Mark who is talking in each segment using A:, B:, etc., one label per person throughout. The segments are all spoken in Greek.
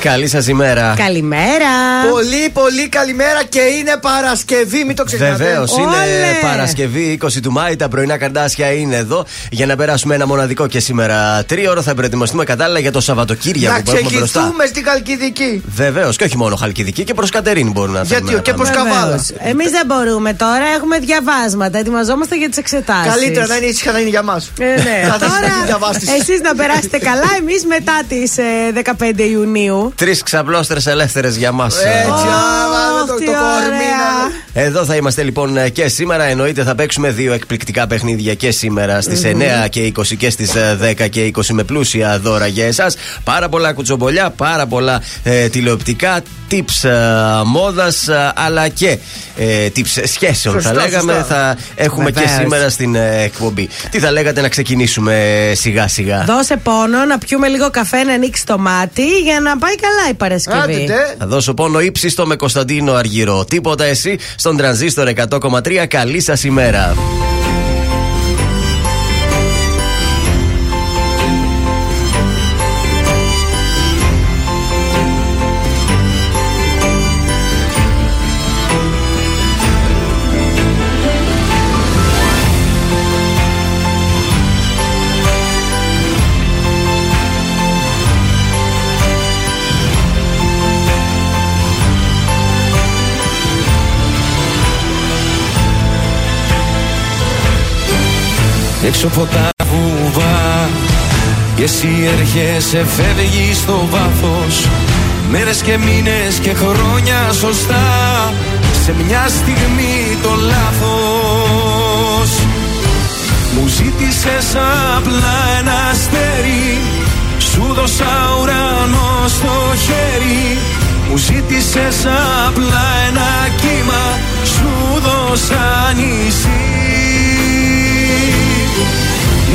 A: Καλή σας ημέρα.
B: Καλημέρα.
C: Πολύ, πολύ καλημέρα και είναι Παρασκευή, μην το ξεχνάτε.
A: Βεβαίως, είναι Παρασκευή 20 του Μάη. Τα πρωινά καρδάσια είναι εδώ για να περάσουμε ένα μοναδικό και σήμερα τρίωρο. Θα προετοιμαστούμε κατάλληλα για το Σαββατοκύριακο
C: που έχουμε μπροστά. Να ξεκινήσουμε στην Καλκιδική.
A: Βεβαίως, και όχι μόνο Χαλκιδική και προς Κατερίνη μπορούμε να
C: Γιατί
A: να
C: και προς Καβάλα.
B: Εμείς δεν μπορούμε τώρα, έχουμε διαβάσματα. Ετοιμαζόμαστε για τις εξετάσεις.
C: Καλύτερα να είναι ήσυχα να είναι για μας.
B: Ε, ναι. τώρα εσείς να περάσετε καλά, εμείς μετά τις 15 ε, Ιουνίου.
A: Τρεις ξαπλώστερε ελεύθερες για μας.
C: Έτσι, το, το
A: Εδώ θα είμαστε λοιπόν και σήμερα. Εννοείται θα παίξουμε δύο εκπληκτικά παιχνίδια και σήμερα στις 9 και 20 και στις 10 και 20 με πλούσια δώρα για εσάς. Πάρα πολλά κουτσομπολιά, πάρα πολλά ε, τηλεοπτικά, tips ε, μόδας αλλά και ε, tips σχέσεων σωστά, θα λέγαμε. Σωστά. Θα έχουμε Βεβαίως. και σήμερα στην ε, εκπομπή. Τι θα λέγατε να ξεκινήσουμε σιγά σιγά.
B: Δώσε πόνο, να πιούμε λίγο καφέ, να ανοίξει το μάτι για να πάει καλά η Παρασκευή.
A: Θα δώσω πόνο ύψιστο με Κωνσταντίνο Αργυρό. Τίποτα εσύ στον τρανζίστορ 100,3. Καλή σας ημέρα.
D: Έξω φωτά βουβά Και εσύ έρχεσαι φεύγει στο βάθος. Μέρες και μήνες και χρόνια σωστά. Σε μια στιγμή το λάθος. Μου ζήτησες απλά ένα αστέρι. Σου δώσα ουρανό στο χέρι. Μου ζήτησες απλά ένα κύμα. Σου δώσα νησί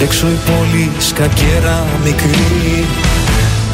D: Έξω η πόλη σκακέρα μικρή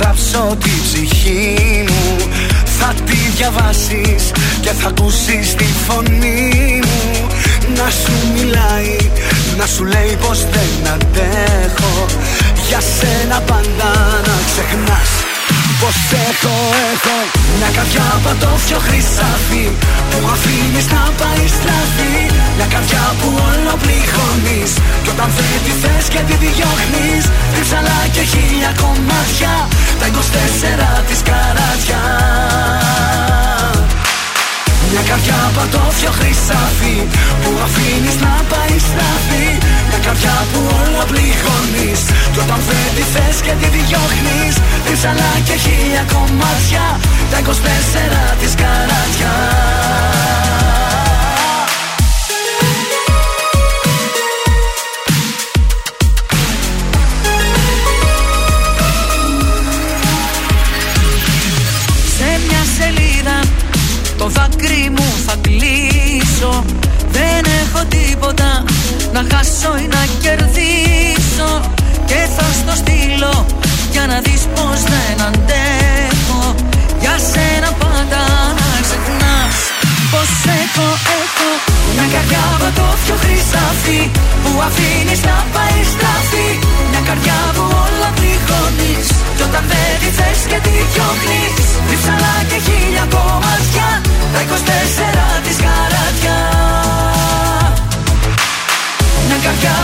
D: Γράψω τη ψυχή μου. Θα τη διαβάσεις Και θα ακούσεις τη φωνή μου. Να σου μιλάει Να σου λέει πως δεν αντέχω. Για σένα πάντα να ξεχνάς Πως έχω, έχω. Μια καρδιά πατώφιο χρυσάφι Που αφήνεις να πάει στραφή. Μια καρδιά που όλο πληγώνεις. Κι όταν δεν τη θες και τη διώχνεις Ρίψαλα και χίλια κομμάτια. Τα 24 της καράτια μια καρδιά πατώφιο χρυσάφι Που αφήνεις να πάει στραφή Μια καρδιά που όλο πληγώνεις. Κι όταν δεν τη θες και τη διώχνεις. Ρίψαλα και χίλια κομμάτια. Τα 24 της καράτια
E: δάκρυ μου θα κλείσω Δεν έχω τίποτα να χάσω ή να κερδίσω. Και θα στο στείλω για να δεις πως δεν αντέχω Για σένα πάντα να ξεχνάς Πως έχω, έχω Μια καρδιά πιο χρυσάφι Που αφήνεις να πάει στραφή. Μια καρδιά που όλα πληγώνεις Κι όταν δεν τη θες και τη διώχνεις. Ρίψαλα και χίλια κομμάτια Τα 24 της καράτια Μια καρδιά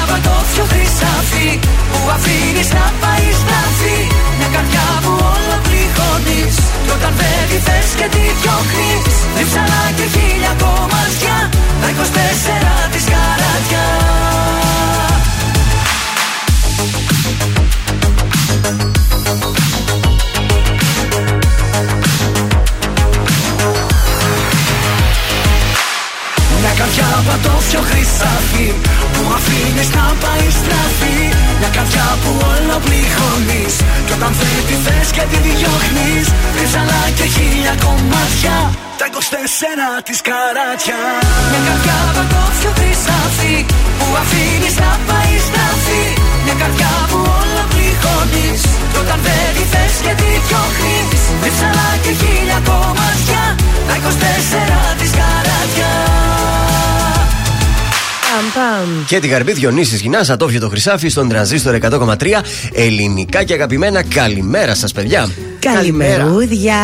E: πιο χρυσάφι Που αφήνεις να πάει στραφή Μια καρδιά που όλα πληγώνεις Κι όταν δεν τη θες και τη διώχνεις. Ρίψαλα και χίλια κομμάτια Τα 24 της καράτια καρδιά πατώφιο χρυσάφι Που αφήνεις να πάει στραφή Μια καρδιά που όλο πληγώνεις. Κι όταν δεν τη θες και τη διώχνεις Ρίψαλα και χίλια κομμάτια. Τα 24 της καράτια. Μια καρδιά πατώφιο χρυσάφι Που αφήνεις να πάει στραφή Μια καρδιά που όλο πληγώνεις. Κι όταν δεν τη θες και τη διώχνεις Ρίψαλα και χίλια κομμάτια. Τα 24 της καράτια
A: Και την καρμπή Διονύσης Γινάς, ατόφιο το χρυσάφι στον τρανζίστορ 100,3 ελληνικά και αγαπημένα. Καλημέρα σας, παιδιά.
B: Καλημερούδια.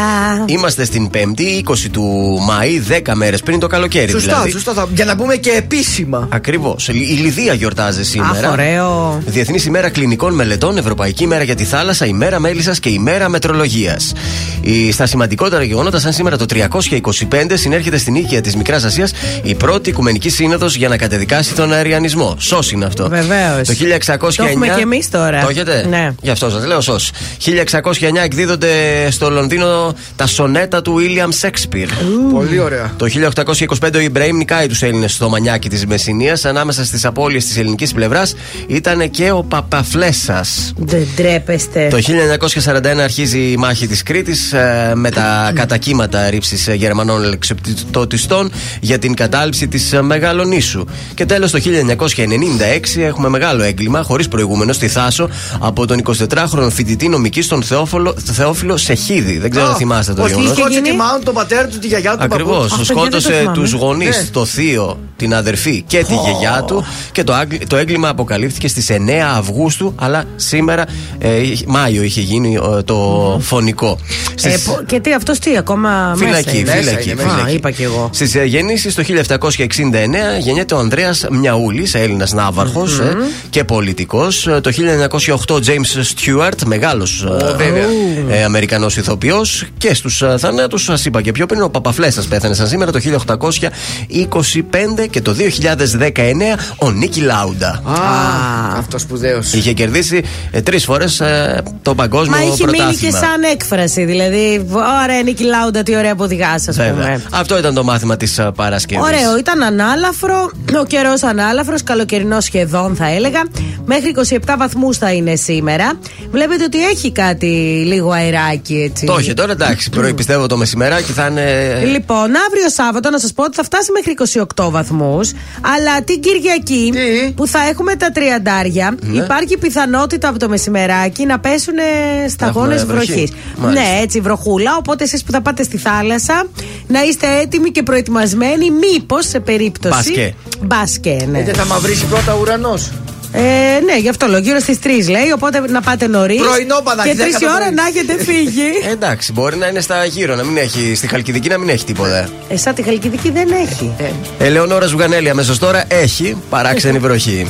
A: Είμαστε στην 5η, 20 του Μάη, 10 μέρες πριν το καλοκαίρι.
C: Σωστά,
A: δηλαδή.
C: σωστά. Για να πούμε και επίσημα.
A: Ακριβώς. Η Λιδία γιορτάζει σήμερα.
B: Αχ, ωραίο.
A: Διεθνής ημέρα κλινικών μελετών, Ευρωπαϊκή ημέρα για τη θάλασσα, ημέρα μέλισσα και ημέρα μετρολογίας. Στα σημαντικότερα γεγονότα, σαν σήμερα το 325, συνέρχεται στην οίκια της Μικράς Ασίας η πρώτη Οικουμενική Σύνοδος για να κατεδικάσει τον αεριανισμό. Σως είναι αυτό.
B: Βεβαίως.
A: Το 1609.
B: Το έχουμε και εμείς τώρα.
A: Το έχετε;
B: Ναι.
A: Γι' αυτό σας λέω σως. 1609 εκδίδονται στο Λονδίνο τα σονέτα του William Shakespeare.
C: Πολύ ωραία.
A: Το 1825 ο Ιμπραήμ νικάει τους Έλληνες στο μανιάκι της Μεσσηνίας. Ανάμεσα στις απώλειες της ελληνικής πλευράς ήταν και ο Παπαφλέσσα.
B: Δεν τρέπεστε.
A: Το 1941 αρχίζει η μάχη της Κρήτης ε, με τα κατακύματα ρήψης Γερμανών ελεξεπτητών για την κατάληψη της Μεγαλονίσου. Και τέλος το 1996 έχουμε μεγάλο έγκλημα χωρίς προηγούμενο στη Θάσο από τον 24χρονο φοιτητή νομική στον Θεόφιλο, Θεόφιλο Σεχίδη. Δεν ξέρω αν θυμάστε το γεγονό.
C: Σκότωσε τη μάνα του, τον πατέρα του, τη γιαγιά του.
A: Ακριβώς. Σκότωσε τους γονείς,
C: Ναι.
A: το θείο, την αδερφή και τη γιαγιά του. Και το, άγγλ- το έγκλημα αποκαλύφθηκε στις 9 Αυγούστου, αλλά σήμερα, ε, είχε- Μάιο, είχε γίνει ε, το φωνικό.
B: Ε,
A: Στις-
B: πο- και τι, αυτός τι, ακόμα
A: Φυλακή,
B: μέσα είναι.
A: φυλακή.
C: είναι,
B: Α,
A: φυλακή.
B: είπα κι εγώ.
A: Στις γεννήσεις το 1769 γεννιέται ο Ανδρέας Μιαούλης, Έλληνας ναύαρχος, ε, και πολιτικός. Το 1908 James Stewart, μεγάλος
C: βέβαια.
A: ε, Αμερικανός ηθοποιός. Και στους θανάτους, σας είπα και πιο πριν, ο Παπαφλέσσα πέθανε σαν σήμερα το 1825 και το 2019 ο Νίκη Λάουντα.
C: Α, αυτός σπουδαίος.
A: Είχε κερδίσει τρεις φορές το παγκόσμιο
B: Μα είχε
A: πρωτάθλημα.
B: μείνει και σαν έκφραση. Δηλαδή, ωραία, Νίκη Λάουντα, τι ωραία που οδηγά, ας
A: Βέβαια.
B: πούμε.
A: Αυτό ήταν το μάθημα της Παρασκευής.
B: Ωραίο, ήταν ανάλαφρο, ο καιρός ανάλαφρος, καλοκαιρινός σχεδόν θα έλεγα. Μέχρι 27 βαθμούς θα είναι σήμερα. Βλέπετε ότι έχει κάτι λίγο αεράκι μεσημεράκι έτσι.
F: Το έχει τώρα, εντάξει. Πιστεύω το μεσημεράκι θα είναι.
B: Λοιπόν, αύριο Σάββατο να σας πω ότι θα φτάσει μέχρι 28 βαθμούς. Αλλά την Κυριακή που θα έχουμε τα τριαντάρια, ναι. υπάρχει πιθανότητα από το μεσημεράκι να πέσουν σταγόνες βροχή. Ναι, έτσι βροχούλα. Οπότε εσείς που θα πάτε στη θάλασσα να είστε έτοιμοι και προετοιμασμένοι, μήπως σε περίπτωση.
F: Μπάσκε.
B: Μπάσκε, ναι.
C: Ε, θα μαυρίσει πρώτα ουρανός.
B: Ε, ναι, γι' αυτό λέω. Γύρω στις 3 λέει. Οπότε να πάτε νωρίς.
C: Πρωινό
B: Και 3 ώρα να έχετε φύγει.
F: Ε, εντάξει, μπορεί να είναι στα γύρω, να μην έχει. Στη Χαλκιδική να μην έχει τίποτα.
B: Ε, σαν τη Χαλκιδική δεν έχει.
F: Ε. Ελεονόρα Ζουγανέλη αμέσως τώρα έχει παράξενη βροχή.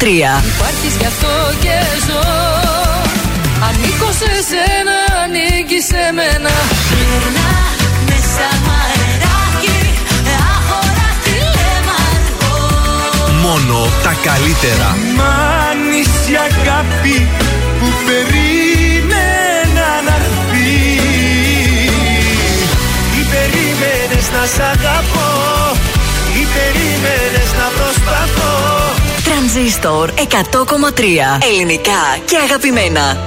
G: Tria. 100,3 Ελληνικά και αγαπημένα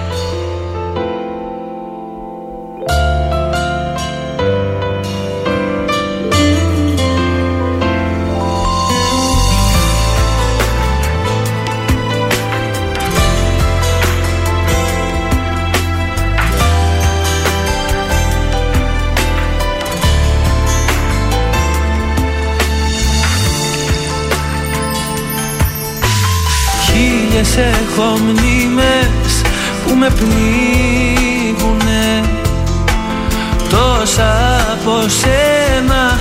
D: έχω μνήμες που με πνίγουνε Τόσα από σένα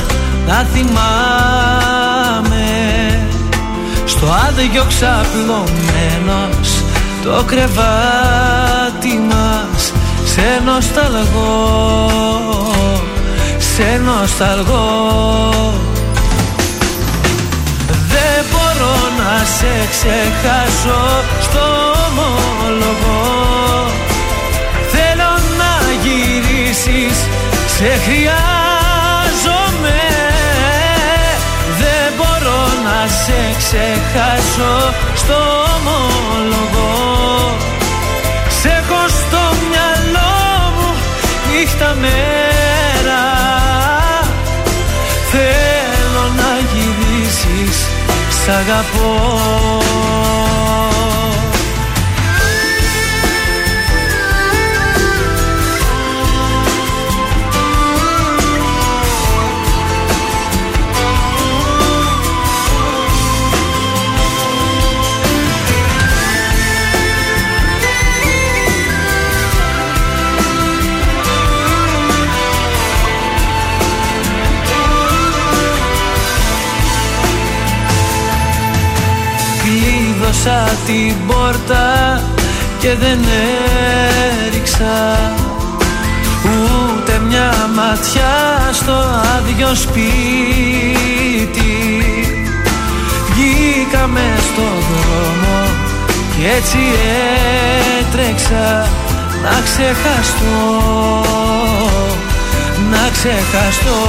D: να θυμάμαι. Στο άδειο ξαπλωμένος το κρεβάτι μας. Σε νοσταλγώ, σε νοσταλγώ να σε ξεχάσω στο ομολογώ Θέλω να γυρίσεις, σε χρειάζομαι. Δεν μπορώ να σε ξεχάσω στο ομολογώ σ' αγαπώ την πόρτα και δεν έριξα Ούτε μια ματιά στο άδειο σπίτι. Βγήκαμε στον δρόμο και έτσι έτρεξα να ξεχαστώ Να ξεχαστώ.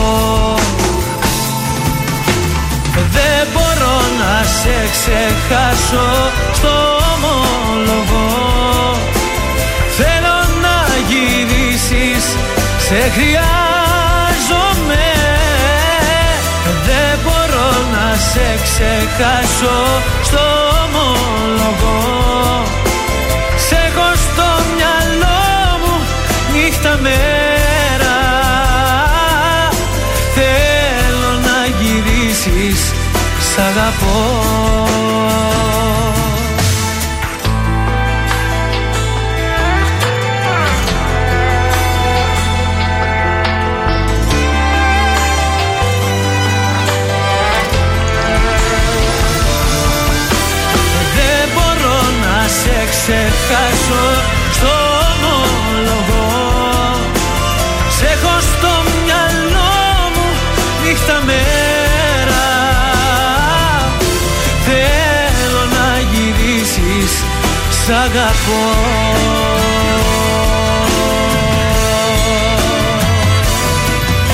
D: Δεν μπορώ να σε ξεχάσω στο ομολογώ Θέλω να γυρίσεις, σε χρειάζομαι. Δεν μπορώ να σε ξεχάσω στο ομολογώ Σε έχω στο μυαλό μου νύχτα μέρα σ' αγαπώ αγαπώ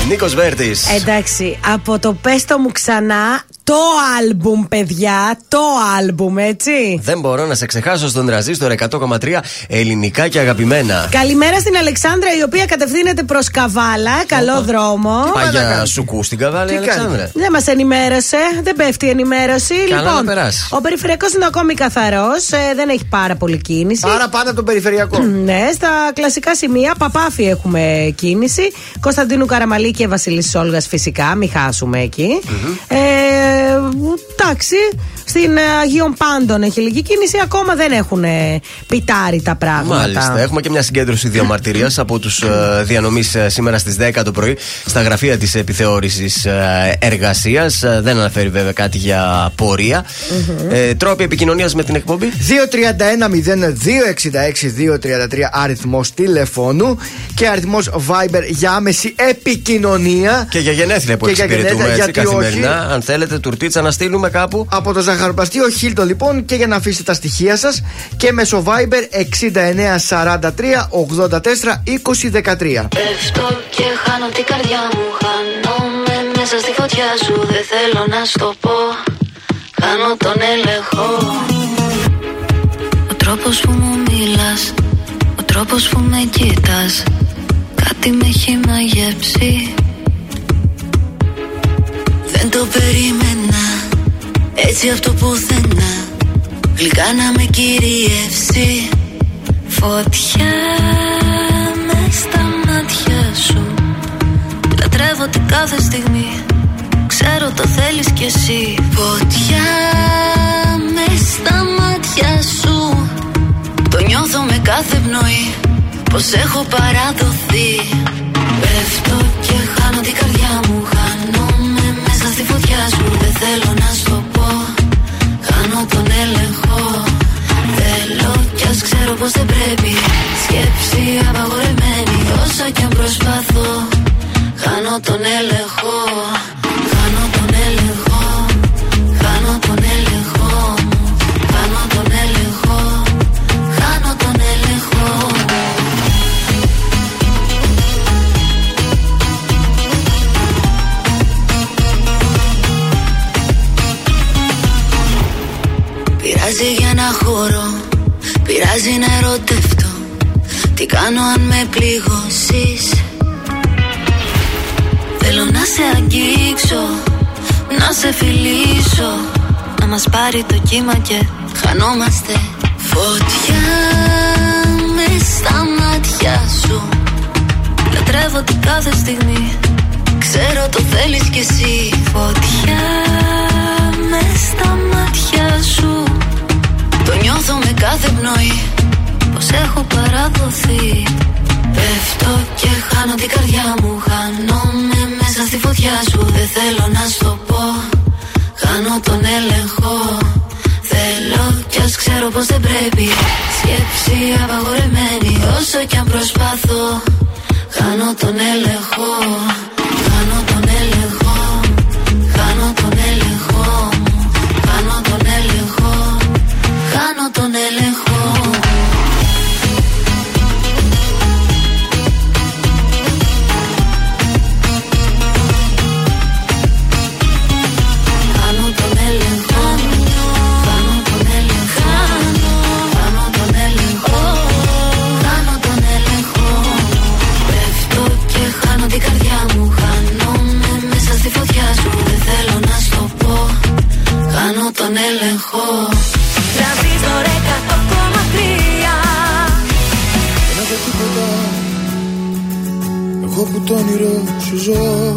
A: Νίκος Βέρτης.
B: Εντάξει, από το πέστο μου ξανά το άλμπουμ, παιδιά. Το άλμπουμ, έτσι.
A: Δεν μπορώ να σε ξεχάσω στον τραζίστορ 100,3 ελληνικά και αγαπημένα.
B: Καλημέρα στην Αλεξάνδρα, η οποία κατευθύνεται προς Καβάλα. Καλό δρόμο.
A: Πάει για σουκού στην Καβάλα, η Αλεξάνδρα;
B: Δεν μας ενημέρωσε, δεν πέφτει η ενημέρωση.
A: Καλά
B: λοιπόν,
A: να περάσεις.
B: ο περιφερειακός είναι ακόμη καθαρός, δεν έχει πάρα πολύ κίνηση.
C: Άρα πάντα από τον περιφερειακό.
B: Ναι, στα κλασικά σημεία Παπάφη έχουμε κίνηση. Κωνσταντίνου Καραμαλή και Βασιλής Όλγας φυσικά, μην χάσουμε εκεί. Ε, εντάξει, στην ε, Αγίων Πάντων έχει λίγη κίνηση. Ακόμα δεν έχουν ε, πιτάρει τα πράγματα.
A: Μάλιστα. Έχουμε και μια συγκέντρωση διαμαρτυρία από τους ε, διανομής σήμερα στις 10 το πρωί στα γραφεία της επιθεώρησης εργασίας. Δεν αναφέρει βέβαια κάτι για πορεία. Ε, τρόποι επικοινωνίας με την εκπομπή;
C: 231-0266-233 αριθμός τηλεφώνου και αριθμός Viber για άμεση επικοινωνία.
A: Και για γενέθλια που
C: Και για
A: εξυπηρετούμε
C: γενέθλια,
A: έτσι
C: γιατί
A: καθημερινά.
C: όχι.
A: Αν θέλετε, τουρτίτσα να στείλουμε κάπου.
C: Από το ζαχαροπλαστείο Χίλτο λοιπόν και για να αφήσετε τα στοιχεία σας και μέσω Viber 6943 84 20 13.
H: Πέφτω και χάνω την καρδιά μου Χάνομαι μέσα στη φωτιά σου Δεν θέλω να στο πω. Χάνω τον έλεγχο. Ο τρόπος που μου μιλάς Ο τρόπος που με κοίτας Κάτι με έχει μαγεύσει Δεν το περίμενα Έτσι αυτό πουθενά. Γλυκά να με κυριεύσει. Φωτιά με στα μάτια σου. Λατρεύω την κάθε στιγμή. Ξέρω το θέλεις κι εσύ. Φωτιά με με στα μάτια σου. Το νιώθω με κάθε πνοή. Πως έχω παραδοθεί. Πέφτω και χάνω την καρδιά μου. Χάνομαι μέσα στη φωτιά σου. Δεν θέλω να σου το πω Χάνω τον έλεγχο. Θέλω κι ας ξέρω πως δεν πρέπει. Σκέψη απαγορεμένη Όσο κι αν προσπαθώ Χάνω τον έλεγχο χώρο. Πειράζει να ερωτευτώ. Τι κάνω αν με πληγώσεις; Θέλω να σε αγγίξω Να σε φιλήσω Να μας πάρει το κύμα και χανόμαστε Φωτιά παραδοθεί Πέφτω και χάνω την καρδιά μου. Χάνομαι μέσα στη φωτιά σου. Δεν θέλω να σου το πω. Χάνω τον έλεγχο. Θέλω κι ας ξέρω πως δεν πρέπει. Σκέψη απαγορεμένη Όσο κι αν προσπαθώ. Χάνω τον έλεγχο. Χάνω τον έλεγχο. Χάνω τον έλεγχο. Μου Χάνω τον έλεγχο. Χάνω τον έλεγχο έλεγχο Τρανζίστορ 100,3
I: Δεν έχω τίποτα Εγώ που το όνειρο σου ζω.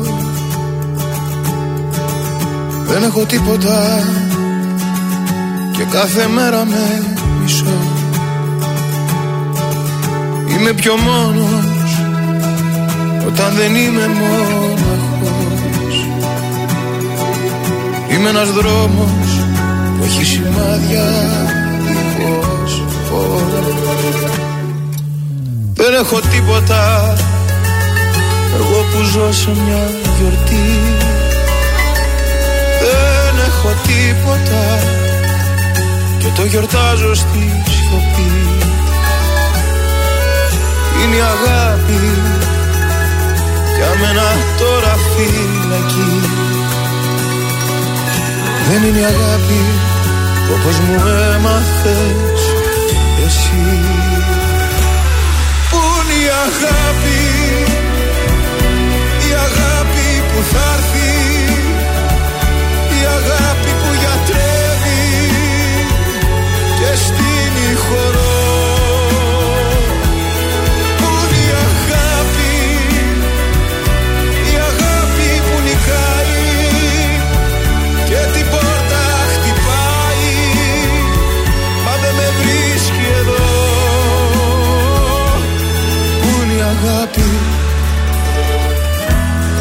I: Δεν έχω τίποτα. Και κάθε μέρα με μισώ. Είμαι πιο μόνος Όταν δεν είμαι μόναχος. Είμαι ένας δρόμος Που έχει σημάδια. Δίχως φως. Δεν έχω τίποτα. Εγώ που ζω σε μια γιορτή. Δεν έχω τίποτα. Και το γιορτάζω στη σιωπή. Είναι η αγάπη. Για μένα τώρα φυλακή Δεν είναι η αγάπη Όπως μου έμαθες εσύ. Πού είναι η αγάπη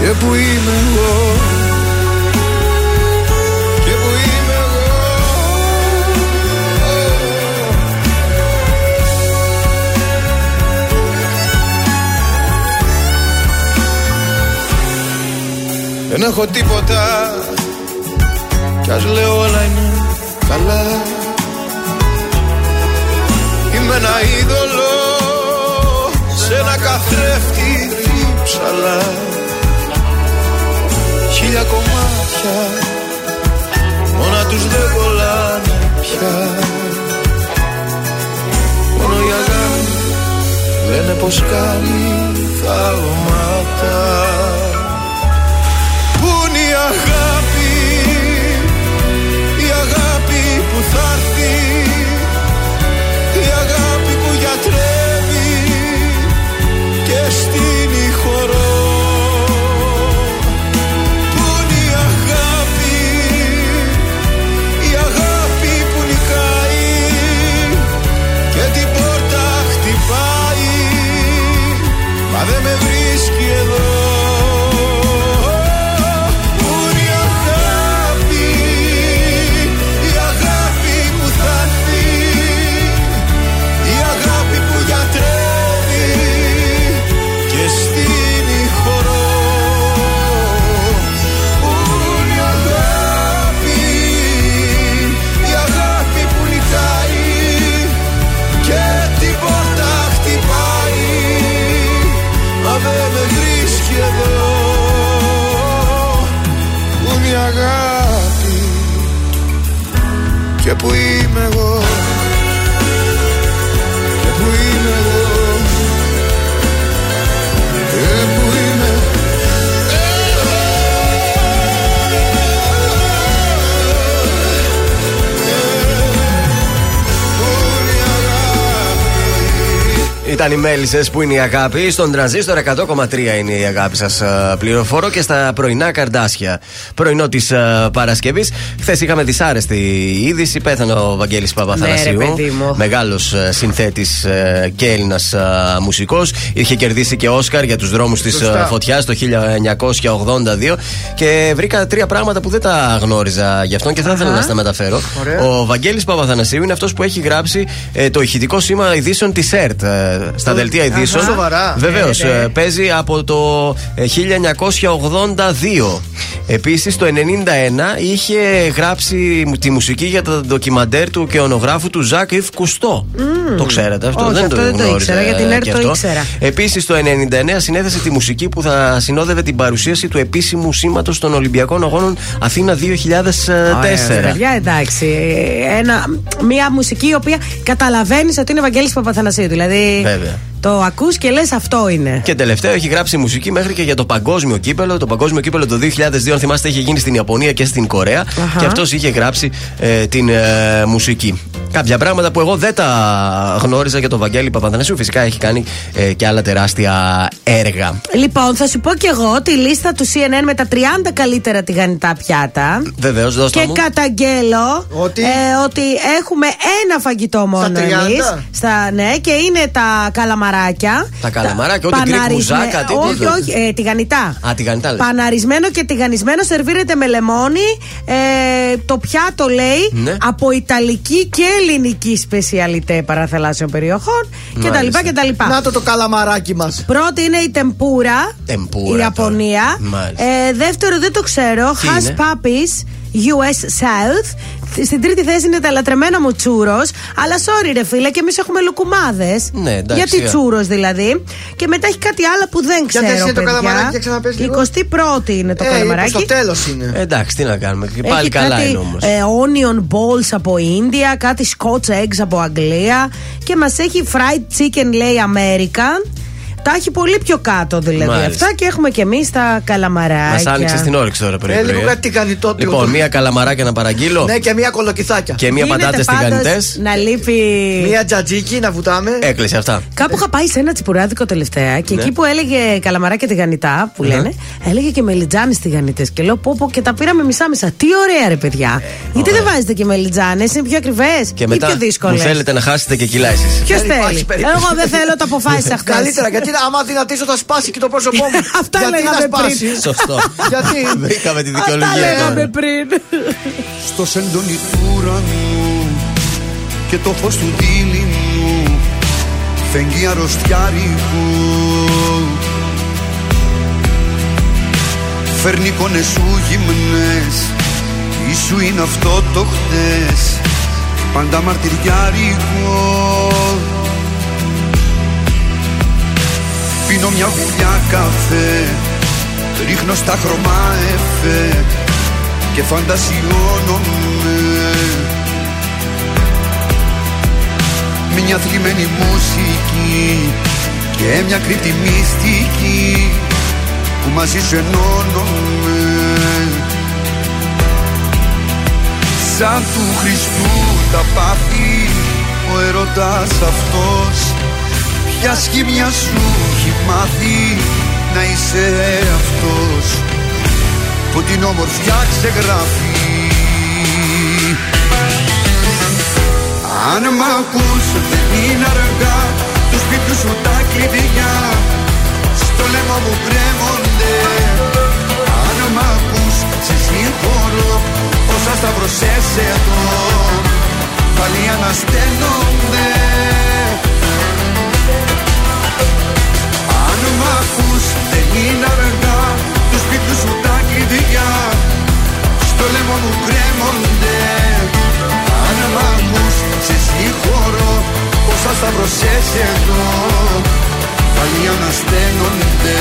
I: Και που είμαι εγώ. Και που είμαι εγώ. Δεν έχω τίποτα. Κι ας λέω όλα είναι καλά. Είμαι ένα είδωλο Σε ένα καθρέφτη ψαλά Χίλια κομμάτια. Μόνα τους δεν κολλάνε πια. Μόνο η αγάπη Λένε πως κάνει θαύματα de medir Και
A: Ήταν οι μέλισσες που είναι η αγάπη. Στον τρανζίστορ 100,3 είναι η αγάπη σας πληροφορώ και στα πρωινά καρδάσια. Πρωινό της Παρασκευής. Χθες είχαμε δυσάρεστη είδηση. Πέθανε ο Βαγγέλης Παπαθανασίου.
B: Ναι, ρε, παιδί μου.
A: Μεγάλος συνθέτης και Έλληνας μουσικός. Είχε κερδίσει και Όσκαρ για τους δρόμους της
C: Σωστά.
A: φωτιάς το 1982. Και βρήκα τρία πράγματα που δεν τα γνώριζα γι' αυτόν και θα ήθελα να στα μεταφέρω.
C: Ωραία.
A: Ο Βαγγέλης Παπαθανασίου είναι αυτός που έχει γράψει ε, το ηχητικό σήμα ειδήσεων της ΕΡΤ ε, στα δελτία ειδήσεων.
C: σοβαρά.
A: Βεβαίως.
B: Ναι, ναι.
A: παίζει από το ε, 1982. Επίσης το 91 είχε γράψει μου- τη μουσική για το ντοκιμαντέρ του και ονογράφου του Ζακ Ιβ Κουστό. Το ξέρετε αυτό,
B: Όχι,
A: δεν
B: αυτό
A: το
B: δεν το
A: γνώριζα
B: ήξερα, για την ΕΡΤ
A: και
B: το
A: αυτό.
B: ήξερα.
A: Επίσης το 99 συνέθεσε τη μουσική που θα συνόδευε την παρουσίαση του επίσημου σήματο των Ολυμπιακών Αγώνων Αθήνα 2004.
B: Παιδιά, εντάξει. Ένα, μια μουσική η οποία καταλαβαίνεις ότι είναι Βαγγέλης Παπαθανασίου. Δηλαδή
A: Βέβαια.
B: Το ακούς και λες αυτό είναι.
A: Και τελευταίο έχει γράψει μουσική μέχρι και για το παγκόσμιο κύπελο. Το παγκόσμιο κύπελο το 2002, αν θυμάστε, είχε γίνει στην Ιαπωνία και στην Κορέα.
B: Αχα.
A: Και αυτός είχε γράψει ε, την ε, μουσική. Κάποια πράγματα που εγώ δεν τα γνώριζα για τον Βαγγέλη Παπαθανασίου. Φυσικά έχει κάνει ε, και άλλα τεράστια έργα.
B: Λοιπόν, θα σου πω κι εγώ τη λίστα του CNN με τα 30 καλύτερα τηγανιτά πιάτα.
A: Βεβαίως, δώστε
B: Και
A: μου.
B: καταγγέλω
C: Ότι;
B: ε, ότι έχουμε ένα φαγητό μόνο
C: 30?
B: εμείς. Στα, ναι, και είναι τα καλαμαράκια.
A: Τα καλαμαράκια, ό,τι γκρι
B: παναρισμέ-
A: κουζάκα, τι-
B: Όχι,
A: τι-
B: όχι, ε, τηγανιτά.
A: Α, τηγανιτά λες.
B: Παναρισμένο και τηγανισμένο σερβίρεται με λεμόνι. Ε, το πιάτο λέει
A: Ναι.
B: από ιταλική και ελληνική σπεσιαλιτέ παραθαλάσσιων περιοχών
A: Μάλιστα.
B: κτλ. κτλ.
C: Να το το καλαμαράκι μας.
B: Πρώτη είναι η τεμπούρα.
A: Τεμπούρα
B: Η Ιαπωνία.
A: τώρα. Μάλιστα.
B: Ε, δεύτερο δεν το ξέρω.
A: Τι
B: Has
A: είναι;
B: Puppies US South. Στην τρίτη θέση είναι τα λατρεμένα μου τσούρος. Αλλά sorry, ρε φίλε, και εμείς έχουμε λουκουμάδες.
A: Ναι, εντάξει,
B: Γιατί
A: ε.
B: τσούρος δηλαδή; Και μετά έχει κάτι άλλο που δεν
C: Για
B: ξέρω.
C: θες είναι το
B: παιδιά.
C: καλαμαράκι, για ξαναπες λίγο.
B: 21η είναι το
C: Ε,
B: καλαμαράκι.
C: στο τέλος είναι.
A: Ε, εντάξει, τι να κάνουμε. Και
B: Έχει
A: πάλι καλά
B: κάτι,
A: είναι όμως.
B: ε, onion balls από Ίνδια, κάτι scotch eggs από Αγγλία και μας έχει fried chicken λέει American. Τα έχει πολύ πιο κάτω δηλαδή
A: Μάλιστα.
B: αυτά και έχουμε και εμείς τα καλαμαράκια.
A: Μας άνοιξε την όρεξη τώρα πρωί.
C: Ε, λίγο
A: πρωί,
C: κάτι τηγανιτό του.
A: Λοιπόν, μία καλαμαράκια να παραγγείλω.
C: Ναι, και μία κολοκυθάκια.
A: Και μία
B: Γίνεται
A: πατάτε
B: πάντως
A: τηγανιτέ.
B: Να λείπει.
C: Μία τζατζίκι να βουτάμε.
A: Έκλεισε αυτά.
B: Κάπου είχα πάει σε ένα τσιπουράδικο τελευταία και
A: Ναι.
B: εκεί που έλεγε καλαμαράκια τηγανιτά που λένε, έλεγε και μελιτζάνες τηγανιτές. Και λέω πω, πω και τα πήραμε μισά-μισά. Τι ωραία ρε παιδιά. Γιατί δεν βάζετε και μελιτζάνες, είναι πιο ακριβές
A: Και
B: ή
A: μετά
B: πιο
A: μου
B: δύσκολε.
A: θέλετε να χάσετε και κιλά εσείς.
B: Ποιος
C: Δεν υπάρχει
B: θέλει;
C: περίπτωση.
B: Εγώ δεν θέλω, το αποφάσισα χθες.
C: Καλύτερα, γιατί άμα δυνατήσω θα σπάσει και το πρόσωπό μου.
B: Αυτά
C: γιατί
B: λέγαμε
C: να σπάσεις;
B: πριν.
A: Σωστό.
C: Γιατί;
A: Βρήκαμε τη
B: Αυτά
A: δικαιολογία.
B: λέγαμε
A: τώρα.
B: πριν.
J: Στο σεντόνι του ουρανού και το φως του δίληνου φεγγεί αρρωστιάρικου Φέρνει εικόνες σου γυμνές Τι σου είναι αυτό το χτες Πάντα μαρτυριάρικο Πίνω μια γουλιά καφέ. Ρίχνω στα χρώμα εφέ και φαντασιώνομαι. Μια θλιμμένη μουσική και μια κρύπτη μυστική που μαζί σου ενώνομαι. Σαν του Χριστού τα πάθη ο ερωτάς αυτός Ποια σχήμια σου έχει μάθει να είσαι αυτός που την όμορφιά ξεγράφει. Αν μ' ακούς δεν είναι αργά τους σπίτιου σου τα κλειδιά στο λαιμό μου κρέμονται. Αν μ' ακούς σε συγχωρώ όσα σταυρωσές εδώ πάλι ανασταίνονται είναι αργά του σπίτιου σου τα κλειδιά. Στο λαιμό μου κρέμονται. Αν μ' ακούς σε συγχωρώ όσα σταυρωσές εδώ. Πάλι ανασταίνονται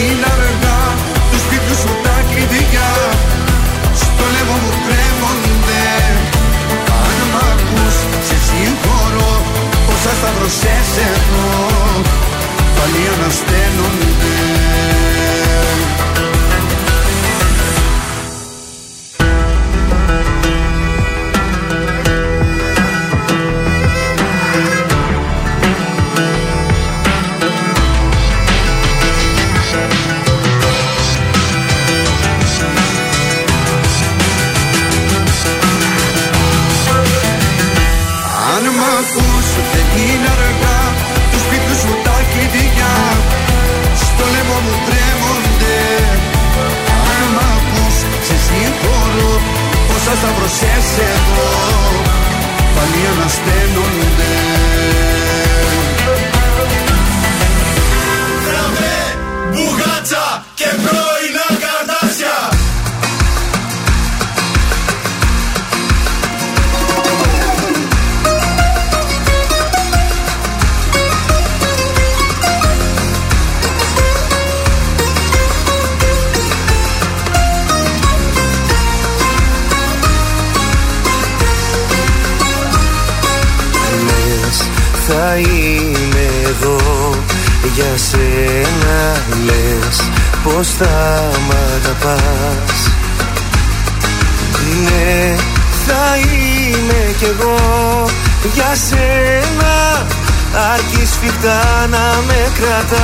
J: είναι αργά Τους σπίτιου σου τα κλειδιά Στο λαιμό μου κρέμονται. Αν μ' ακούς σε συγχωρώ Όσα σταυρωσές εδώ Πάλι ανασταίνονται
G: πως θα μ' αγαπάς; Ναι, θα είμαι κι εγώ. Για σένα αρκεί σφιχτά να με κρατάς.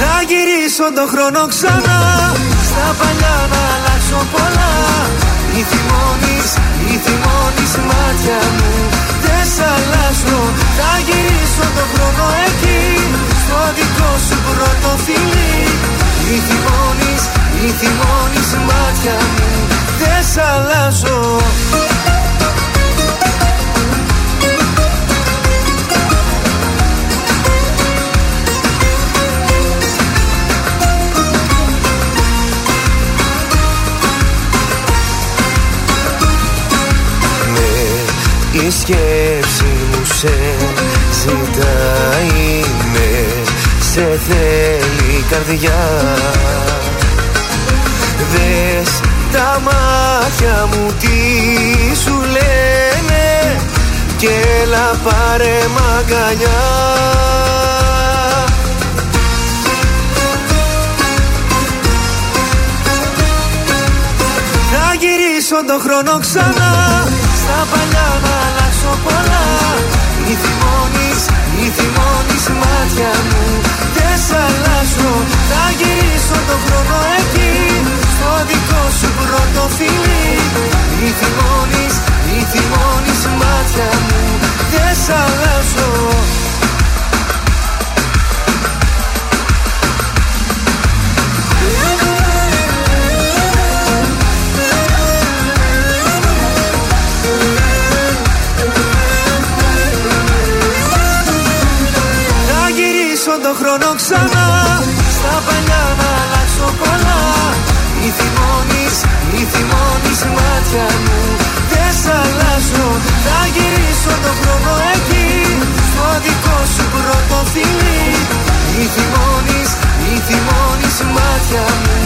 G: Θα γυρίσω το χρόνο ξανά. Στα παλιά να αλλάξω πολλά. Μη θυμώνεις, μη θυμώνεις μάτια μου Δεν σ' αλλάζω, θα γυρίσω το χρόνο εκεί Στο δικό σου πρώτο φιλί. Μη θυμώνεις, μη θυμώνεις μάτια μου Δεν σ' αλλάζω Η σκέψη μου σε ζητάει με Σε θέλει καρδιά. Δες τα μάτια μου τι σου λένε Και έλα πάρε μαγκαλιά Θα γυρίσω το χρόνο ξανά στα παλιά να αλλάξω πολλά. Μη θυμώνεις, μη θυμώνεις μάτια μου. Δεν σ' αλλάζω, θα γυρίσω το χρόνο εκεί. Στο δικό σου πρώτο φιλί. Μη θυμώνεις, μη θυμώνεις μάτια μου. Δεν σ' αλλάζω το χρόνο ξανά. Στα παλιά να αλλάξω πολλά. Μη θυμώνεις, μη θυμώνεις μάτια μου. Δεν σ' αλλάζω, θα γυρίσω το χρόνο εκεί. Στο δικό σου πρώτο φιλί. Μη θυμώνεις, μη θυμώνεις μάτια μου.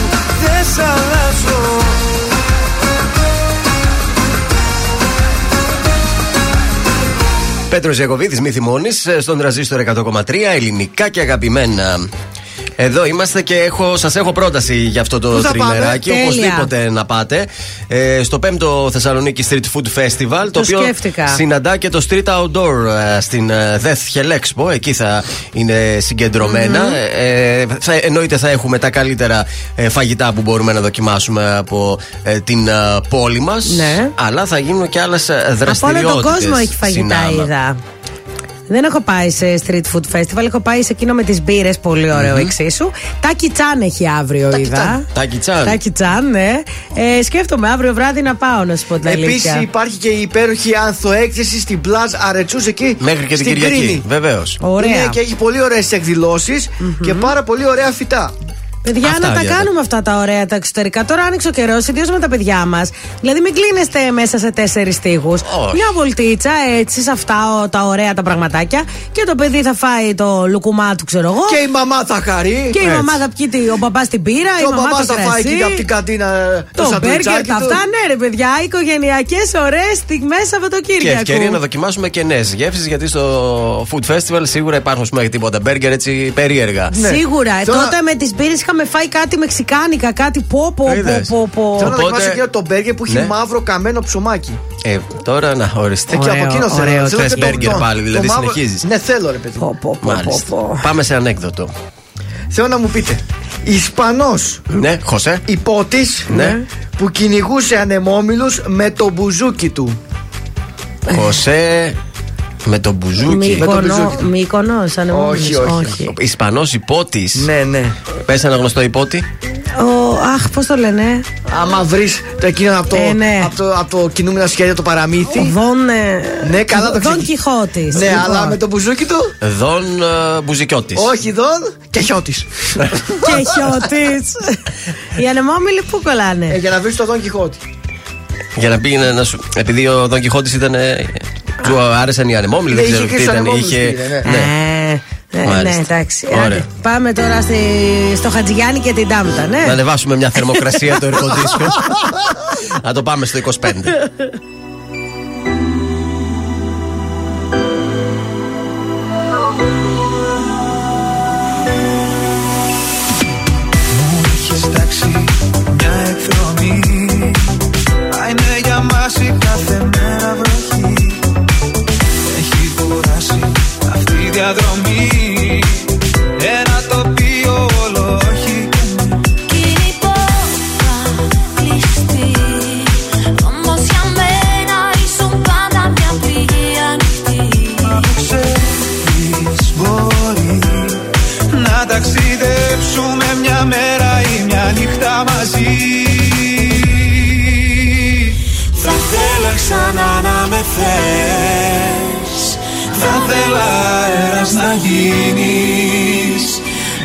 G: Δεν σ' αλλάζω
A: Πέτρος Ιακοβίδη, μη θυμώνεις, στον τραζίστορ 100,3 ελληνικά και αγαπημένα. Εδώ είμαστε και έχω, σας έχω πρόταση για αυτό το
C: Πού θα
A: τριμεράκι.
B: πάμε;
A: Οπωσδήποτε να πάτε. Ε, στο 5ο Θεσσαλονίκη Street Food Festival. Το, οποίο
B: σκέφτηκα.
A: συναντά και το Street Outdoor ε, στην ε, Death Hell Expo. Εκεί θα είναι συγκεντρωμένα. Ε, θα, εννοείται θα έχουμε τα καλύτερα ε, φαγητά που μπορούμε να δοκιμάσουμε από ε, την ε, πόλη μας.
B: Ναι.
A: Αλλά θα γίνουν και άλλες
B: Από όλο
A: δραστηριότητες.
B: τον κόσμο έχει φαγητά, είδα. Δεν έχω πάει σε street food festival, έχω πάει σε εκείνο με τις μπύρες, πολύ ωραίο εξίσου. Τάκι Τσάν έχει αύριο, είδα.
A: Τάκι Τσάν.
B: Τάκι Τσάν, ναι. Ε, σκέφτομαι αύριο βράδυ να πάω, να σου πω την
C: Επίσης
B: αλήθεια.
C: υπάρχει και η υπέροχη ανθοέκθεση στην Πλάζ Αρετσούς εκεί.
A: Μέχρι και την
C: στην
A: Κυριακή.
C: Κρίνη.
A: Βεβαίως.
B: Ωραία.
C: Είναι και έχει πολύ ωραίες και πάρα πολύ ωραία φυτά.
B: Παιδιά,
A: Αυτά
B: να τα
A: για τα-
B: κάνουμε αυτά τα ωραία τα εξωτερικά. Τώρα άνοιξε ο καιρός, ιδίως με τα παιδιά μας. Δηλαδή, μην κλείνεστε μέσα σε τέσσερις τείχου.
A: Όχι.
B: Μια βολτίτσα έτσι, σε αυτά ο- τα ωραία τα πραγματάκια. Και το παιδί θα φάει το λουκουμά του, ξέρω εγώ.
C: Και η μαμά θα χαρεί.
B: Και η
C: Έτσι.
B: μαμά θα πιει τη- ο παπάς την πύρα,
C: Και
B: η
C: ο
B: μαμά
C: μαμά
B: το
C: θα φάει
B: κρασί.
C: και από την καντίνα το,
B: Το
C: σαντουιτσάκι
B: μπέργκερ, τα
C: του.
B: αυτά, ναι, ρε παιδιά, οικογενειακές ωραίες στιγμές
A: Και
B: Σαββατοκύριακου.
A: ευκαιρία να δοκιμάσουμε και νέες γεύσεις, γιατί στο Food Festival σίγουρα υπάρχουν πούμε, τίποτα μπέργκερ έτσι περίεργα.
B: Σίγουρα. Ε,
C: Τώρα-
B: Τότε με τις μπύρες είχαμε φάει κάτι μεξικάνικα, κάτι πω, πω, πω,
A: Είδες.
B: πω, πω.
C: Θέλω να
A: Οπότε-
C: δοκιμάσω εκείνο το μπέργκερ που έχει
A: Ναι.
C: μαύρο καμένο ψωμάκι.
A: Ε, τώρα να οριστεί.
C: Ε, και από
B: Ωραίο,
C: εκείνο θέλω.
B: ωραίο.
C: θέλω
A: Θες
C: και το-
A: μπέργκερ
C: το-
A: πάλι,
C: το
A: δηλαδή
C: μαύρο-
A: συνεχίζεις.
C: Ναι, θέλω ρε παιδί.
B: Πω, πω, πω, πω,
A: Μάλιστα.
B: πω.
A: Πάμε σε ανέκδοτο.
C: Θέλω να μου πείτε. Ισπανός
A: Ναι, Χωσέ.
C: υπότης
A: Ναι.
C: που κυνηγούσε ανεμόμυλους με το μπουζούκι του.
A: Χωσέ με τον μπουζούκι.
C: Με το
B: Μύκονο,
C: μπουζούκι του.
B: Μύκονος, ανεμόμυλος.
C: Όχι, όχι.
A: Ισπανός υπότης.
C: Ναι, ναι.
A: Πες ένα γνωστό υπότη.
B: Ο, αχ, πώς το λένε;
C: Άμα βρεις το εκείνο από το,
B: Ε, ναι.
C: από το, από το κινούμενο σχέδιο το παραμύθι.
B: Ο Δον. ε,
C: Ναι, καλά το
B: Δον
C: ξεκι-
B: Κιχώτης.
C: Ναι, αλλά με το μπουζούκι του;
A: Δον ε, Μπουζικιώτης.
C: Όχι, δον και χιώτη.
B: Και χιώτη. Οι ανεμόμυλοι πού κολλάνε.
C: Ε, για να βρεις το δον Κιχώτη.
A: Για να πήγαινε να σου. Επειδή ο Δον Κιχώτης ήταν. Ε, Του άρεσαν οι ανεμόμυλοι, δεν
C: Ναι,
A: ξέρω
C: είχε
A: τι
C: και στους
A: ήταν.
C: ανεμόμυλους
A: Είχε.
C: πήγαινε, ναι.
A: ναι.
B: Ε, ε,
A: Μάλιστα.
B: ναι, εντάξει.
A: Ωραία.
B: Άντε, πάμε τώρα στη, στο Χατζηγιάννη και την Τάμτα, ναι.
A: Να ανεβάσουμε μια θερμοκρασία το ερκοντήσιο. Να το πάμε στο 25.
D: Έχεις τάξει μια εκδρομή Μα είναι για μας η κάθε μέρα βροχή Ένα τοπίο πιο όλο όχι
H: κλειστή για μένα ήσουν πάντα μια πηγή ανοιχτή.
D: Να μπορεί Να ταξιδέψουμε μια μέρα ή μια νύχτα μαζί. Θα θέλω να με θέλεις θα θέλα αέρας να γίνεις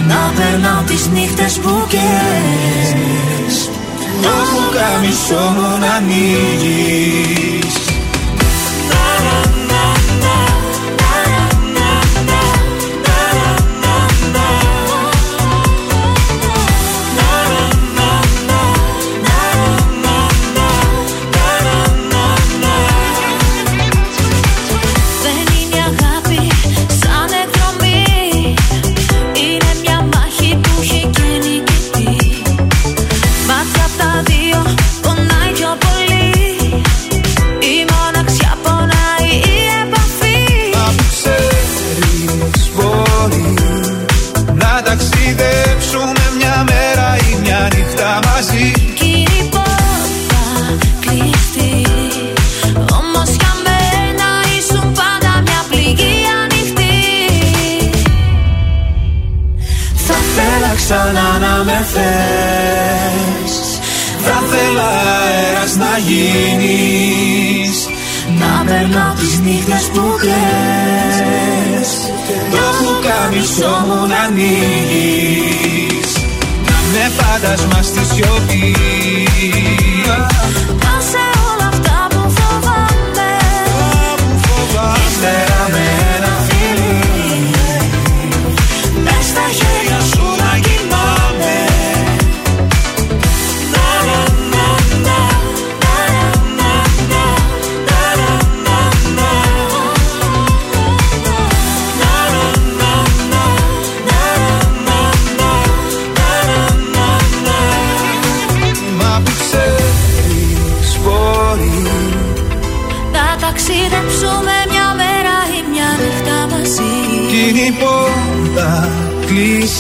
H: Να περνάω τις νύχτες που καίες.
D: Το πουκάμισο μου να ανοίγεις ξανά να με θες. Θα θέλα αέρας να γίνεις.
H: Να περνάω τις νύχτες που κλαις.
D: Το πουκάμισο μου να ανοίγεις. Να με φάντασμα στη σιωπή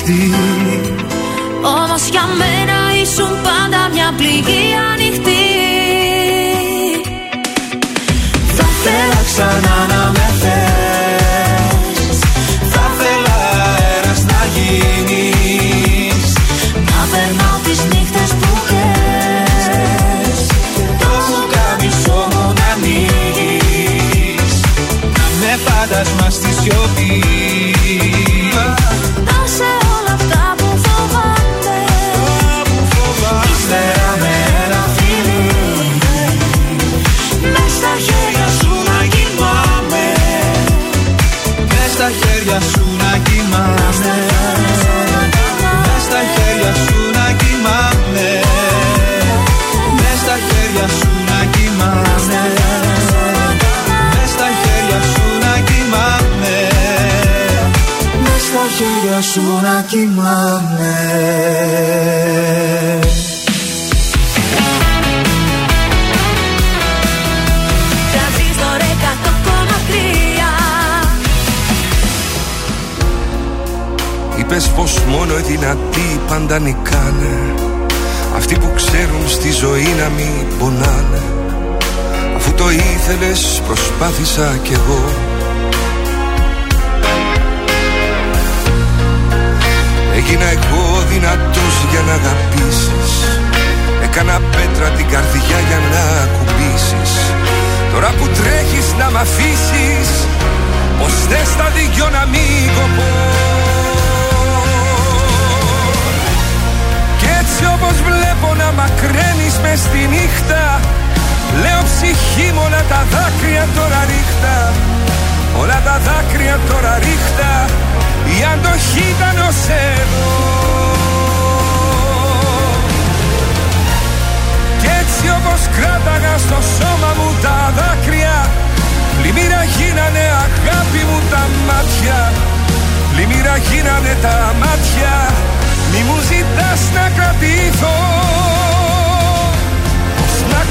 D: κλειστή
H: Όμως για μένα ήσουν πάντα μια πληγή ανοιχτή.
D: Θα θέλα ξανά να με θες. Θα θέλα αέρας να γίνεις.
H: Να περνάω τις νύχτες που κλαις
D: Το πουκάμισο μου να ανοίγεις Να με φάντασμα στη σιωπή
H: σου να κοιμάμαι. Τρανζίστορ 100,3
J: Είπες πως μόνο οι δυνατοί πάντα νικάνε. Αυτοί που ξέρουν στη ζωή να μην πονάνε. Αφού το ήθελες προσπάθησα κι εγώ Έγινα εγώ δυνατός για να αγαπήσεις. Έκανα πέτρα την καρδιά για να ακουμπήσεις. Τώρα που τρέχεις να μ' αφήσεις Πως θες τα δυο να μην κοπώ. Κι έτσι όπως βλέπω να μακραίνεις μες στη νύχτα Λέω ψυχή μου όλα τα δάκρυα τώρα ρίχτα. Όλα τα δάκρυα τώρα ρίχτα Η αντοχή ήταν ως εδώ Κι έτσι όπως κράταγα στο σώμα μου τα δάκρυα Πλημμύρα γίνανε αγάπη μου τα μάτια. Πλημμύρα γίνανε τα μάτια Μη μου ζητάς να κρατήθω Πώς να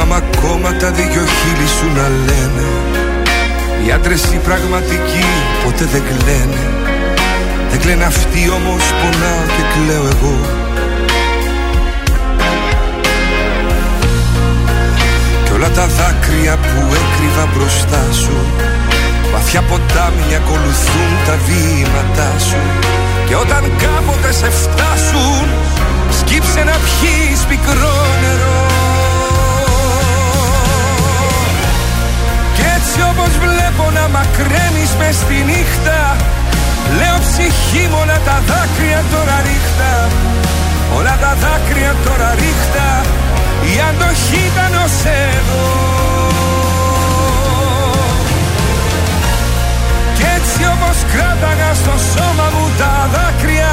J: κρατήθω Θυμάμαι ακόμα τα δυο χείλη σου να λένε. Οι άντρες οι πραγματικοί ποτέ δεν κλαίνε. Δεν κλαίνε αυτοί όμως πονάω και κλαίω εγώ. Κι όλα τα δάκρυα που έκρυβα μπροστά σου Βαθιά ποτάμια ακολουθούν τα βήματά σου. Και όταν κάποτε σε φτάσουν Σκύψε να πιείς πικρό νερό Κι έτσι όπως βλέπω να μακραίνεις μες στη νύχτα Λέω ψυχή μου όλα τα δάκρυα τώρα ρίχτα. Όλα τα δάκρυα τώρα ρίχτα Η αντοχή ήταν ως εδώ. Κι έτσι όπως κράταγα στο σώμα μου τα δάκρυα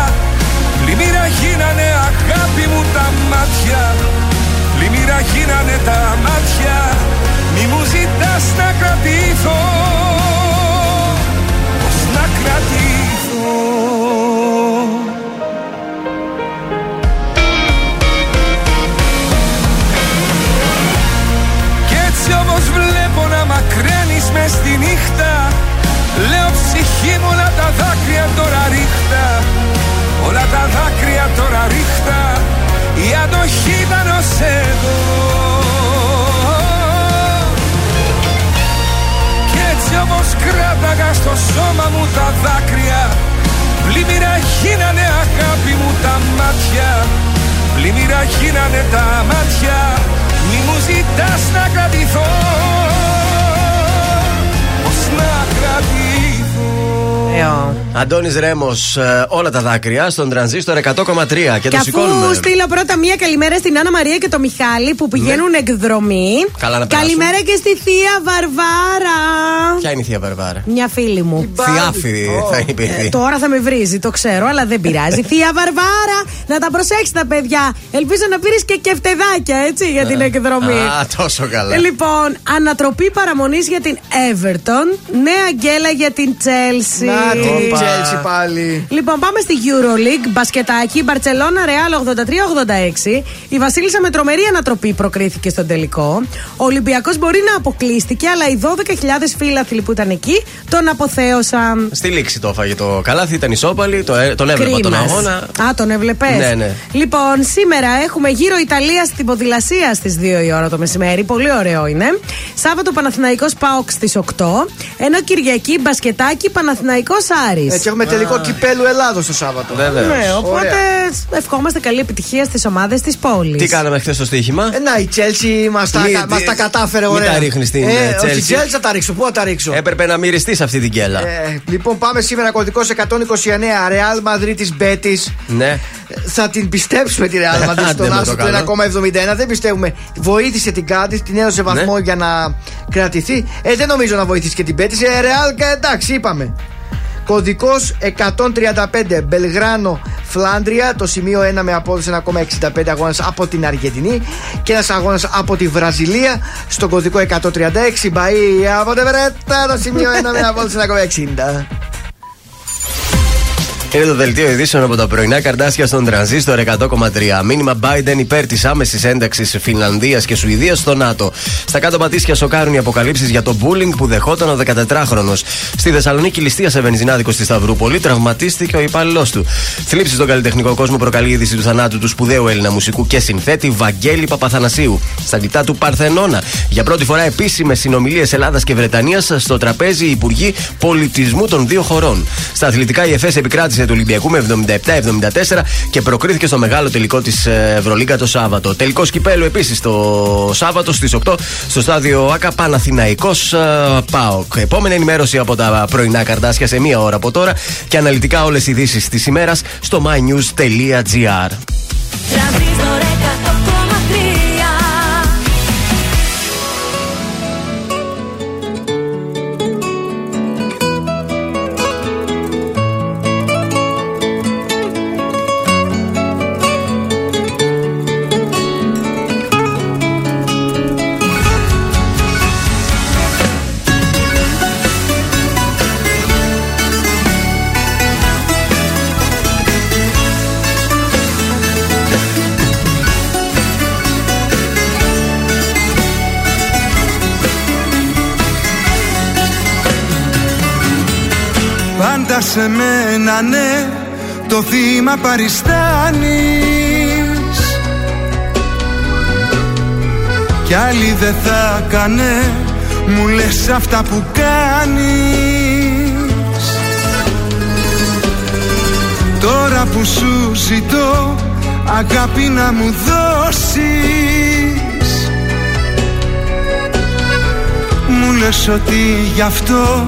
J: Πλημμύρα γίνανε αγάπη μου τα μάτια. Πλημμύρα γίνανε τα μάτια Μη μου ζητάς να κρατήθω Πώς να κρατήθω Κι έτσι όπως βλέπω να μακραίνεις μες στη νύχτα. Λέω ψυχή μου όλα τα δάκρυα τώρα ρίχτα. Όλα τα δάκρυα τώρα ρίχτα. Η αντοχή ήταν ως εδώ Κι έτσι όπως κράταγα στο σώμα μου τα δάκρυα. Πλημμύρα γίνανε αγάπη μου τα μάτια. Πλημμύρα γίνανε τα μάτια. Μη μου ζητάς να κρατηθώ. Πώς να κρατηθώ;
B: Ωραίο.
A: Αντώνης Ρέμος, όλα τα δάκρυα στον τρανζίστορ 100,3 και,
B: Και
A: το
B: αφού
A: σηκώνουμε.
B: στείλω πρώτα μία καλημέρα στην Άννα Μαρία και το Μιχάλη που πηγαίνουν εκδρομή.
A: Ναι. Καλά να περάσουν.
B: Καλημέρα και στη θεία Βαρβάρα.
A: Ποια είναι η θεία Βαρβάρα;
B: Μια φίλη μου.
A: Θιάφη θα υπήρχε.
B: Ε, τώρα θα με βρίζει, το ξέρω, αλλά δεν πειράζει. Θεία Βαρβάρα, να τα προσέξεις τα παιδιά. Ελπίζω να πήρες και κεφτεδάκια, έτσι, για την εκδρομή.
A: Α, τόσο καλά.
B: Ε, Λοιπόν, ανατροπή παραμονής για την Everton. Νέα γκέλα για την Chelsea.
C: Να την Chelsea πάλι.
B: Λοιπόν, πάμε στη Euroleague. Μπασκετάκι. Μπαρσελόνα Ρεάλ 83-86. Η Βασίλισσα με τρομερή ανατροπή προκρίθηκε στον τελικό. Ο Ολυμπιακός μπορεί να αποκλείστηκε, αλλά οι 12.000 φίλαθλοι που ήταν εκεί τον αποθέωσαν.
A: Στη λήξη το έφαγε το καλάθι, ήταν ισόπαλη, το, ε- τον έβλεπα τον
B: Κρίμας.
A: αγώνα.
B: Α, τον έβλεπες;
A: Ναι, ναι.
B: Λοιπόν, σήμερα έχουμε γύρω Ιταλίας στην ποδηλασία στις 2 η ώρα το μεσημέρι. Πολύ ωραίο είναι. Σάββατο Παναθηναϊκός Πάοξ στις 8. Ενώ Κυριακή μπασκετάκι Παναθηναϊκός Άρης.
C: Έτσι έχουμε τελικό κυπέλου Ελλάδος το Σάββατο.
A: Βεβαίως.
B: Ναι, οπότε
C: Ωραία.
B: ευχόμαστε καλή επιτυχία στις ομάδες της πόλης.
A: Τι κάναμε χθες στο στοίχημα;
C: Ε, να, η Chelsea μας τα,
A: Μη-
C: μας τα κατάφερε
A: μην
C: ωραία.
A: τα ρίχνεις στην,
C: ε,
A: ε,
C: όχι,
A: Chelsea.
C: η Chelsea θα τα ρίξω. Πού θα τα ρίξω;
A: Έπρεπε να μυριστεί αυτή την κέλα.
C: Ε, λοιπόν, πάμε σήμερα κωδικό 129 Real Madrid της Μπέτη.
A: Ναι.
C: Θα την πιστέψουμε τη Real Madrid
A: Άντε
C: στον
A: με το
C: άσο του
A: καλό.
C: 1,71. Δεν πιστεύουμε. Βοήθησε την Κάντις, την έδωσε βαθμό
A: Ναι.
C: για να κρατηθεί. Ε, δεν νομίζω να βοηθήσει και την Μπέτη. Ε, Real, και εντάξει, είπαμε. Κωδικός 135 Μπελγράνο Φλάντρια. Το σημείο 1 με απόδοση 1,65 αγώνα από την Αργεντινή. Και ένας αγώνας από τη Βραζιλία. Στο κωδικό 136 Μπαΐ από την Βρέτα. Το σημείο 1 με απόδοση 1,60.
A: Είναι το δελτίο ειδήσεων από τα πρωινά καρτάσια στον τρανζίστορ 100,3. Μήνυμα Biden υπέρ της άμεσης ένταξης Φινλανδία και Σουηδίας στο ΝΑΤΟ. Στα κάτω πατήσια σοκάρουν οι αποκαλύψεις για το bullying που δεχόταν ο 14χρονο. Στη Θεσσαλονίκη ληστεία σε βενζινάδικο στη Σταυρούπολη τραυματίστηκε ο υπάλληλός του. Θλίψη στον καλλιτεχνικό κόσμο προκαλεί η είδηση του θανάτου του σπουδαίου Έλληνα μουσικού και συνθέτη Βαγγέλη Παπαθανασίου. Στα λιτά του Παρθενώνα. Για πρώτη φορά επίσημες συνομιλίες Ελλάδας και Βρετανίας στο τραπέζι οι Υπουργοί Πολιτισμού των δύο χωρών. Στα αθλητικά η ΕΦΕΣ επικράτησε του Ολυμπιακού με 77-74 και προκρίθηκε στο μεγάλο τελικό της Ευρωλίγκα το Σάββατο. Τελικό κυπέλου επίσης το Σάββατο στις 8 στο στάδιο ΑΚΑ Παναθηναϊκός ΠΑΟΚ. Επόμενη ενημέρωση από τα πρωινά καρτάσια σε μία ώρα από τώρα και αναλυτικά όλες οι ειδήσεις της ημέρας στο mynews.gr.
D: μένα ναι το θύμα παριστάνεις Κι άλλη δεν θα κάνε μου λες αυτά που κάνεις. Τώρα που σου ζητώ αγάπη να μου δώσεις. Μου λες ότι γι' αυτό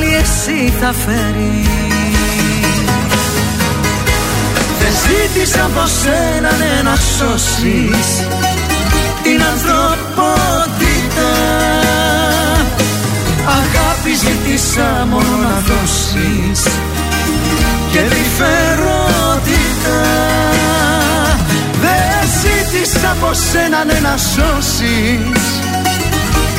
D: πάλι εσύ θα φέρεις. Δεν ζήτησα από σένα ναι, να σώσεις την ανθρωπότητα Αγάπη ζήτησα μόνο να δώσεις και διφερότητα Δεν ζήτησα από σένα ναι, να σώσεις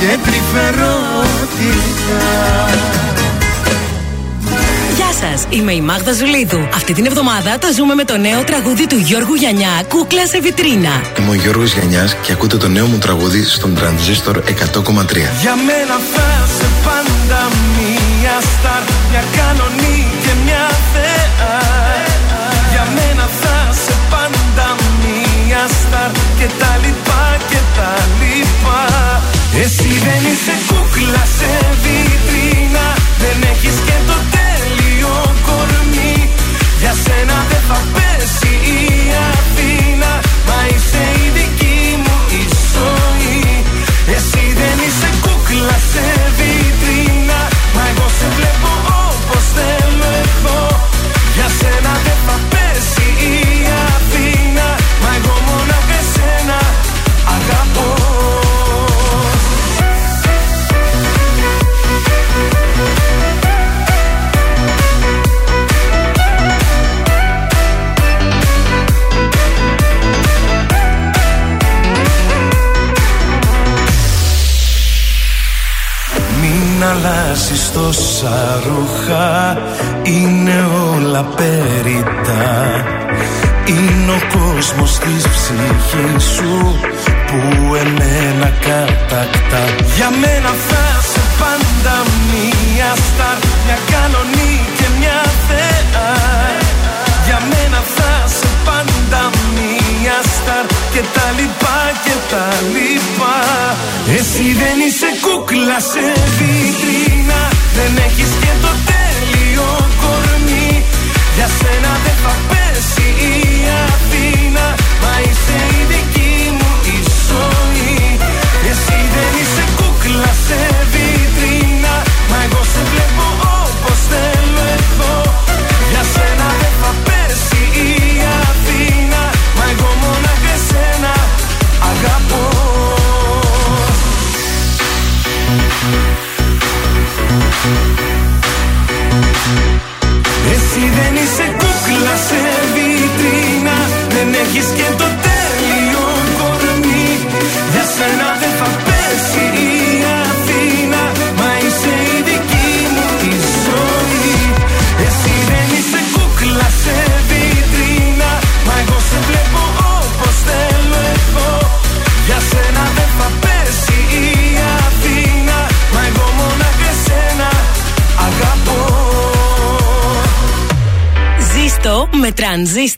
D: και τρυφερότητα.
B: Γεια σας, είμαι η Μάγδα Ζουλίδου. Αυτή την εβδομάδα τα ζούμε με το νέο τραγούδι του Γιώργου Γιανιά, Κούκλα σε βιτρίνα.
K: Είμαι ο Γιώργος Γιανιάς και ακούτε το νέο μου τραγούδι στον τρανζίστορ 100,3.
G: Για μένα θα πάντα μία στάρ, μια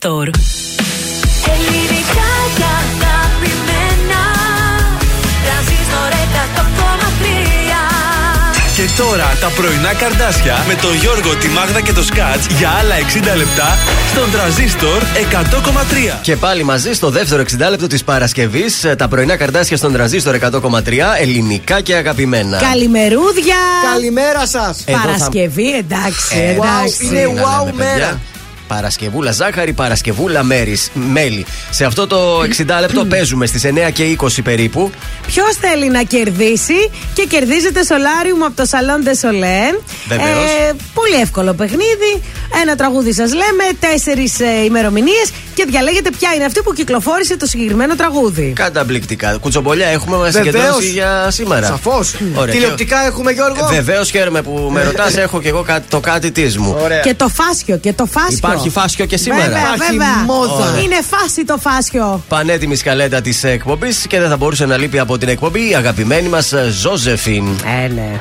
B: Store.
H: Ελληνικά και αγαπημένα Τραζίστορ 100,3
L: Και τώρα τα πρωινά καρδάσια με τον Γιώργο, τη Μάγδα και το Σκάτς για άλλα 60 λεπτά στον Τραζίστορ 100,3.
A: Και πάλι μαζί στο δεύτερο 60 λεπτό της Παρασκευής, ε, τα πρωινά καρδάσια στον Τραζίστορ 100,3, ελληνικά και αγαπημένα.
B: Καλημερούδια!
C: Καλημέρα
A: σας!
B: Παρασκευή, εντάξει.
A: Ε,
C: είναι wow μέρα.
A: Παρασκευούλα ζάχαρη, Παρασκευούλα μέρης, μέλι. Σε αυτό το 60 λεπτό παίζουμε στις 9 και 20 περίπου.
B: Ποιος θέλει να κερδίσει και κερδίζετε σολάριουμ από το Salon de Soleil.
A: Βεβαίως.
B: πολύ εύκολο παιχνίδι. Ένα τραγούδι σας λέμε, τέσσερις ε, ημερομηνίες και διαλέγετε ποια είναι αυτή που κυκλοφόρησε το συγκεκριμένο τραγούδι.
A: Καταπληκτικά. Κουτσομπολιά έχουμε μας
C: Βεβαίως.
A: συγκεντρώσει για σήμερα.
C: Σαφώς.
A: Ωραία.
C: Τηλεοπτικά έχουμε, Γιώργο.
A: Βεβαίως χαίρομαι που με ρωτάς. Έχω και εγώ κάτι- το κάτι της μου.
C: Ωραία.
B: Και το φάσιο, και το φάσιο.
A: Υπάρχει φάσιο και σήμερα.
B: Βέβαια,
C: Υπάρχει
B: βέβαια.
C: μόδα.
B: Είναι φάση το φάσιο.
A: Πανέτοιμη σκαλέτα της εκπομπής και δεν θα μπορούσε να λείπει από την εκπομπή η αγαπημένη μας Ζώζεφιν.
B: Ε, ναι.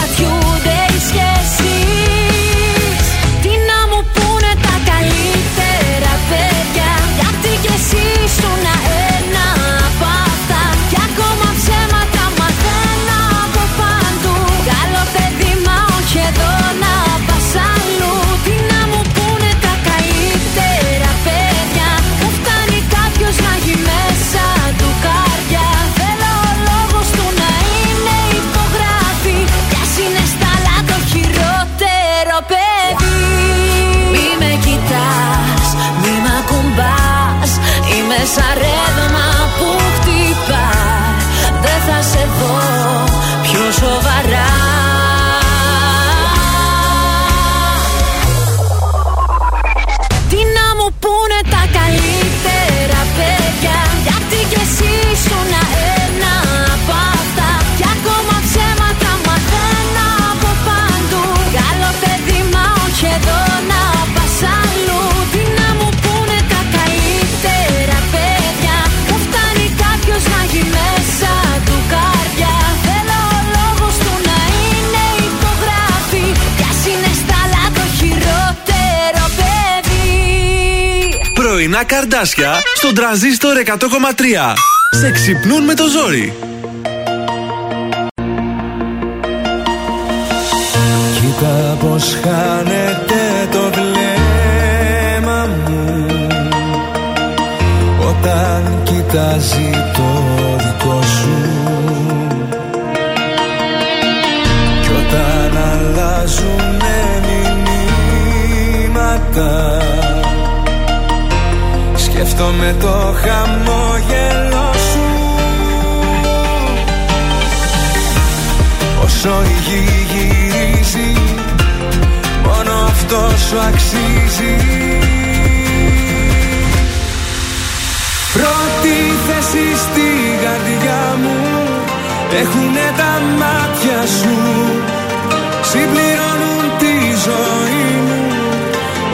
L: καρδάσια στον τραζίστορ 100,3. Σε ξυπνούν με το ζόρι.
D: Κοίτα πως χάνεται Σκέφτομαι το χαμόγελο σου. Όσο η γη γυρίζει Μόνο αυτός σου αξίζει. Πρώτη θέση στη καρδιά μου Έχουνε τα μάτια σου. Συμπληρώνουν τη ζωή μου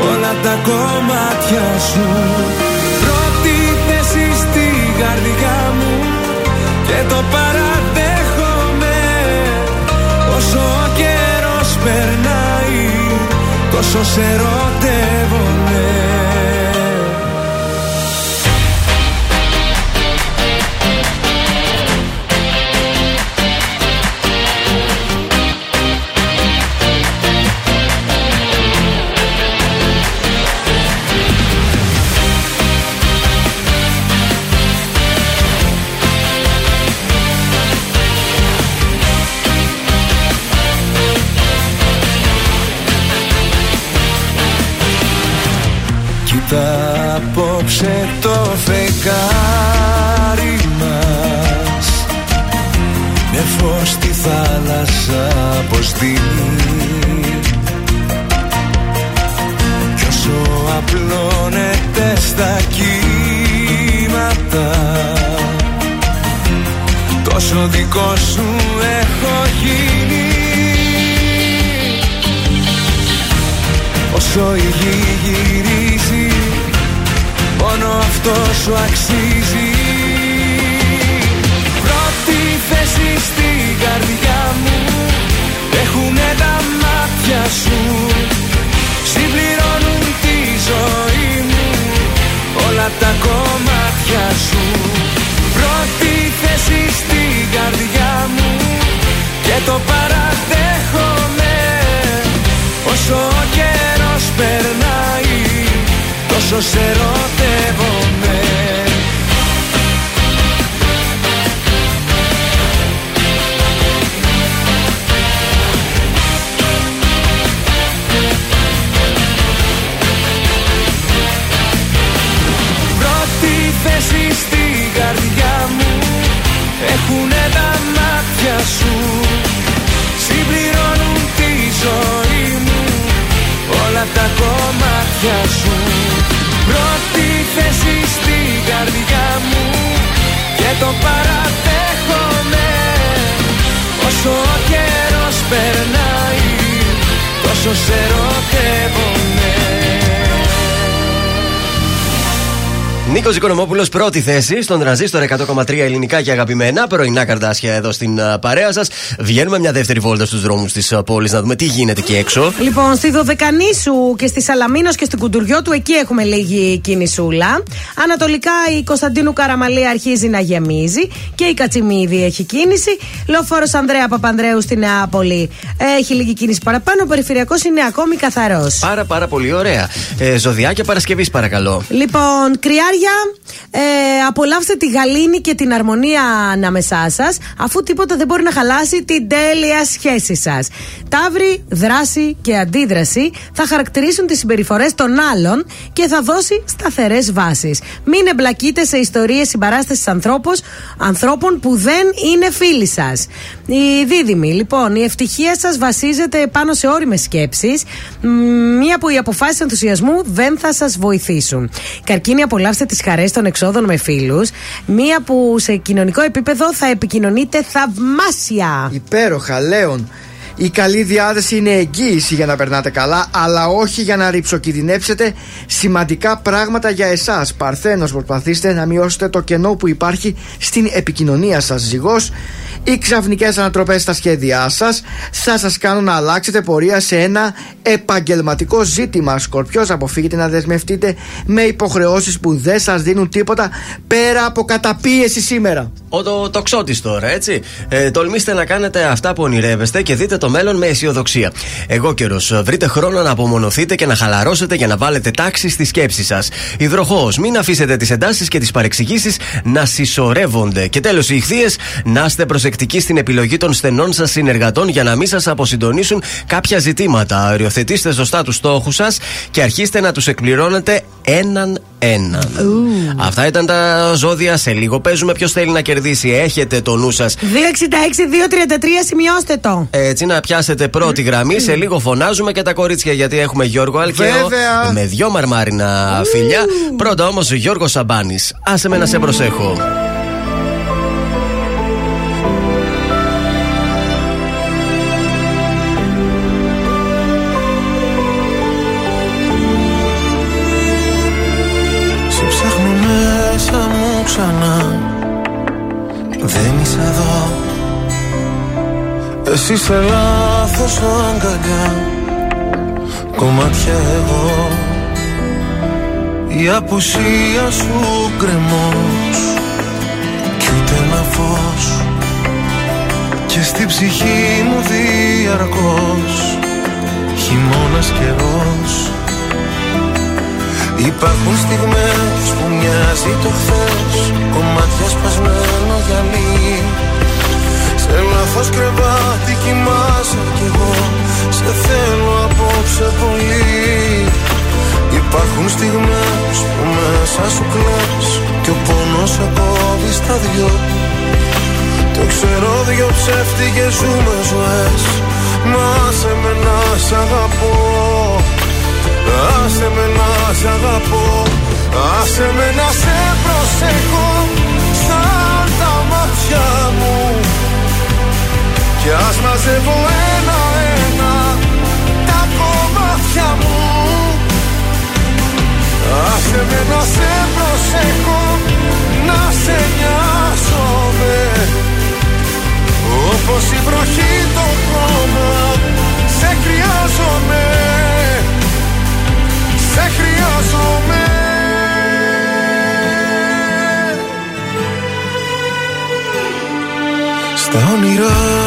D: Όλα τα κομμάτια σου χέρια μου και το παραδέχομαι. Όσο ο καιρός περνάει τόσο σε απόψε το φεγγάρι μας. Με φως στη θάλασσα αποστείλει Κι όσο απλώνεται στα κύματα Τόσο δικό σου έχω γίνει. Όσο η γη γυρίζει Μόνο αυτός σου αξίζει. Πρώτη θέση στην καρδιά μου Έχουνε τα μάτια σου. Συμπληρώνουν τη ζωή μου Όλα τα κομμάτια σου. Πρώτη θέση στην καρδιά μου Και το παραδέχομαι. Όσο ο καιρός περνάει Τόσο σε ερωτεύομαι Πρώτη θέση στην καρδιά μου Έχουνε τα μάτια σου Συμπληρώνουν τη ζωή μου Όλα τα κομμάτια σου. Πρώτη θέση στην καρδιά μου Και το παραδέχομαι Όσο ο καιρός περνάει Τόσο σε ερωτεύομαι
A: Νίκος Οικονομόπουλος, πρώτη θέση στον τρανζίστορ 100,3 ελληνικά και αγαπημένα. Πρωινά καρδάσια εδώ στην α, παρέα σας. Βγαίνουμε μια δεύτερη βόλτα στους δρόμους της πόλης να δούμε τι γίνεται εκεί έξω.
B: Λοιπόν, στη Δωδεκανήσου και στη Σαλαμίνος και στην Κουντουριό του, εκεί έχουμε λίγη κινησούλα. Ανατολικά η Κωνσταντίνου Καραμαλή αρχίζει να γεμίζει και η Κατσιμίδη έχει κίνηση. Λεωφόρος Ανδρέα Παπανδρέου στη Νεάπολη έχει λίγη κίνηση παραπάνω. Ο περιφερειακός είναι ακόμη καθαρός.
A: Πάρα πάρα πολύ ωραία. Ε, ζωδιάκια Παρασκευής παρακαλώ.
B: Λοιπόν, κρυάρια, ε, απολαύστε τη γαλήνη και την αρμονία ανάμεσά σας, αφού τίποτα δεν μπορεί να χαλάσει την τέλεια σχέση σας. Ταύρη, δράση και αντίδραση θα χαρακτηρίσουν τις συμπεριφορές των άλλων και θα δώσει σταθερές βάσεις. Μην εμπλακείτε σε ιστορίες συμπαράστασης ανθρώπων που δεν είναι φίλοι σας. Οι δίδυμοι, λοιπόν, η ευτυχία σας βασίζεται πάνω σε όριμες σκέψεις, μία που οι αποφάσεις ενθουσιασμού δεν θα σας βοηθήσουν. Καρκίνη, απολαύστε τις χαρές των εξόδων με φίλους, μία που σε κοινωνικό επίπεδο θα επικοινωνείτε θαυμάσια.
C: Υπέροχα, Λέων. Η καλή διάθεση είναι εγγύηση για να περνάτε καλά, αλλά όχι για να ρηψοκινδυνεύσετε σημαντικά πράγματα για εσάς. Παρθένος, προσπαθήστε να μειώσετε το κενό που υπάρχει στην επικοινωνία σας. Ζυγός, οι ξαφνικές ανατροπές στα σχέδιά σας θα σας κάνουν να αλλάξετε πορεία σε ένα επαγγελματικό ζήτημα. Σκορπιός, αποφύγετε να δεσμευτείτε με υποχρεώσεις που δεν σας δίνουν τίποτα πέρα από καταπίεση σήμερα.
A: Ο το, τοξότης τώρα, έτσι. Ε, τολμήστε να κάνετε αυτά που ονειρεύεστε και δείτε το μέλλον με αισιοδοξία. Εγώ καιρο, βρείτε χρόνο να απομονωθείτε και να χαλαρώσετε για να βάλετε τάξη στη σκέψη σας. Υδροχός, μην αφήσετε τις εντάσεις και τις παρεξηγήσεις να συσσωρεύονται. Και τέλος, οι ηχθείες, να είστε προσεκτικοί στην επιλογή των στενών σας συνεργατών για να μην σας αποσυντονίσουν κάποια ζητήματα. Οριοθετήστε σωστά τους στόχους σας και αρχίστε να τους εκπληρώνετε έναν έναν. Αυτά ήταν τα ζώδια. Σε λίγο παίζουμε ποιος θέλει να κερδίσει. Έχετε το νου σας.
B: 266-233, σημειώστε το.
A: Έτσι να πιάσετε πρώτη γραμμή. Σε λίγο φωνάζουμε και τα κορίτσια γιατί έχουμε Γιώργο Αλκαίο
C: Βέβαια.
A: με δυο μαρμάρινα φιλιά. Πρώτα όμως Γιώργος Σαμπάνης. Άσε με να σε προσέχω.
I: Εσύ σε λάθος αγκαλιά κομμάτια εγώ. Η απουσία σου κρεμός Κι ούτε ένα φως. Και στη ψυχή μου διαρκώς. Χειμώνας καιρός. Υπάρχουν στιγμές που μοιάζει το χθες. Κομμάτια σπασμένο γυαλί Σε λάθος κρεβάτι κοιμάσαι κι εγώ. Σε θέλω απόψε πολύ. Υπάρχουν στιγμές που μέσα σου κλαις Και ο πόνος σε κόβει στα δυο. Το ξέρω δυο ψεύτικες ζούμε ζωές. Μα σε με να σ' αγαπώ. Άσε με να σ' αγαπώ. Άσε με να σε προσέχω. Σαν τα μάτια μου Κι ας μαζεύω ένα-ένα Τα κομμάτια μου. Άσε με να σε προσέχω Να σε νοιάζομαι. Όπως η βροχή το χώμα Σε χρειάζομαι. Σε χρειάζομαι. Στα όνειρά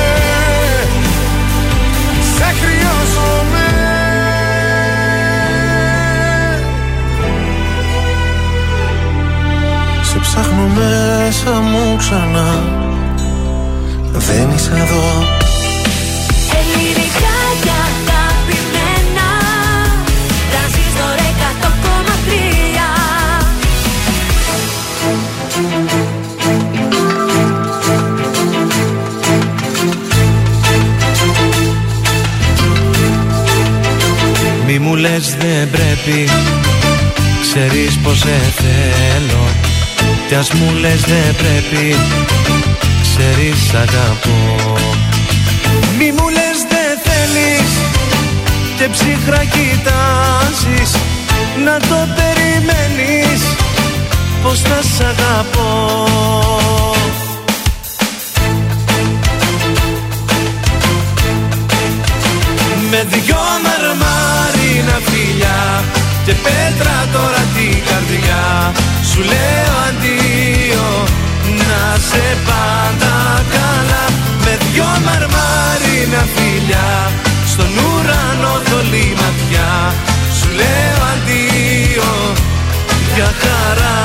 I: χρειάζομαι Σε ψάχνω μέσα μου ξανά. Δεν είσαι εδώ μου λες δεν πρέπει Ξέρεις πως σε θέλω. Κι ας μου λες δεν πρέπει Ξέρεις αγαπώ. Μη μου λες δεν θέλεις Και ψυχρά κοιτάζεις. Να το περιμένεις. Πως θα σ' αγαπώ. Με δυο μαρμάρινα φιλιά Και πέτρα τώρα την καρδιά. Σου λέω αντίο Να σε πάντα καλά. Με δυο μαρμάρινα φιλιά Στον ουρανό θολή ματιά. Σου λέω αντίο Για χαρά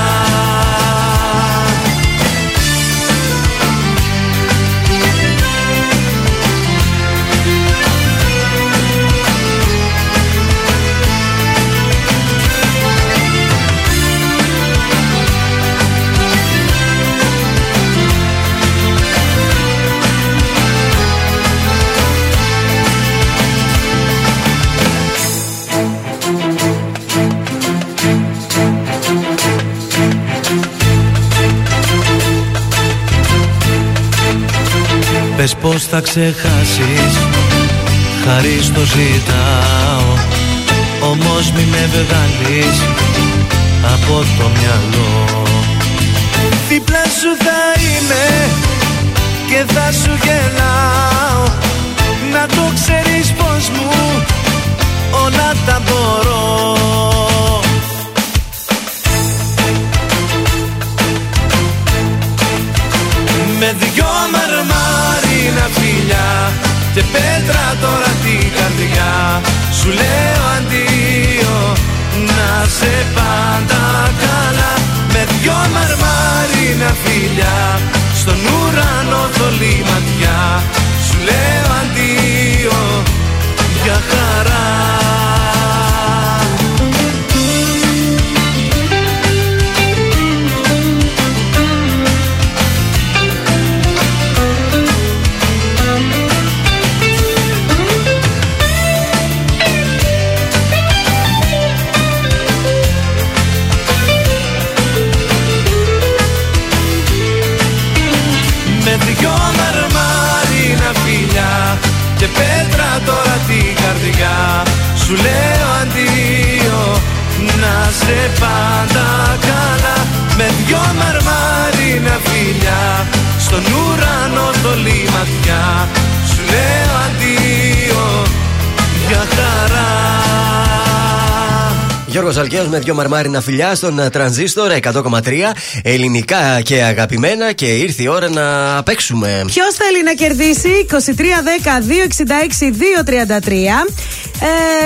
I: Πες πως θα ξεχάσεις. Χαρί στο ζητάω. Όμως μη με βγάλεις Από το μυαλό.
G: Δίπλα σου θα είμαι και θα σου γελάω. Να το ξέρεις πως μου όλα τα μπορώ μαρμάρινα φιλιά και πέτρα τώρα την καρδιά. Σου λέω αντίο να σε πάντα καλά. Με δυο μαρμάρινα φιλιά. Στον ουρανό θολή ματιά. Σου λέω αντίο για χαρά Σου λέω αντίο να σε πάντα καλά. Με δυο μαρμάρινα φιλιά στον ουρανό θολή ματιά Σου λέω αντίο για χαρά
A: Γιώργος Αλκαίος με δυο μαρμάρινα φιλιά στον ε, τρανζίστορ 100,3 ελληνικά και αγαπημένα και ήρθε η ώρα να παίξουμε.
B: Ποιος θέλει να κερδίσει; 2310-266-233.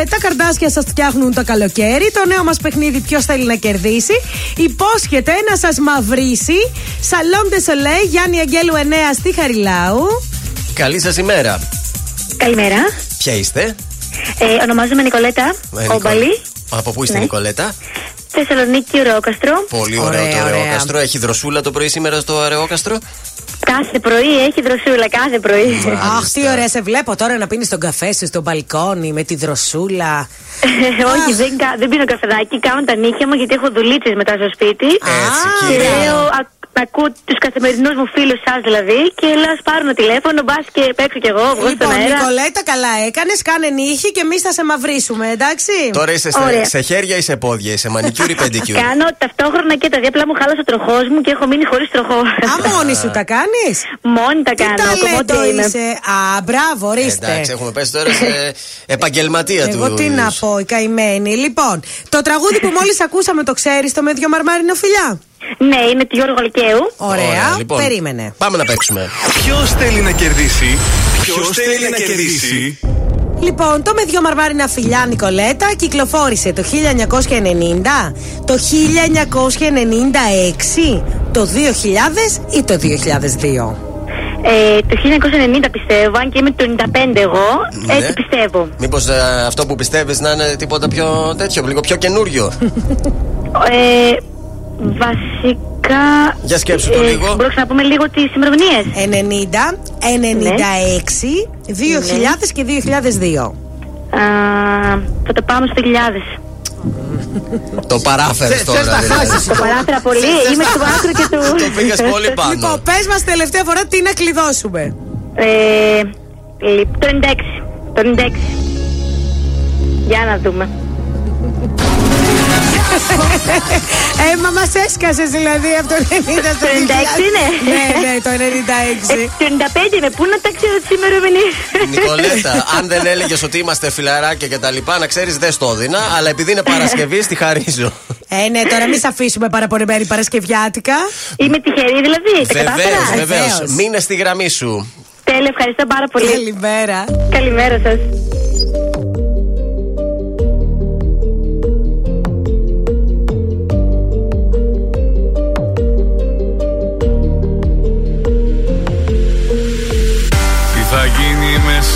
B: Ε, τα καρδάσια σας φτιάχνουν το καλοκαίρι. Το νέο μας παιχνίδι, ποιος θέλει να κερδίσει; Υπόσχεται να σας μαυρίσει. Σαλόν Σολέ, Γιάννη Αγγέλου 9 στη Χαριλάου.
A: Καλή σας ημέρα.
M: Καλημέρα.
A: Ποια είστε,
M: Ε, ονομάζομαι Νικολέτα
A: Ε, Νικο-
M: Όμπαλη.
A: Από πού είστε,
M: Ναι.
A: Νικολέτα;
M: Θεσσαλονίκη, Ουρόκαστρο.
A: Πολύ ωραίο
B: Ωραία,
A: το
B: ωραία.
A: Αραιόκαστρο. Έχει δροσούλα το πρωί σήμερα στο Αραιόκαστρο.
M: Κάθε πρωί έχει δροσούλα, κάθε πρωί.
B: Αχ, τι ωραία σε βλέπω τώρα να πίνεις τον καφέ σου στο μπαλκόνι με τη δροσούλα.
M: Όχι, δεν, κα- δεν πίνω καφεδάκι, κάνω τα νύχια μου γιατί έχω δουλίτσες μετά στο σπίτι.
A: Έτσι,
M: Και
A: κύριε.
M: λέω, α- ακούω τους καθημερινούς μου φίλους σας δηλαδή και λέω, ας πάρω τηλέφωνο, μπας και παίξω κι εγώ, βγω στον
B: Λοιπόν,
M: αέρα.
B: Νικολέτα, καλά έκανες. Κάνε νύχι και εμείς θα σε μαυρίσουμε, εντάξει.
A: Τώρα είσαι σε,
M: Ωραία.
A: σε χέρια ή σε πόδια, είσαι μανικιούρ ή πεντικιούρ.
M: Κάνω ταυτόχρονα και τα δύο απλά μου χάλασε ο τροχός μου και έχω μείνει χωρίς τροχό.
B: Α, μόνη σου τα κάνεις;
M: Μόνη τα
B: Τι
M: κάνω.
B: ταλέντο
M: κομμώτρια είμαι.
B: είσαι. Α, μπράβο, ορίστε.
A: Εντάξει, έχουμε πέσει τώρα σε επαγγελματία του.
B: Εγώ τι να πω, η καημένη. Λοιπόν, το τραγούδι που μόλις ακούσαμε το ξέρεις το με δυο μαρμάρινο φιλιά.
M: Ναι, είναι του Γιώργου Αλκαίου.
B: Ωραία,
A: λοιπόν.
B: περίμενε.
A: Πάμε να παίξουμε.
L: Ποιος θέλει να κερδίσει; Ποιος θέλει να κερδίσει;
B: Λοιπόν, το με δυο μαρμάρινα φιλιά Νικολέτα κυκλοφόρησε το 1990, το 1996, το 2000 ή το 2002.
M: Ε, το 1990 πιστεύω, αν και είμαι του 95 εγώ,
A: Ναι.
M: έτσι πιστεύω.
A: Μήπως αυτό που πιστεύεις να είναι τίποτα πιο τέτοιο, λίγο πιο καινούριο;
M: Ε, βασικά.
A: Για σκέψου το
M: ε,
A: λίγο.
M: Μπορώ να πούμε λίγο τις ημερομηνίες.
B: 90, 96, 2000 και 2002.
M: θα το πάμε στο 2000.
A: Το παράφερες
C: Θες-
A: τώρα.
C: θες να
A: δηλαδή.
C: χάσεις.
M: Το παράθυρα πολύ, είμαι στο παράθυρο και του.
A: Το πήγες πολύ πάνω.
B: Λοιπόν, πες μας τελευταία φορά τι να κλειδώσουμε.
M: Ε, λι- το 96. Το 96. Για να δούμε.
B: Ε, μα μας έσκασες δηλαδή από το 90 στο
M: Το 96 είναι.
B: ναι, ναι, το 96.
M: Ε, το 95 είναι, πού να τα ξέρω τι ημερομηνίε.
A: Νικολέτα, αν δεν έλεγες ότι είμαστε φιλαράκια και τα λοιπά, να ξέρεις δεν στο έδινα, αλλά επειδή είναι Παρασκευή, στη χαρίζω.
B: Ε, ναι, τώρα μην σε αφήσουμε παραπονεμένη Παρασκευιάτικα.
M: Είμαι τυχερή δηλαδή. Τα
A: Βεβαίως,
M: κατάφερα.
A: βεβαίως.
B: Βεβαίως.
A: Μείνε στη γραμμή σου.
M: Τέλεια, ευχαριστώ πάρα πολύ.
B: Καλημέρα.
M: Καλημέρα σας.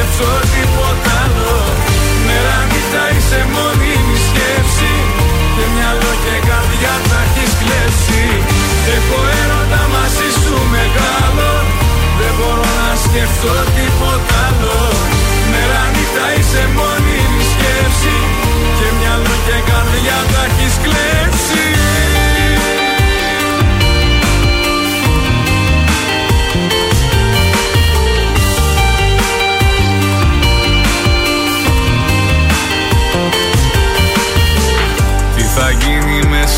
G: πιστέψω τίποτα άλλο. Μέρα νύχτα είσαι μόνη μου σκέψη. Και μυαλό και καρδιά θα έχεις κλέψει. Έχω έρωτα μαζί σου μεγάλο.
N: Δεν μπορώ να σκεφτώ τίποτα άλλο. Μέρα νύχτα είσαι μόνη μου σκέψη. Και μυαλό και καρδιά θα έχεις κλέψει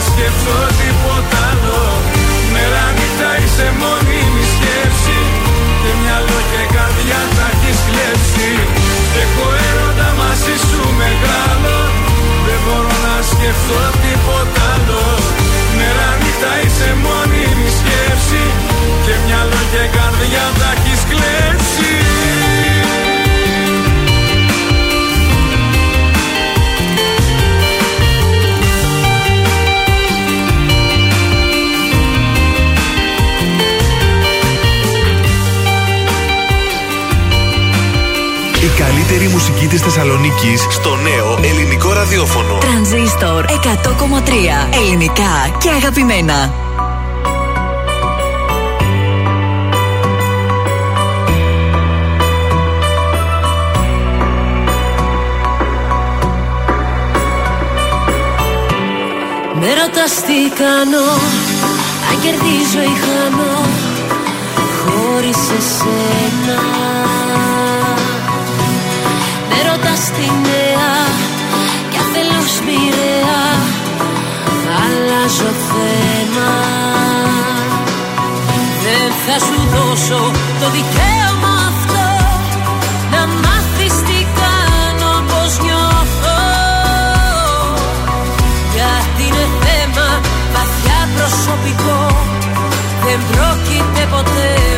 N: μπορώ να σκεφτώ τίποτα άλλο. Μέρα νύχτα είσαι μόνιμη σκέψη. Και μυαλό και καρδιά τα έχεις κλέψει. Έχω έρωτα μαζί σου μεγάλο. Δεν μπορώ να σκεφτώ τίποτα άλλο. Μέρα νύχτα είσαι μόνιμη σκέψη. Και μυαλό και καρδιά τα έχεις κλέψει
L: καλύτερη μουσική της Θεσσαλονίκης στο νέο ελληνικό ραδιόφωνο.
O: Τρανζίστορ 100,3 ελληνικά και αγαπημένα.
H: Με ρωτάς τι κάνω Αν κερδίζω ή χάνω Χωρίς εσένα ρωτάς τι νέα Κι αν θέλω μοιραία Αλλάζω θέμα. Δεν θα σου δώσω το δικαίωμα αυτό Να μάθεις τι κάνω πως νιώθω. Γιατί είναι θέμα βαθιά προσωπικό Δεν πρόκειται ποτέ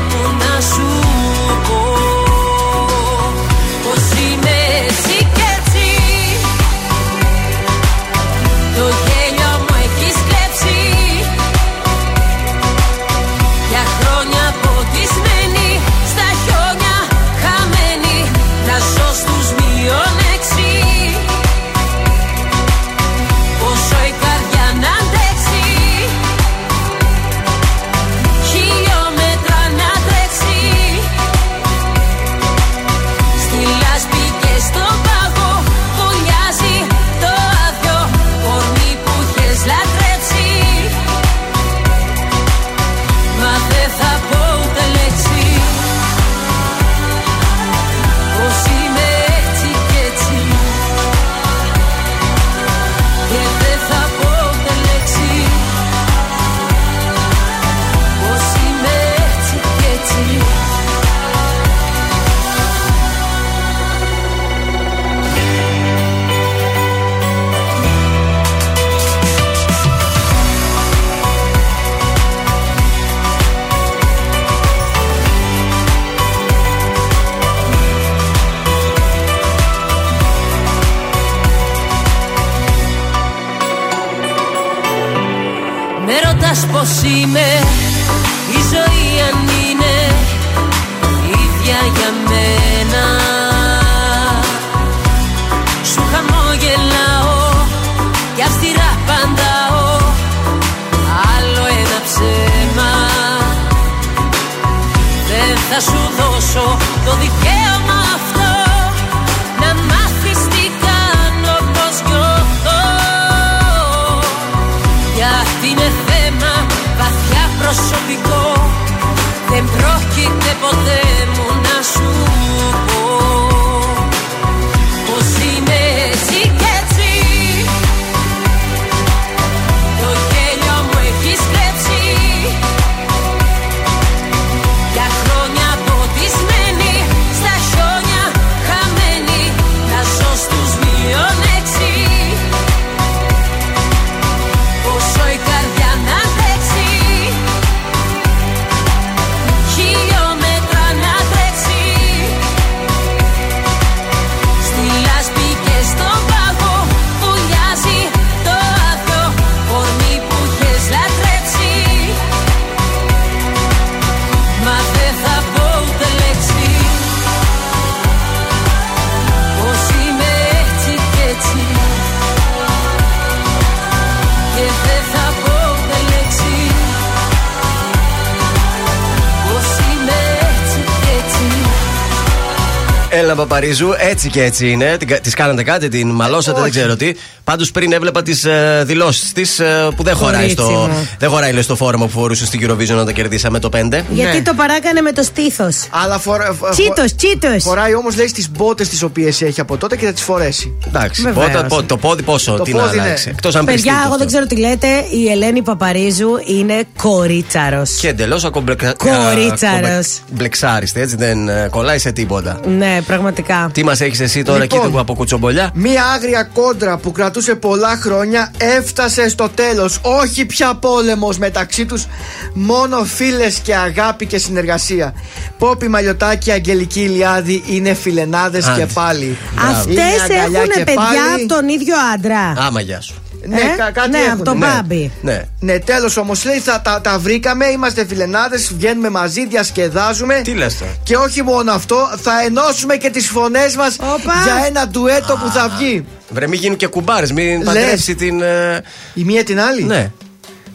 A: Έλα Παπαρίζου, έτσι και έτσι είναι. Τη κάνατε κάτι, την μαλώσατε, δεν ξέρω τι. Πάντως πριν έβλεπα τις ε, δηλώσεις της που δεν χωράει,
B: Κορίτσι
A: στο,
B: μου.
A: δεν χωράει λέει, στο φόρμα που φορούσε στην Eurovision όταν κερδίσαμε το 5.
B: Γιατί
C: Ναι.
B: το παράκανε με το στήθος.
C: Αλλά φορά.
B: Τσίτος, τσίτος.
C: Φοράει όμως λέει στι μπότες τις οποίες έχει από τότε και θα τις φορέσει.
A: Εντάξει,
B: Βεβαίως.
A: πότε- πό- το πόδι πόσο,
C: Το
A: τι να
C: πόδι, ναι.
A: αλλάξει. Εκτός αν
B: Παιδιά,
A: πιστεί
B: εγώ δεν ξέρω τι λέτε. Η Ελένη Παπαρίζου είναι κορίτσαρος.
A: Και εντελώς ακομπλεξα...
B: Κορίτσαρος.
A: Μπλεξάριστη, έτσι δεν ε, κολλάει σε τίποτα.
B: Ναι, πραγματικά.
A: Τι μας έχεις εσύ τώρα
C: Λοιπόν.
A: εκεί του από κουτσομπολιά;
C: Μία άγρια κόντρα που κρατούσε πολλά χρόνια έφτασε στο τέλος. Όχι πια πόλεμος μεταξύ τους, μόνο φίλες και αγάπη και συνεργασία. Πόπι Μαλιωτάκη, Αγγελική Ηλιάδη είναι φιλενάδες
A: Άντε.
C: και πάλι.
B: Αυτές
C: Είναι αγκαλιά
B: έχουν
C: και
B: παιδιά
C: πάλι.
B: από τον ίδιο άντρα.
A: Άμα γεια σου.
C: Ναι,
B: Ε;
C: κα- κάτι
B: ναι,
C: έχουν.
B: από τον
C: ναι.
B: Μπάμπη.
A: Ναι.
C: Ναι, τέλος όμως λέει θα τα, τα βρήκαμε, είμαστε φιλενάδες, βγαίνουμε μαζί, διασκεδάζουμε.
A: Τι λες τώρα.
C: Και όχι μόνο αυτό, θα ενώσουμε και τις φωνές μας για ένα ντουέτο που θα βγει.
A: Βρε, μην γίνουν και κουμπάρες, μην
C: Λες.
A: παντρεύσει την. ε,
C: Η μία την άλλη;
A: Ναι.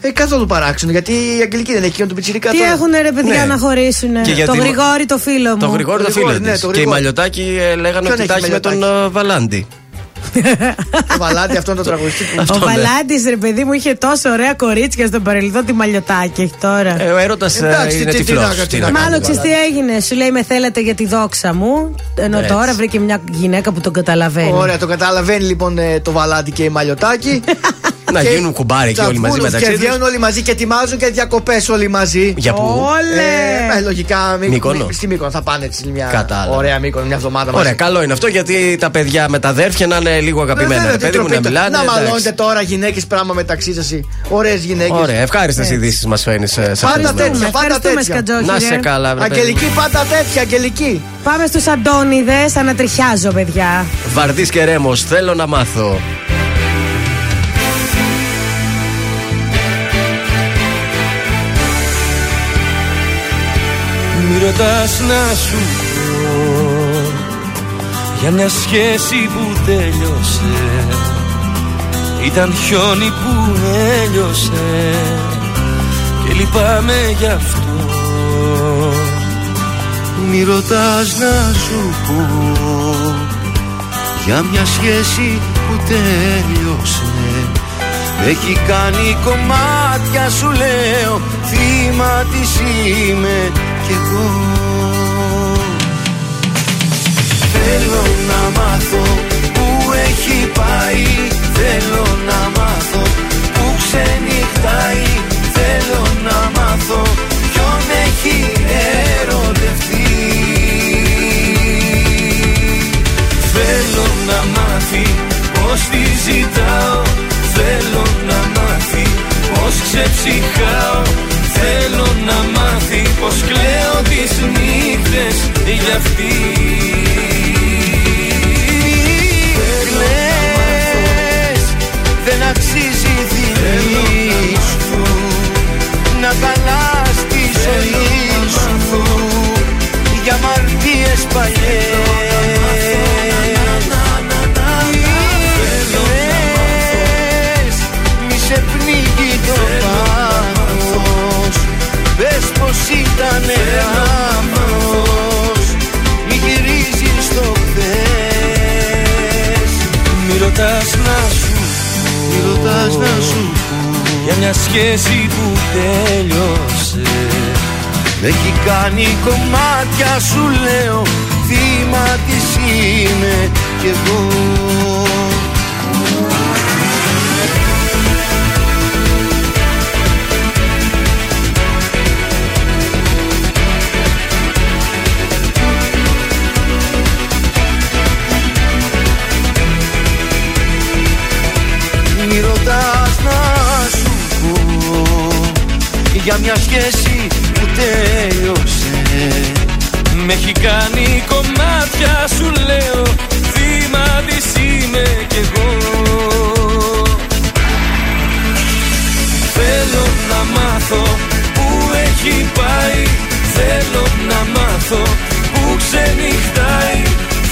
C: Ε, καθόλου παράξενο, γιατί η Αγγελική δεν έχει εκείνον τον πιτσιρικά
B: Τι
C: τώρα.
B: έχουν ρε παιδιά
A: Ναι.
B: να χωρίσουν.
A: Και
B: Το
A: γιατί-
B: Γρηγόρη το φίλο μου.
A: Το γρηγόρι το φίλο
C: Γρηγόρη, ναι,
A: της.
C: το
A: Και η
C: Γρηγόρη.
A: Μαλιωτάκη ε, λέγανε
C: Ποιον
A: ότι
C: έχει
A: τα έχει με τον
C: Μαλιωτάκη;
A: Ε, Βαλάντι.
C: Το βαλάντι αυτόν τον τραγουδιστή που.
B: Ο
A: Αυτό, ναι.
B: Βαλάντης, ρε παιδί μου, είχε τόσο ωραία κορίτσια στον παρελθόν τη μαλλιωτάκι έχει τώρα.
A: Ε, ο έρωτας
C: Εντάξει,
A: είναι
C: τι- τι
A: τυφλός.
C: να- τι να
B: Μάλλον
C: κάνει,
B: ξέρει τι έγινε. Σου λέει με θέλετε για τη δόξα μου. Ενώ
A: Έτσι.
B: τώρα βρήκε μια γυναίκα που τον καταλαβαίνει.
C: Ωραία, το καταλαβαίνει λοιπόν ε, το βαλάντι και η μαλλιωτάκι.
A: Να
C: Και
A: γίνουν κουμπάρι εκεί όλοι μαζί
C: τσαμπούλους
A: μεταξύ
C: Και
A: τους.
C: βγαίνουν όλοι μαζί και ετοιμάζουν και διακοπές όλοι μαζί.
A: Για πού;
B: Όλε!
C: Ε, ε, λογικά μη,
A: Μύκονο.
C: μη- στη Μύκονο θα πάνε έτσι μια
A: Κατάλαβα.
C: ωραία Μύκονο μια εβδομάδα μαζί.
A: Ωραία, καλό είναι αυτό γιατί τα παιδιά με τα αδέρφια να είναι λίγο
C: Ε,
A: αγαπημένα.
C: βέβαια,
A: ρε
C: τι
A: παιδί μου να
C: τροπή-
A: μιλάνε.
C: Να
A: εντάξει.
C: μαλώνετε τώρα γυναίκες πράγμα μεταξύ σας. Ωραίες γυναίκες.
A: Ωραία, ευχάριστες ειδήσεις μας φαίνεις σε
C: Πάντα
A: αυτές τις μέρες.
C: τέτοια, πάντα
B: Ευχαριστούμε,
C: τέτοια.
B: Σκατζόχη,
A: Να
B: ρε.
A: σε καλά, βρε παιδί.
C: Αγγελική, πάντα τέτοια, Αγγελική.
B: Πάμε στους Αντώνιδες. Ανατριχιάζω, παιδιά.
A: Βαρδίς και ρέμος, θέλω να μάθω.
G: Μη ρωτάς να σου πω Για μια σχέση που τέλειωσε Ήταν χιόνι που έλειωσε. Και λυπάμαι γι' αυτό.
P: Μη ρωτάς να σου πω Για μια σχέση που τέλειωσε.
G: Με έχει κάνει κομμάτια σου λέω Θύμα της είμαι κι εγώ πως ξεψυχάω Θέλω να μάθει πως κλαίω τις νύχτες. Για αυτή ήταν λάθος. Μη γυρίζεις στο χθες. Μη ρωτάς να σου
P: Μη ρωτάς να σου
G: για μια σχέση που τέλειωσε. Μ' έχει κάνει κομμάτια σου λέω. Θύμα της είμαι κι εγώ Για μια σχέση που τέλειωσε. Με έχει κάνει κομμάτια σου λέω Θύμα της είμαι κι εγώ. Θέλω να μάθω που έχει πάει. Θέλω να μάθω που ξενυχτάει.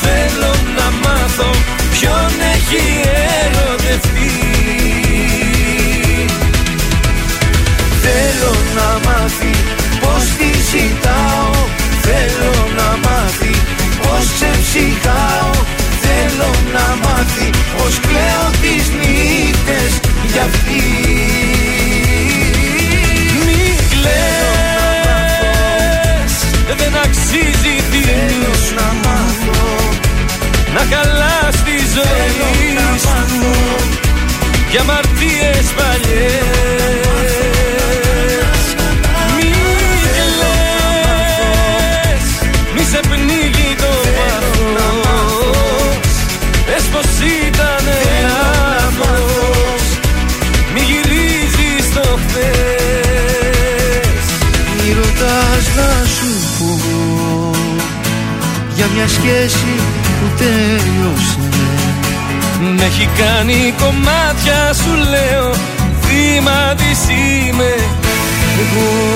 G: Θέλω να μάθω ποιον έχει ερωτευτεί ζητάω Θέλω να μάθει. Πως σε ψυχάω Θέλω να μάθει. Πως
N: κλαίω τις νύχτες για αυτή. Μη κλαις, δεν αξίζει τι Θέλω να μάθω. Να
C: καλά στη ζωή σου. Για μαρτίες παλιές. Σχέση που τέλειωσε.
N: Μ' έχει κάνει κομμάτια σου λέω Θύμα της είμαι. Εγώ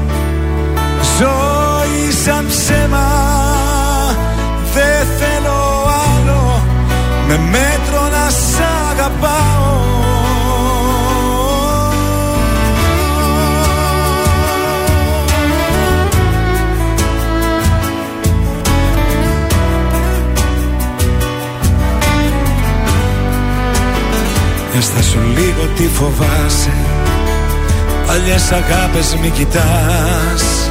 D: ζωή σαν ψέμα Δεν θέλω άλλο. Με μέτρο να σ' αγαπάω. Έστα σου λίγο τι φοβάσαι. Παλιές αγάπες μη κοιτάς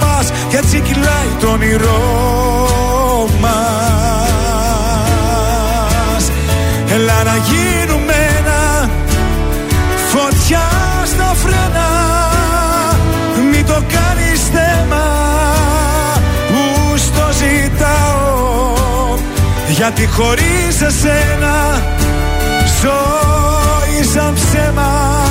D: Κι έτσι κυλάει το όνειρό μας. Έλα να γίνουμε ένα Φωτιά στα φρένα. Μην το κάνεις θέμα Που στο ζητάω. Γιατί χωρίς εσένα Ζωή σαν ψέμα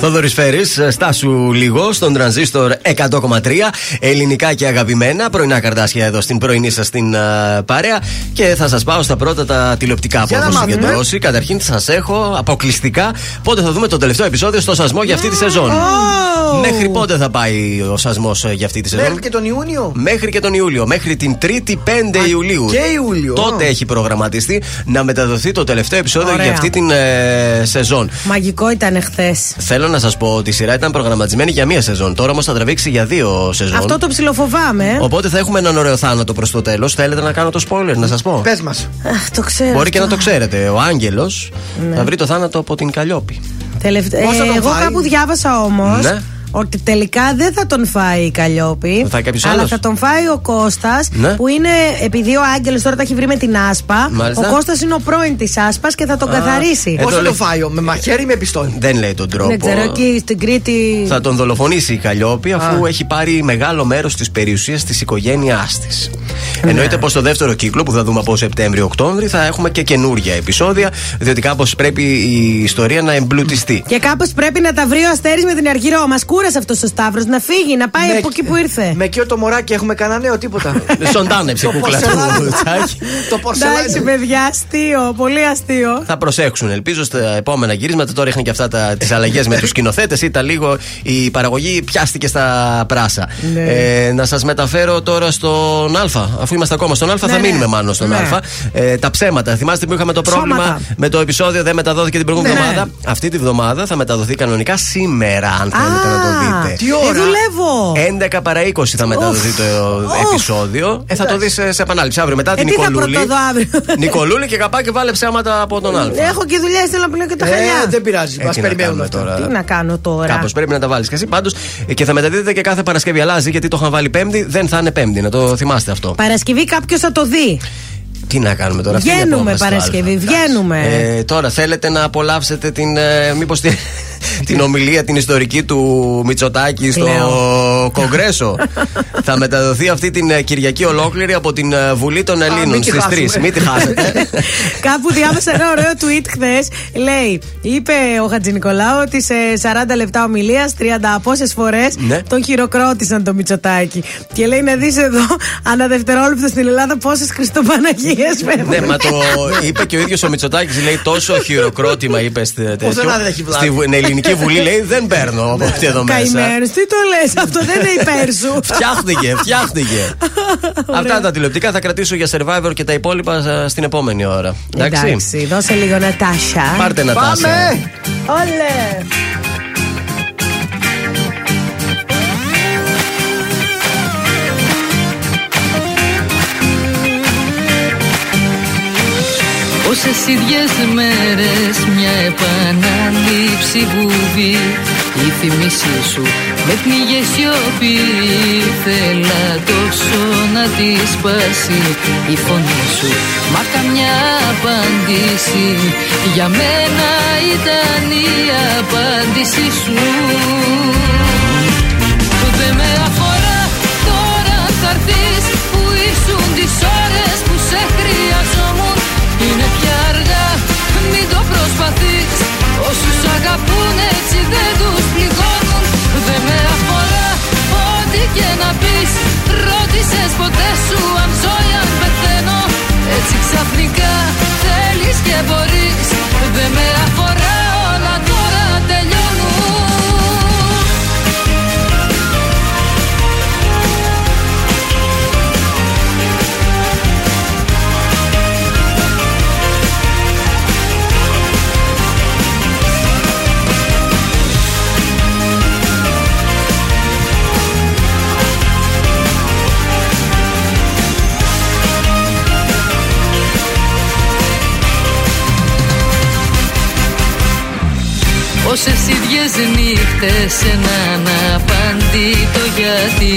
A: Θόδωρης Φέρης, στάσου λίγο στον τρανζίστορ 100,3. Ελληνικά και αγαπημένα. Πρωινά καρτάσια εδώ στην πρωινή σας την α, παρέα. Και θα σας πάω στα πρώτα τα τηλεοπτικά που
C: Για να
A: έχω
C: μάθουμε.
A: συγκεντρώσει. Καταρχήν σας έχω αποκλειστικά πότε θα δούμε το τελευταίο επεισόδιο στο σασμό για αυτή τη σεζόν. Μέχρι πότε θα πάει ο σασμός για αυτή τη σεζόν;
C: Μέχρι και τον Ιούνιο.
A: Μέχρι και τον Ιούλιο. Μέχρι την 3η 5 Ιουλίου.
C: και Ιούλιο.
A: Τότε έχει προγραμματιστεί να μεταδοθεί το τελευταίο επεισόδιο
B: Ωραία.
A: για αυτή την ε, σεζόν.
B: Μαγικό ήταν χθες.
A: Θέλω να σας πω ότι η σειρά ήταν προγραμματισμένη για μία σεζόν. Τώρα όμως θα τραβήξει για δύο σεζόν.
B: Αυτό το ψιλοφοβάμαι. ε.
A: Οπότε θα έχουμε έναν ωραίο θάνατο προς το τέλος. Θέλετε να κάνω το spoiler, να σας πω;
C: Πες μας.
B: Αχ, το ξέρω.
A: Μπορεί και
B: αυτό.
A: να το ξέρετε. Ο Άγγελος
B: Ναι.
A: θα βρει το θάνατο από την Καλλιόπη.
B: Τελευτα-
C: Πώς θα
B: Ε,
C: τον
B: εγώ
C: φάει;
B: κάπου διάβασα όμως
A: Ναι.
B: Ότι τελικά δεν θα τον φάει η Καλλιόπη.
A: Θα φάει κάποιος
B: αλλά
A: άλλος;
B: θα τον φάει ο Κώστας.
A: Ναι.
B: Που είναι, επειδή ο Άγγελος τώρα τα έχει βρει με την άσπα.
A: Μάλιστα.
B: Ο Κώστας είναι ο πρώην της άσπας και θα τον καθαρίσει.
A: Ε,
C: Πώς
A: το
C: θα
A: λέει-
C: το φάει, με μαχαίρι ή με πιστόλι;
A: Δεν λέει τον τρόπο.
B: Δεν ξέρω, εκεί στην Κρήτη.
A: Θα τον δολοφονήσει η Καλλιόπη αφού έχει πάρει μεγάλο μέρος της περιουσίας της οικογένειάς της.
B: Ναι.
A: Εννοείται πως στο δεύτερο κύκλο που θα δούμε από Σεπτέμβριο-Οκτώβρη θα έχουμε και καινούργια επεισόδια, διότι κάπως πρέπει η ιστορία να εμπλουτιστεί.
B: Και κάπως πρέπει να τα βρει ο Αστέρης με την Αργυρό. Μας κούρασε αυτός ο Σταύρος να φύγει, να πάει από εκεί που ήρθε.
C: Με εκείνο το μωράκι έχουμε κανένα νέο τίποτα.
A: Ζωντάνεψε η
C: Το
A: κούκλα του
C: πορσελάνο.
A: Τσάκη.
C: Το πορσελάνο.
B: Εντάξει, παιδιά, αστείο, πολύ αστείο.
A: Θα προσέξουν. Ελπίζω στα επόμενα γυρίσματα. Τώρα είχαν και αυτά τις αλλαγές με τους σκηνοθέτες. Ήταν λίγο η παραγωγή πιάστηκε στα πράσα.
B: Ναι.
A: Ε, να σας μεταφέρω τώρα στον Α. Αφού είμαστε ακόμα στον Α, θα
B: ναι.
A: μείνουμε μάλλον στον
B: Ναι.
A: Α. Ε, τα ψέματα. Θυμάστε που είχαμε το πρόβλημα
B: Ψώματα.
A: με το επεισόδιο δεν μεταδόθηκε την προηγούμενη
B: Ναι.
A: εβδομάδα. Αυτή τη βδομάδα θα μεταδοθεί κανονικά σήμερα, αν θέλετε να το δείτε.
C: Τι ώρα;
B: Δεν δουλεύω.
A: 11 παρα 20 θα μεταδοθεί το
B: Οφ.
A: επεισόδιο. Ε, θα το δεις σε, σε επανάληψη αύριο μετά
B: Ε,
A: την
B: τι θα
A: Νικολούλη.
B: πρωτοδώ αύριο;
A: Νικολούλη και καπάκι βάλε ψέματα από τον Α.
B: Έχω και δουλειά, θέλω να πλύνω και τα
C: Ε,
B: χαλιά.
C: δεν πειράζει. Μας
A: Έτσι να
C: περιμένουν
A: κάνουμε
C: αυτά.
A: τώρα;
B: Τι να κάνω τώρα;
A: Κάπως πρέπει να τα βάλεις και εσύ. Πάντως και θα μεταδίδεται και κάθε Παρασκευή. Αλλάζει γιατί το είχαν βάλει Πέμπτη, δεν θα είναι Πέμπτη. Να το θυμάστε αυτό.
B: Παρασκευή κάποιος θα το δει.
A: Τι να κάνουμε τώρα, αυτή είναι η
B: Βγαίνουμε
A: απόφαση του
B: Παρασκευή,
A: Α.
B: βγαίνουμε.
A: Ε, τώρα θέλετε να απολαύσετε την. Ε, μήπως την, την ομιλία την ιστορική του Μητσοτάκη στο
B: Λέω.
A: Κογκρέσο. θα μεταδοθεί αυτή την ε, Κυριακή ολόκληρη από την ε, Βουλή των Ελλήνων
C: μην τη
A: στις 3.
C: χάσουμε.
A: Μην τη χάσετε.
B: Κάπου διάβασα ένα ωραίο tweet χθες. Λέει, είπε ο Χατζη Νικολάου ότι σε 40 λεπτά ομιλίας 30 πόσες φορές
A: Ναι.
B: τον χειροκρότησαν το Μητσοτάκη. Και λέει να δεις εδώ, ανά δευτερόλεπτο στην Ελλάδα, πόσες Χριστοπαναγίες φεύγουν.
A: ναι, μα το είπε και ο ίδιος ο Μητσοτάκης. Λέει τόσο χειροκρότημα, είπες στη, τέτοιο.
C: Πουθενά δεν έχει βλάβη.
A: Στη Βου- ελληνική βουλή λέει δεν παίρνω από αυτή εδώ μέσα.
B: Καημένο, τι το λες, αυτό δεν είναι υπέρ σου.
A: Φτιάχτηκε, φτιάχτηκε. Αυτά τα τηλεοπτικά θα κρατήσω για survivor και τα υπόλοιπα ε, στην επόμενη ώρα. Εντάξει.
B: Εντάξει, δώσε λίγο Νατάσα.
A: Πάρτε να
C: Πάμε!
B: Όλε!
Q: Πόσες ίδιες μέρες μια επανάληψη βουβή Η θυμίσή σου με πνίγε σιωπή. Θέλα τόσο να της σπάσει η φωνή σου. Μα καμιά απάντηση Για μένα ήταν η απάντηση σου. Δεν με αφορά και να πεις Ρώτησες ποτέ σου αν ζω ή αν πεθαίνω. Έτσι ξαφνικά θέλεις και μπορείς. Δεν με αφορά Πόσες ίδιες νύχτες έναν απαντήτο γιατί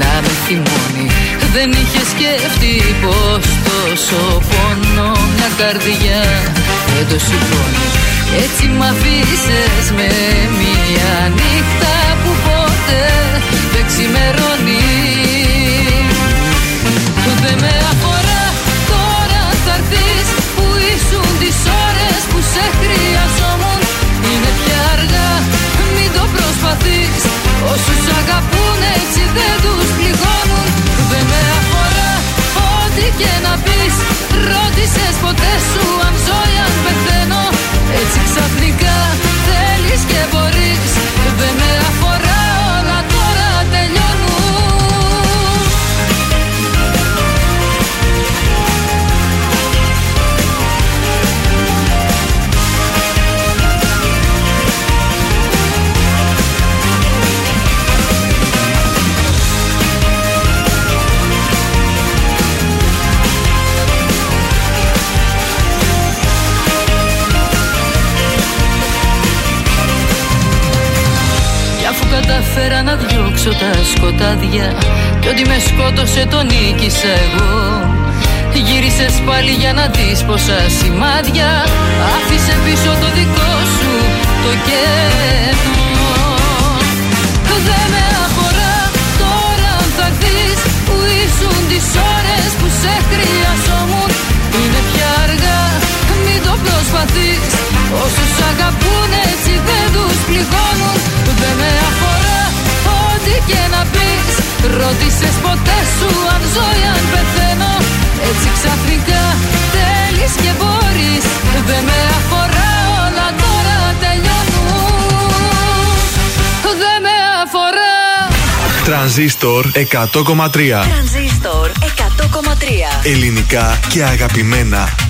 Q: να με θυμώνει. Δεν είχε σκεφτεί πως τόσο πόνο μια καρδιά δεν το σηκώνει. Έτσι μ' αφήσες με μια νύχτα που ποτέ δεν ξημερώνει. Δεν με Όσους αγαπούν έτσι δεν τους πληγώνουν. Δεν με αφορά ό,τι και να πεις. Ρώτησες ποτέ σου αν ζω ή αν πεθαίνω. Έτσι ξαφνικά θέλεις και πέρα να διώξω τα σκοτάδια Κι ότι με σκότωσε τον νίκησα εγώ. Γύρισες πάλι για να δεις πόσα σημάδια. Άφησε πίσω το δικό σου το κέντρο Δεν με αφορά τώρα αν θα δεις Που ήσουν τις ώρες που σε χρειαζόμουν. Είναι πια αργά μην το προσπαθείς. Όσους αγαπούν έτσι δεν τους πληγώνουν. Δεν με αφορά ό,τι και να πεις Ρώτησες ποτέ σου αν ζω ή αν πεθαίνω. Έτσι ξαφνικά θέλεις και μπορείς Δεν με αφορά όλα τώρα τελειώνουν. Δεν με αφορά.
E: Τρανζίστορ 100,3
O: Τρανζίστορ 100,3
E: Ελληνικά και αγαπημένα.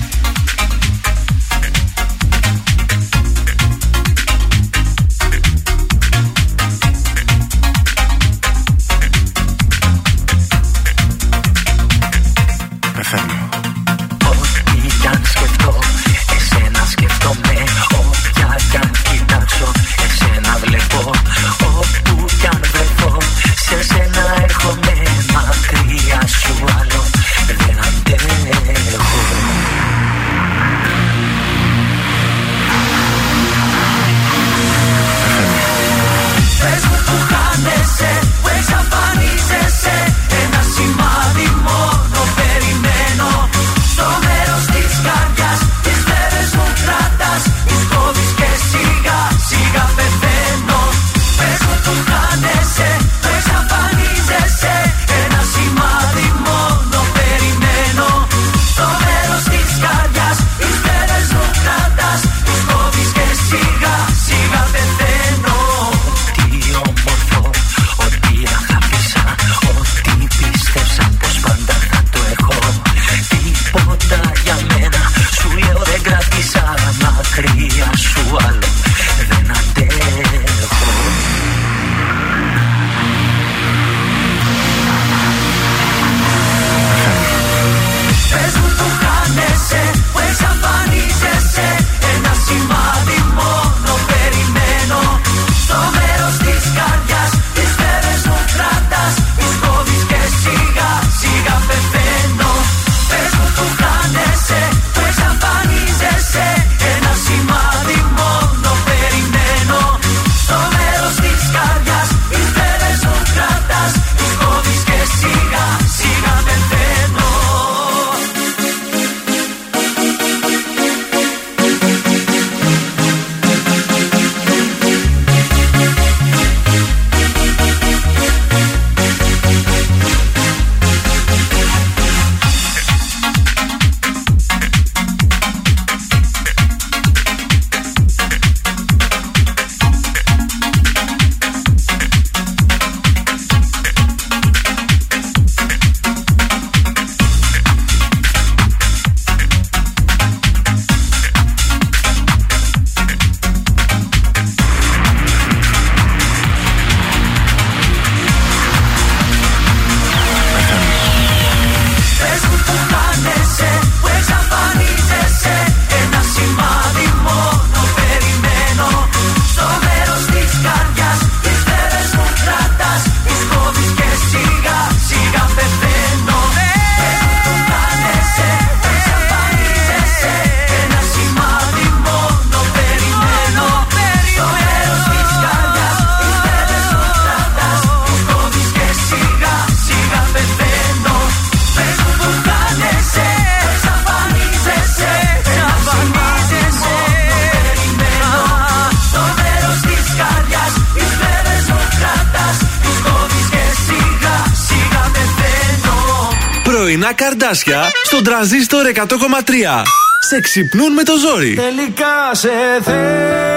E: πρωινά καρδάσια στον τραζίστορ 100,3. Σε ξυπνούν με το ζόρι.
N: Τελικά σε θέλω.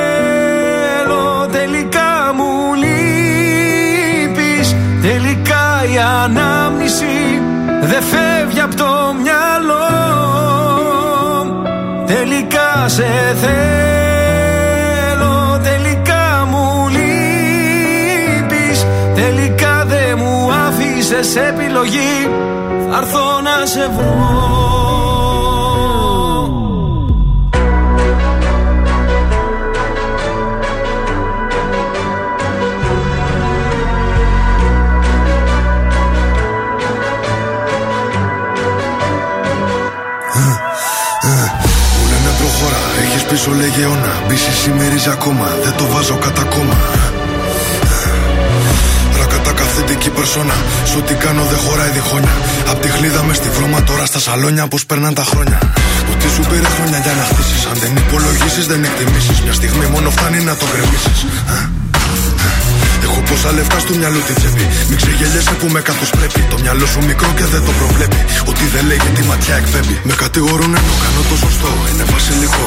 N: σε βρω Πίσω λέγε αιώνα, μπίση
R: σημερίζει ακόμα. Δεν το βάζω κατά κόμμα. Περσόνα. Σου τι κάνω δεν χωράει διχόνια. Απ' τη χλίδα μες στη βρώμα τώρα στα σαλόνια πώς περνάνε τα χρόνια. Ότι σου πήρε χρόνια για να χτίσεις. Αν δεν υπολογίσεις, δεν εκτιμήσεις. Μια στιγμή μόνο φτάνει να το γκρεμίσεις. Έχω πόσα λεφτά στο μυαλό τη τσέπη. Μην ξεγελιέσαι που με κάθο πρέπει. Το μυαλό σου μικρό και δεν το προβλέπει. Ότι δεν λέει τη ματιά εκπέμπει. Με κατηγορούν ενώ κάνω το σωστό. Είναι βασιλικό.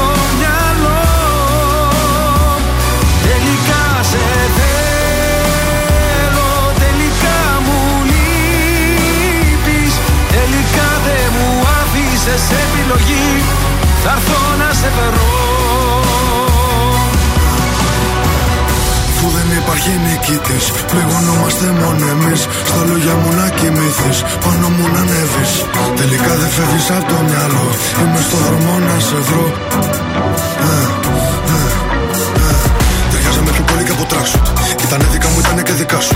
D: επιλογή. Θα έρθω να σε βρω.
R: Που δεν υπάρχει νικητής. Πληγωνόμαστε μόνο εμείς. Στα λόγια μου να κοιμηθείς. Πάνω μου να ανέβεις. Τελικά δεν φεύγεις από το μυαλό. Είμαι στο δρόμο να σε βρω. Ε, ε, ε. Ταιριάζαμε πιο πολύ και από τράξου. Ήτανε δικά μου, ήτανε και δικά σου.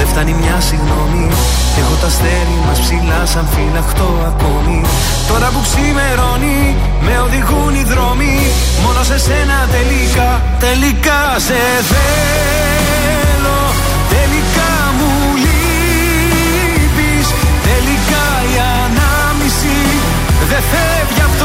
D: δεν φτάνει μια συγγνώμη. Έχω τα αστέρι μας ψηλά σαν φυλαχτό ακόμη. Τώρα που ξημερώνει, με οδηγούν οι δρόμοι. Μόνο σε σένα τελικά, τελικά σε θέλω. Τελικά μου λείπεις Τελικά η ανάμνηση δεν φεύγει από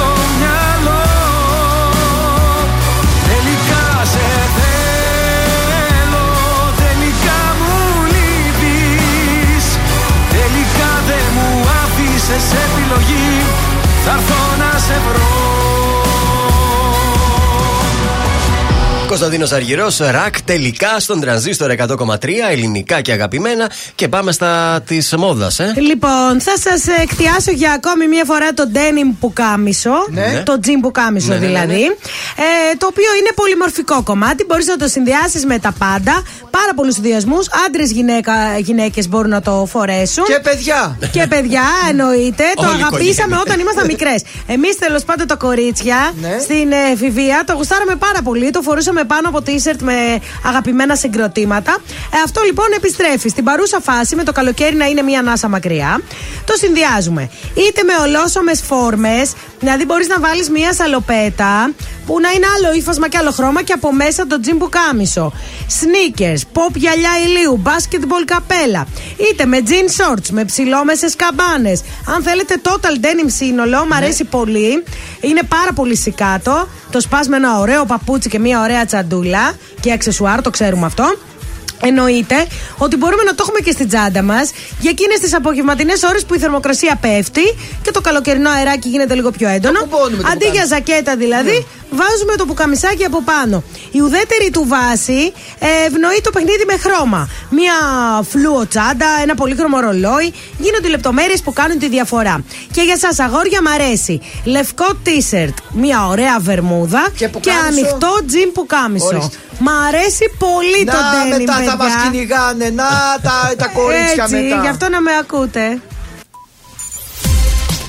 A: Κωνσταντίνος Αργυρός, ρακ τελικά στον τρανζίστορ 100,3 ελληνικά και αγαπημένα. Και πάμε στα της μόδας, ε.
B: Λοιπόν, θα σας εκτιάσω για ακόμη μία φορά το denim πουκάμισο.
A: Ναι.
B: Το jean πουκάμισο
A: Ναι, ναι, ναι, ναι.
B: δηλαδή. Ε, το οποίο είναι πολυμορφικό κομμάτι. Μπορείς να το συνδυάσεις με τα πάντα. Πάρα πολλούς συνδυασμού. Άντρες, γυναίκες μπορούν να το φορέσουν.
C: Και παιδιά.
B: Και παιδιά, εννοείται. το
C: Όλη η
B: αγαπήσαμε
C: οικογένεια.
B: όταν ήμασταν μικρές. Εμείς τέλος πάντων τα κορίτσια
C: Ναι.
B: στην ε, εφηβεία το γουστάραμε πάρα πολύ. Το φορούσαμε πάνω από t-shirt με αγαπημένα συγκροτήματα. Ε, αυτό λοιπόν επιστρέφει. Στην παρούσα φάση με το καλοκαίρι να είναι μία ανάσα μακριά. Το συνδυάζουμε είτε με ολόσωμες φόρμες, δηλαδή μπορείς να βάλεις μία σαλοπέτα που να είναι άλλο ύφασμα και άλλο χρώμα και από μέσα το τζιμ κάμισο. Sneakers, pop γυαλιά ηλίου, basketball καπέλα. Είτε με jean shorts, με ψηλόμεσες καμπάνες. Αν θέλετε total denim σύνολο, μου αρέσει πολύ. Είναι πάρα πολύ σικάτο. Το σπάς με ένα ωραίο παπούτσι και μια ωραία τσαντούλα και αξεσουάρ, το ξέρουμε αυτό. Εννοείται ότι μπορούμε να το έχουμε και στην τσάντα μας για εκείνες τις απογευματινές ώρες που η θερμοκρασία πέφτει και το καλοκαιρινό αεράκι γίνεται λίγο πιο έντονο.
C: κουμπώνουμε το
B: Αντί για
C: πουκάμισο.
B: ζακέτα δηλαδή, βάζουμε το πουκαμισάκι από πάνω. Η ουδέτερη του βάση ε, ευνοεί το παιχνίδι με χρώμα. Μία φλούο τσάντα, ένα πολύχρωμο ρολόι. Γίνονται οι λεπτομέρειες που κάνουν τη διαφορά. Και για εσά, αγόρια, μ' αρέσει. Λευκό t-shirt, μία ωραία βερμούδα και,
C: πουκάμισο.
B: ανοιχτό τζιμ πουκάμισο.
C: Ορίστε.
B: Μ' αρέσει πολύ το
C: Να
B: denim,
C: μετά θα
B: παιδιά.
C: μας κυνηγάνε. Να τα, τα κορίτσια
B: Έτσι,
C: μετά.
B: γι' αυτό να με ακούτε.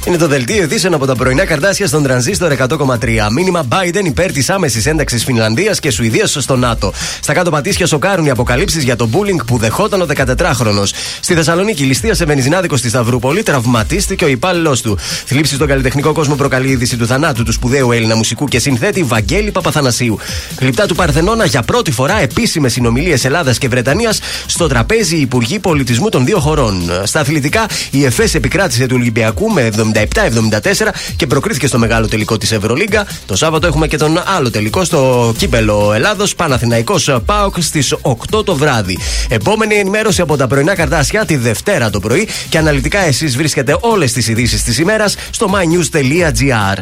D: Είναι το δελτίο ειδήσεων από τα πρωινά καρτάσια στον τρανζίστορ 100,3. Μήνυμα Biden υπέρ της άμεσης ένταξης Φινλανδίας και Σουηδίας στο ΝΑΤΟ. Στα κάτω πατήσια σοκάρουν οι αποκαλύψεις για το bullying που δεχόταν ο 14χρονο. Στη Θεσσαλονίκη, ληστεία σε βενζινάδικο στη Σταυρούπολη, τραυματίστηκε ο υπάλληλο του. Θλίψη στον καλλιτεχνικό κόσμο προκαλεί η είδηση του θανάτου του σπουδαίου Έλληνα μουσικού και συνθέτη Βαγγέλη Παπαθανασίου. Γλυπτά του Παρθενώνα για πρώτη φορά επίσημες συνομιλίες Ελλάδας και Βρετανίας στο τραπέζι Υπουργοί Πολιτισμού των δύο χωρών. Στα αθλητικά, η ΕΦΕΣ επικράτησε του Ολυμπιακού με 77-74 και προκρίθηκε στο μεγάλο τελικό τη Ευρωλίγκα. Το Σάββατο έχουμε και τον άλλο τελικό στο κύπελο Ελλάδο Παναθηναϊκό Πάοκ στι 8 το βράδυ. Επόμενη ενημέρωση από τα πρωινά καρτάσια τη Δευτέρα το πρωί και αναλυτικά εσεί βρίσκετε όλε τι ειδήσει τη ημέρα στο mynews.gr.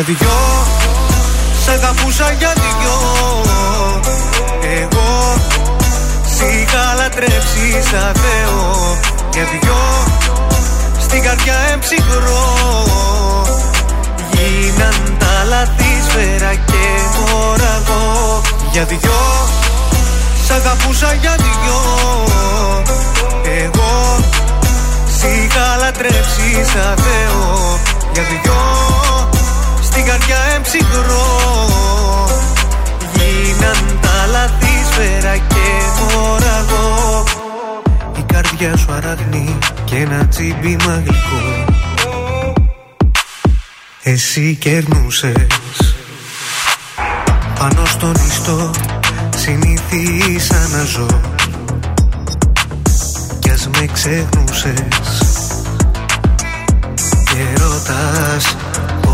S: Για
G: δυο. Σ' αγαπούσα για δυο. Εγώ Σ' είχα λατρέψεις σαν Θεό Για δυο Στην καρδιά εμψυχρό. Γίναν τα λαθή σφαίρα και μοραγό. Για δυο Σ' αγαπούσα για δυο. Εγώ Σ' είχα λατρέψεις σαν Θεό Για δυο Στην καρδιά εμψυχρό. Γίναν τα λαθή σφαίρα και μοραγό Η καρδιά σου αραγνή και ένα τσίμπημα γλυκό Εσύ κερνούσες. Πάνω στον ιστό συνηθίσα να ζω. Κι ας με ξεχνούσες. Και ρωτάς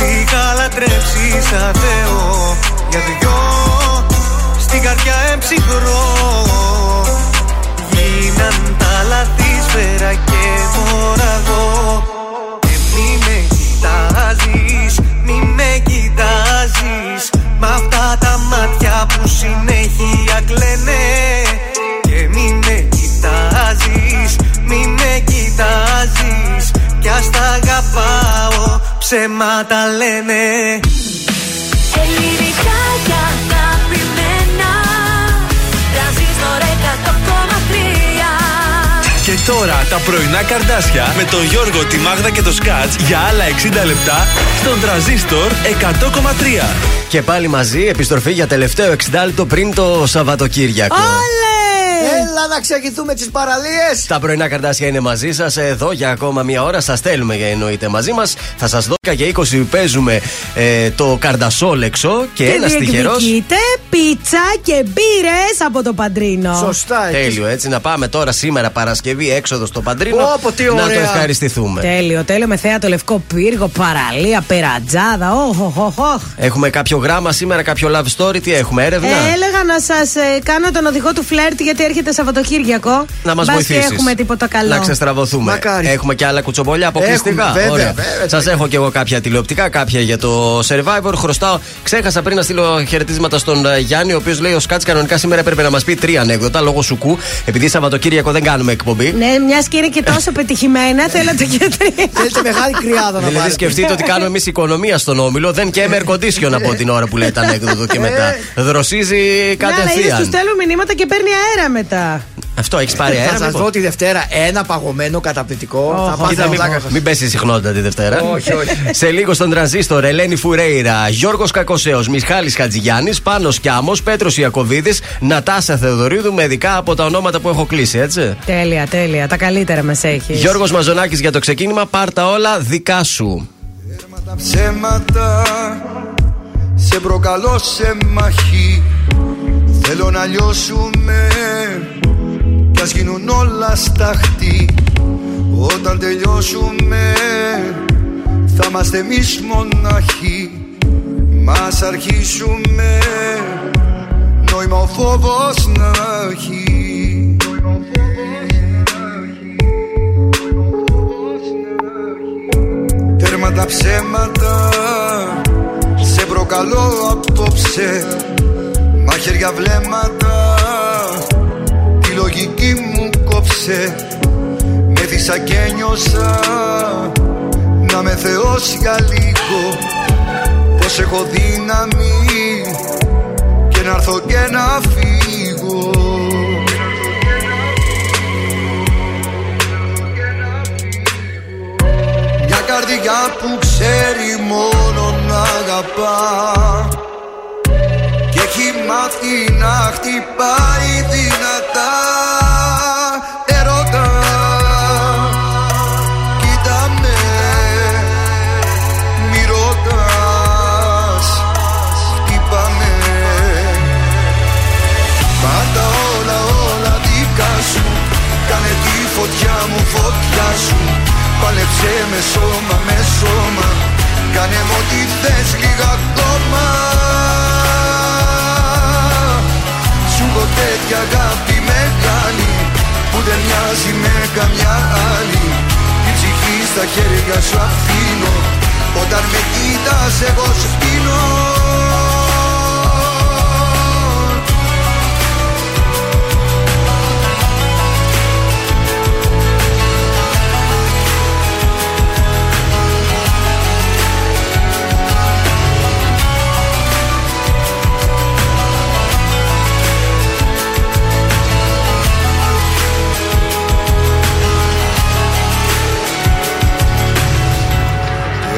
G: είχα λατρέψει σαν Θεό Για δυο Στην καρδιά εμψυχρό Γίναν τα λαθή σφαίρα και μοραγό Και μη με κοιτάζεις, μη με κοιτάζεις. Μ' αυτά τα μάτια που συνέχεια κλαίνε. Και μη με κοιτάζεις, μη με κοιτάζεις. Κι ας τα αγαπάω, ψέματα λένε
H: Ελληνικά και αγαπημένα Τρανζίστορ 100,3
L: Και τώρα τα πρωινά καρδάσια με τον Γιώργο, τη Μάγδα και το Σκάτς για άλλα 60 λεπτά στον τραζίστορ 100,3.
A: Και πάλι μαζί, επιστροφή για τελευταίο 60 λεπτό πριν το Σαββατοκύριακο.
C: Έλα να ξεγηθούμε τις παραλίες.
A: Τα πρωινά καρτάσια είναι μαζί σας εδώ για ακόμα μία ώρα. Σας στέλνουμε για εννοείται μαζί μας. Θα σας δω για 20 παίζουμε ε, το καρντασόλεξο και, ένας τυχερός.
B: διεκδικείτε πίτσα και μπύρες από το Παντρίνο.
C: Σωστά,
A: Τέλειο, έτσι να πάμε τώρα σήμερα Παρασκευή έξοδος στο Παντρίνο.
C: Πω, πω, τι
A: να το
C: ωραία.
A: ευχαριστηθούμε.
B: Τέλειο, τέλειο με θέα το λευκό πύργο, παραλία, περατζάδα. Όχ, όχ, όχ, όχ.
A: Έχουμε κάποιο γράμμα σήμερα, κάποιο love story, τι έχουμε, έρευνα;
B: Ε, έλεγα να σας κάνω τον οδηγό του φλερτ γιατί έρχεται Σαββατοκύριακο.
A: Να μας
B: Μπας
A: βοηθήσεις.
B: Και έχουμε τίποτα καλό.
A: Να ξεστραβωθούμε.
C: Μακάρι.
A: Έχουμε και άλλα κουτσομπολιά αποκλειστικά.
C: Έχουμε, βέβαια, βέβαια.
A: Σας έχω και εγώ κάποια τηλεοπτικά, κάποια για το survivor. Χρωστάω. Ξέχασα πριν να στείλω χαιρετίσματα στον ε, Γιάννη, ο οποίος λέει: Ο Σκάτς κανονικά σήμερα έπρεπε να μας πει τρία ανέκδοτα λόγω σουκού. Επειδή Σαββατοκύριακο δεν κάνουμε εκπομπή.
B: Ναι, μιας και είναι και τόσο πετυχημένα, θέλατε και τρία.
C: Θέλετε μεγάλη κρυάδα να
A: Δηλαδή
C: πάρετε.
A: σκεφτείτε ότι κάνουμε εμείς οικονομία στον όμιλο, δεν και air condition από την ώρα που λέει τα ανέκδοτο και μετά. Δροσίζει
B: Ναι, αλλά είδε, του
A: κατευθείαν.
B: στέλνουν μηνύματα και παίρνει αέρα μετά.
A: Αυτό έχεις πάρει
C: Θα
A: αέρα.
C: σας
A: μήπως;
C: δω τη Δευτέρα ένα παγωμένο καταπληκτικό. Θα
A: Κοίτα,
C: πάθετε
A: μην,
C: πλάκα σας.
A: μην πέσει η συχνότητα τη Δευτέρα.
C: Όχι, όχι.
A: Σε λίγο στον τρανζίστορ, Ελένη Φουρέιρα, Γιώργος Κακοσέος, Μιχάλης Χατζηγιάννης, Πάνος Κιάμος, Πέτρος Ιακοβίδης, Νατάσα Θεοδωρίδου με δικά από τα ονόματα που έχω κλείσει, έτσι.
B: Τέλεια, τέλεια. Τα καλύτερα μας έχεις.
A: Γιώργος Μαζονάκης για το ξεκίνημα, πάρτα όλα δικά σου.
J: Τα ψέματα σε προκαλώ σε μαχή Θέλω να λιώσουμε κι ας γίνουν όλα σταχτή Όταν τελειώσουμε θα είμαστε εμείς μοναχοί. Μας αρχίσουμε νόημα ο φόβος να έχει. Τέρμα τα ψέματα Σε προκαλώ απόψε. Μαχαίρια βλέμματα Τη λογική μου κόψε. Με θύσα και νιώσα Να με θεός για λίγο. Πως έχω δύναμη Και να έρθω και να φύγω. Μια καρδιά που ξέρει μόνο να αγαπά. Και έχει μάθει να χτυπάει δυνατά. Ερώτα κοιτάμε με Μη ρωτάς Χτύπα Πάντα όλα όλα δικά σου. Κάνε τη φωτιά μου φωτιά σου. Παλέψε με σώμα με σώμα. Κάνε μου ό,τι θες λίγα ακόμα. Τέτοια αγάπη μεγάλη Που δεν μοιάζει με καμιά άλλη. Η ψυχή στα χέρια σου αφήνω Όταν με κοίτας εγώ σπίνω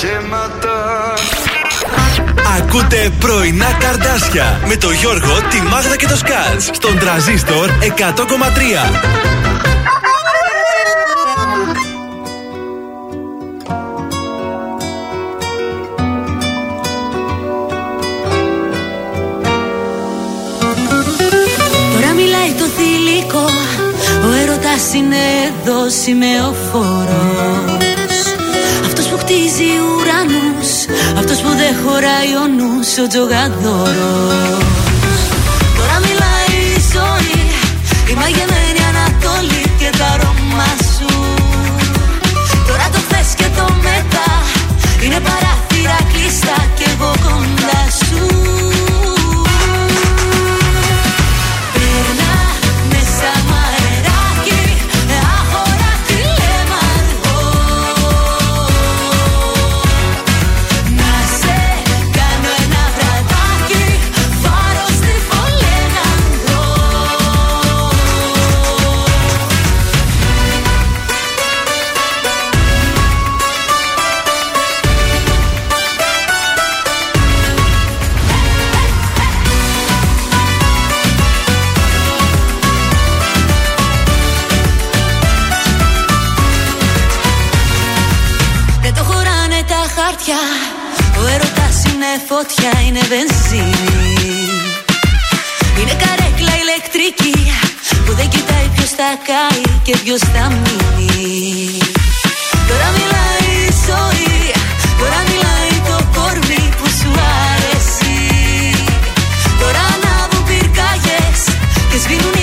J: ψέματα
L: Ακούτε πρωινά καρδάσια με το Γιώργο, τη Μάγδα και το Σκάτ στον τραζίστορ 100,3.
H: Τώρα μιλάει το θηλυκό Ο έρωτας είναι εδώ σημεοφόρος χωράει ο νους Ο τζογαδόρος. Τώρα μιλάει η ζωή Η μαγεμένη Ανατολή και τα αρώμα σου. Τώρα το χθες και το μετά Είναι παράθυρα τα χάρτια Ο έρωτας είναι φωτιά, είναι βενζίνη. Είναι καρέκλα ηλεκτρική Που δεν κοιτάει ποιος θα κάει και ποιος θα μείνει. Τώρα μιλάει η ζωή Τώρα μιλάει το κορμί που σου αρέσει. Τώρα ανάβουν πυρκάγιες Και σβήνουν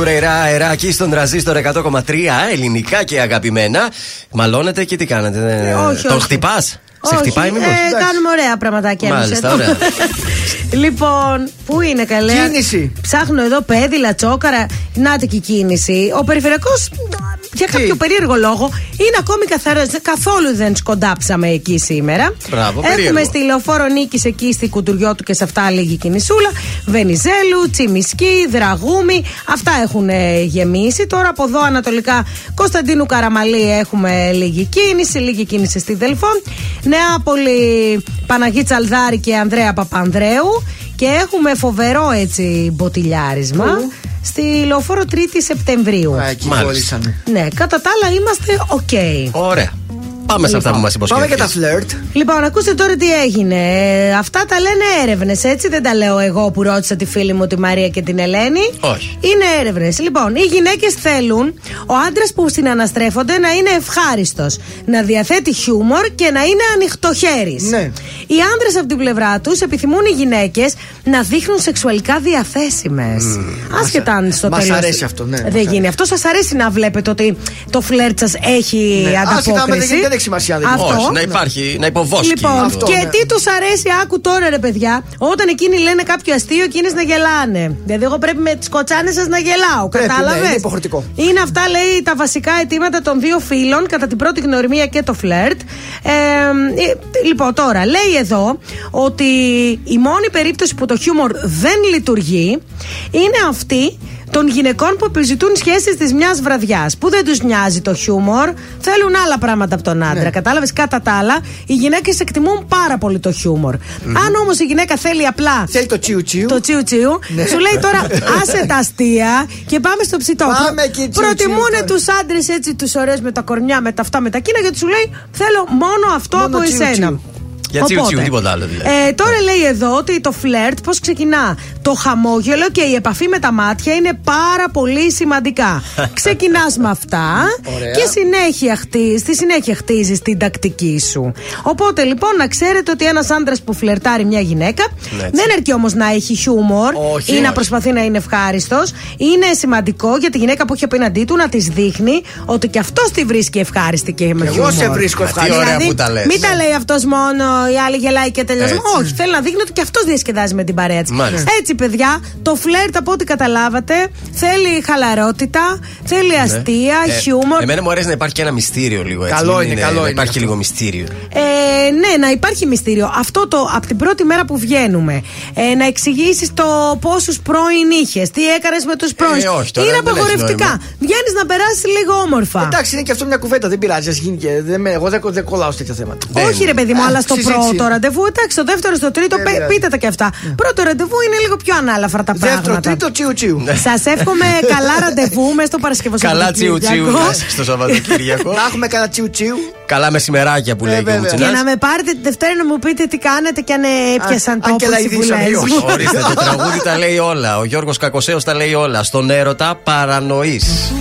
A: Ελένη Φουρεϊρά, αεράκι στον τραζίστορ 100,3 ελληνικά και αγαπημένα. Μαλώνετε και τι κάνετε.
B: όχι,
A: Τον
B: όχι.
A: χτυπάς; Σε
B: Όχι,
A: χτυπάει μήπως;
B: ε, κάνουμε ωραία πραγματάκια εμείς
A: Μάλιστα,
B: εδώ.
A: ωραία.
B: λοιπόν, πού είναι καλέ;
C: Κίνηση.
B: Ψάχνω εδώ πέδιλα, τσόκαρα. Νάτικη κίνηση. Ο περιφερειακός για κάποιο περίεργο λόγο είναι ακόμη καθαρός. Καθόλου δεν σκοντάψαμε εκεί σήμερα.
A: Μπράβο,
B: Έχουμε
A: περίεργο.
B: στη λεωφόρο Νίκης εκεί στη κουντουριό του και σε αυτά λίγη κινησούλα. Βενιζέλου, Τσιμισκή, Δραγούμη. Αυτά έχουν ε, γεμίσει. Τώρα από εδώ ανατολικά Κωνσταντίνου Καραμανλή έχουμε λίγη κίνηση. Λίγη κίνηση στη Δελφών. Νεάπολη, Παναγή Τσαλδάρη και Ανδρέα Παπανδρέου. Και έχουμε φοβερό έτσι μποτιλιάρισμα. Στη λεωφόρο 3η Σεπτεμβρίου.
C: Α, εκεί
A: Μάλιστα.
C: κολλήσαμε.
B: Ναι, κατά τα άλλα είμαστε οκ.
A: Ωραία. Πάμε σε αυτά που μας
C: Λοιπόν, Πάμε
A: υποσχέθηκαν.
C: για τα φλερτ.
B: Λοιπόν, ακούστε τώρα τι έγινε. Ε, Αυτά τα λένε έρευνες, έτσι; Δεν τα λέω εγώ που ρώτησα τη φίλη μου τη Μαρία και την Ελένη.
A: Όχι.
B: Είναι έρευνες. Λοιπόν, οι γυναίκες θέλουν ο άντρας που συναναστρέφονται να είναι ευχάριστος, να διαθέτει χιούμορ και να είναι ανοιχτοχέρης.
C: Ναι.
B: Οι άντρε από την πλευρά τους επιθυμούν οι γυναίκες να δείχνουν σεξουαλικά διαθέσιμες. Άσχετα αν στο
C: Μας
B: τέλος.
C: αρέσει αυτό, ναι, μας
B: Δεν γίνει. Αυτό σας αρέσει να βλέπετε ότι το φλερτ σας έχει
C: Ναι. Άσχετα άμα
B: ανταπόκριση.
C: δεν- δεν έχει σημασία, δεν
B: Αυτό.
A: Όχι, να υπάρχει, να υποβόσκει.
B: Λοιπόν,
C: Αυτό,
B: και
C: ναι.
B: τι τους αρέσει, άκου τώρα ρε παιδιά, όταν εκείνοι λένε κάποιο αστείο, εκείνε να γελάνε. Δηλαδή, εγώ πρέπει με τις κοτσάνες σας να γελάω.
C: Πρέπει,
B: Κατάλαβες;
C: ναι, είναι υποχρεωτικό.
B: Είναι αυτά, λέει, τα βασικά αιτήματα των δύο φίλων κατά την πρώτη γνωριμία και το φλερτ. Ε, ε, λοιπόν, τώρα, λέει εδώ ότι η μόνη περίπτωση που το χιούμορ δεν λειτουργεί είναι αυτή των γυναικών που επιζητούν σχέσεις της μιας βραδιάς. Που δεν τους νοιάζει το χιούμορ, θέλουν άλλα πράγματα από τον άντρα.
C: Ναι.
B: Κατάλαβες, κατά τα άλλα, οι γυναίκες εκτιμούν πάρα πολύ το χιούμορ. Αν όμως η γυναίκα θέλει απλά.
C: Θέλει το τσιου τσιου.
B: Το τσιου τσιου,
C: Ναι.
B: σου λέει τώρα άσε τα αστεία και πάμε στο ψητό.
C: Πάμε εκεί, τσιου τσιου
B: Προτιμούν
C: τώρα.
B: τους άντρες έτσι, τους ωραίους με τα κορμιά, με τα αυτά, με τα κίνα, γιατί σου λέει θέλω μόνο αυτό
C: Μόνο
B: από
C: τσιου
B: εσένα.
C: τσιου.
A: Για τσιου
B: Οπότε,
A: τσιου, τίποτα άλλο δηλαδή.
B: Ε, τώρα λέει εδώ ότι το φλερτ πώς ξεκινά; Το χαμόγελο και η επαφή με τα μάτια είναι πάρα πολύ σημαντικά. Ξεκινάς με αυτά
C: Ωραία.
B: και συνέχεια χτίζεις, στη συνέχεια χτίζεις την τακτική σου. Οπότε λοιπόν να ξέρετε ότι ένας άντρας που φλερτάρει μια γυναίκα
A: Ναι, έτσι.
B: δεν αρκεί όμως να έχει χιούμορ
C: Όχι.
B: ή να
C: Όχι.
B: προσπαθεί να είναι ευχάριστος. Είναι σημαντικό για τη γυναίκα που έχει απέναντί του να της δείχνει ότι και αυτός τη βρίσκει ευχάριστη και με
C: Εγώ
B: χιούμορ.
C: σε βρίσκω
A: Μα τι
C: ευχάριστη.
A: ωραία
B: Δηλαδή,
A: που τα λες.
B: Μην τα λέει αυτός μόνος, η άλλη γελάει και τελειώσει.
A: Έτσι.
B: Όχι, θέλει να δείχνει ότι και αυτός διασκεδάζει με την παρέα της.
A: Μάλιστα.
B: Έτσι, παιδιά, το φλερτ από ό,τι καταλάβατε θέλει χαλαρότητα, θέλει αστεία,
A: Ε,
B: χιούμορ.
A: Εμένα μου αρέσει να υπάρχει και ένα μυστήριο λίγο έτσι.
C: Καλό
A: Μην
C: είναι, καλό
A: να
C: είναι
A: Υπάρχει
C: αυτό.
A: λίγο μυστήριο.
B: Ε, ναι, να υπάρχει μυστήριο. Αυτό το από την πρώτη μέρα που βγαίνουμε. Ε, να εξηγήσεις το πόσους πρώην είχες, τι έκανες με τους πρώην.
A: Ε, όχι, τώρα
B: είναι
A: δεν έχει
B: απαγορευτικά.
A: νόημα.
B: Βγαίνεις να περάσεις λίγο όμορφα.
C: Εντάξει, είναι και αυτό μια κουβέντα, δεν πειράζει. Ας γίνει και. Δεν, με- εγώ δεν, δεν κολλάω σε τέτοια θέματα.
B: Όχι, ρε παιδί μου, αλλά στο
C: συζήτηση
B: πρώτο
C: είναι.
B: ραντεβού, εντάξει, στο δεύτερο, στο τρίτο,
C: Δεν
B: πε-
C: πειράζει.
B: πείτε τα και αυτά. Πρώτο ραντεβού είναι λίγο πιο ανάλαφρα τα
C: Δεύτερο,
B: πράγματα.
C: τρίτο, τσιου τσιου.
B: Σας εύχομαι καλά ραντεβού μέσα στο Παρασκευό
A: Καλά τσιου τσιου
B: Σαββατοκύριακο.
A: στο Σαββατοκύριακο.
C: Να έχουμε κανένα τσιου τσιου.
A: Καλά μεσημεράκια που
C: Ε,
A: λέει και ο
C: βέβαια.
B: Και
A: Μουτσινάς.
B: να με πάρετε τη Δευτέρα να μου πείτε τι κάνετε και αν ε, έπιασαν
C: αν
B: τόπο
C: και
B: οι
C: λαϊδίσαμε ή
B: συμβουλές
C: όχι.
B: μου.
A: Ορίστε, το τραγούδι τα λέει όλα. Ο Γιώργος Κακοσέος τα λέει όλα. Στον έρωτα παρανοείς.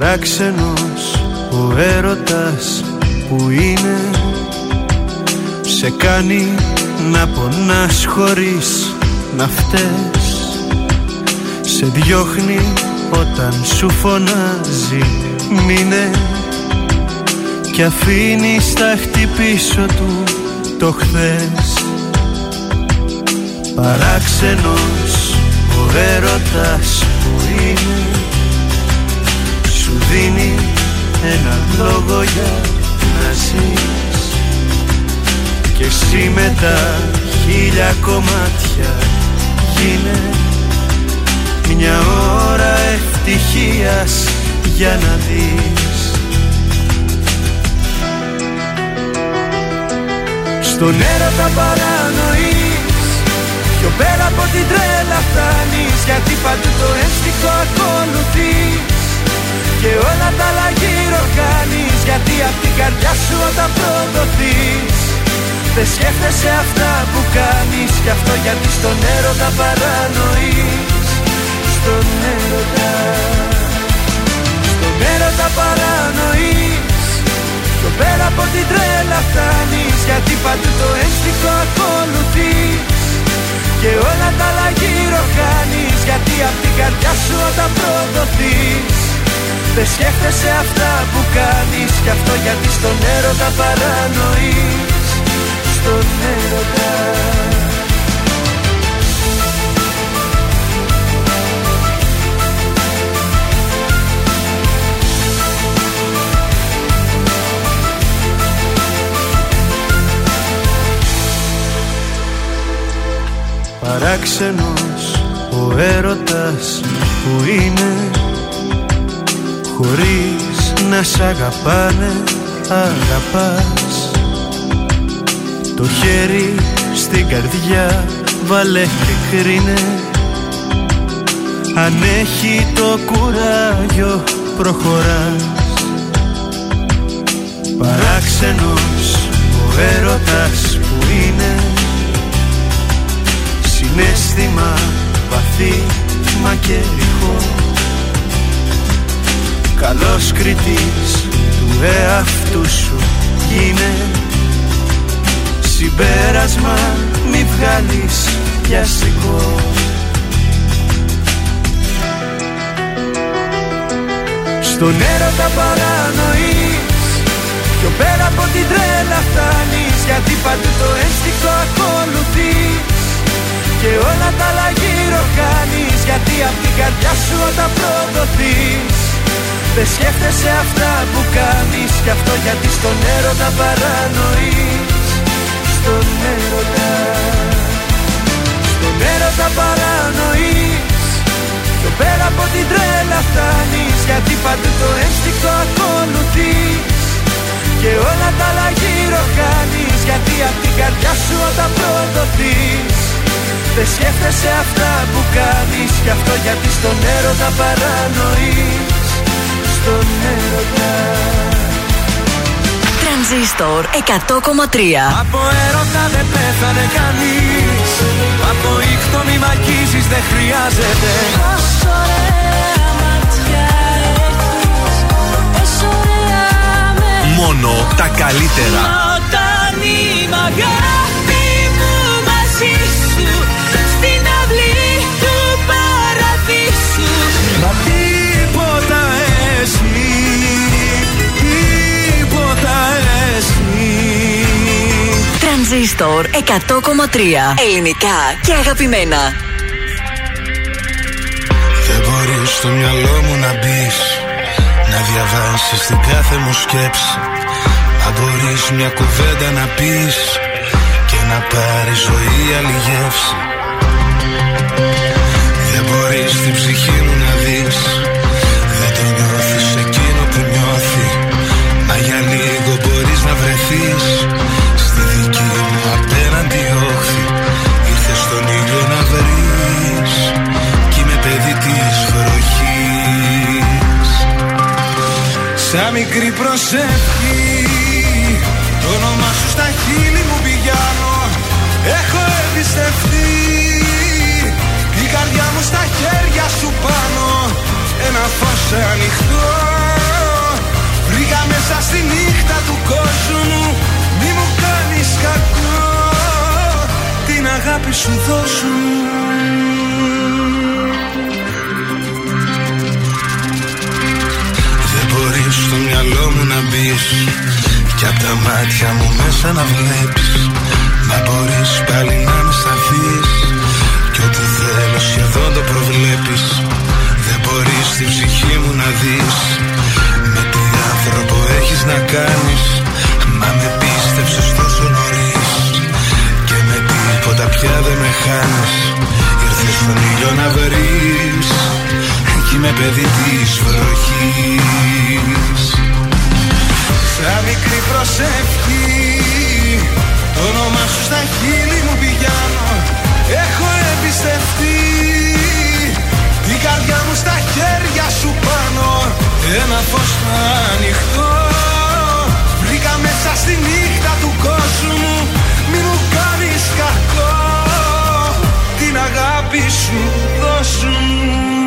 G: Παράξενος ο έρωτας που είναι. Σε κάνει να πονάς χωρίς να φταίς. Σε διώχνει όταν σου φωνάζει μείνε Και αφήνει στα χτυπήσω του το χθες. Παράξενος ο έρωτας που είναι σου δίνει ένα λόγο για να ζεις. Και εσύ με τα χίλια κομμάτια γίνε Μια ώρα ευτυχίας για να δεις. Στον έρωτα παρανοείς Πιο πέρα από την τρέλα φτάνεις Γιατί παντού το ένστικτο ακολουθείς και όλα τα άλλα γύρω κάνεις Γιατί από την καρδιά σου όταν προδοθείς Δεν σκέφτεσαι αυτά που κάνεις Γι' αυτό γιατί στον τα παρανοείς. Στον έρωτα Στον έρωτα παρανοείς. Το πέρα από την τρέλα φτάνεις Γιατί παντού το ένστικτο ακολουθείς. Και όλα τα άλλα γύρω Γιατί απ' την καρδιά σου όταν προδοθείς. Δεν σκέφτεσαι αυτά που κάνεις Κι αυτό γιατί στον έρωτα παρανοείς. Στον έρωτα.
T: Παράξενος ο έρωτας που είναι Χωρίς να σ' αγαπάνε αγαπάς. Το χέρι στην καρδιά βάλε και κρίνε. Αν έχει το κουράγιο προχωράς. Παράξενος ο έρωτας που είναι. Συνέστημα βαθύ μα και ρηχό Καλός κριτής του εαυτού σου γίνε Συμπέρασμα μη βγάλεις πιαστικό
G: Στον έρωτα παρανοείς Πιο πέρα από την τρέλα φτάνεις Γιατί παντού το ένστικτο ακολουθείς. Και όλα τα άλλα γύρω κάνεις Γιατί απ' την καρδιά σου όταν προδοθείς Δεν σκέφτεσαι αυτά που κάνεις Κι αυτό γιατί στον έρωτα παρανοείς. Στον έρωτα. Στον έρωτα παρανοείς. Πιο πέρα από την τρέλα φτάνεις Γιατί παντού το ένστικτο ακολουθείς. Και όλα τα άλλα γύρω κάνεις Γιατί απ' την καρδιά σου όταν προδοθείς. Δεν σκέφτεσαι αυτά που κάνεις Κι αυτό γιατί στον έρωτα παρανοείς Στον έρωτα.
O: Τρανζίστορ 100,3
G: Από έρωτα δεν πέθανε κανείς. Από ήχτο μη μακίζεις δεν χρειάζεται.
H: Πόσο ωραία ματιά έχεις. Πόσο ωραία με
L: Μόνο τα καλύτερα.
H: Όταν είμαι
G: Τίποτα εσύ
O: Τρανζίστορ 100,3 Ελληνικά και αγαπημένα.
D: Δεν μπορείς στο μυαλό μου να μπεις Να διαβάσεις την κάθε μου σκέψη. Αν μπορείς μια κουβέντα να πεις Και να πάρεις ζωή άλλη γεύση. Δεν μπορείς την ψυχή μου να δεις μπορείς να βρεθείς Στη δική μου απέναντι όχθη Ήρθες στον ήλιο να βρεις Κι είμαι παιδί της βροχής.
G: Σαν μικρή προσευχή Το όνομά σου στα χείλη μου πηγαίνω. Έχω εμπιστευτεί. Η καρδιά μου στα χέρια σου πάνω. Ένα φως ανοιχτό. Βρήκα μέσα στη νύχτα του κόσμου Μη μου κάνεις κακό Την αγάπη σου δώσου
D: Δεν μπορείς στο μυαλό μου να μπεις Κι απ' τα μάτια μου μέσα να βλέπεις. Μα μπορείς πάλι να με σταθείς Κι ό,τι θέλω σχεδόν το προβλέπεις. Δεν μπορείς την ψυχή μου να δεις Με τι άνθρωπο έχεις να κάνεις τίποτα πια δεν με χάνεις. Ήρθες στον ήλιο να βρεις. Κι είμαι παιδί της βροχής.
G: Σαν μικρή προσευχή. Το όνομά σου στα χείλη μου πηγαίνω. Έχω εμπιστευτεί. Την καρδιά μου στα χέρια σου πάνω. Ένα φως ανοιχτό. Βρήκα μέσα στη νύχτα του κόσμου. Μη την αγάπη σου δώσου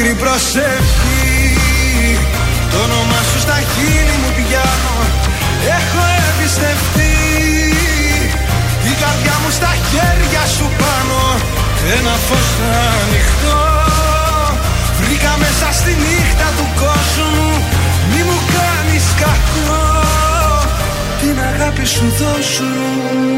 D: μικρή προσευχή. Το όνομά σου στα χείλη μου πιάνω Έχω εμπιστευτεί. Η καρδιά μου στα χέρια σου πάνω. Ένα φως ανοιχτό. Βρήκα μέσα στη αγάπη σου δώσου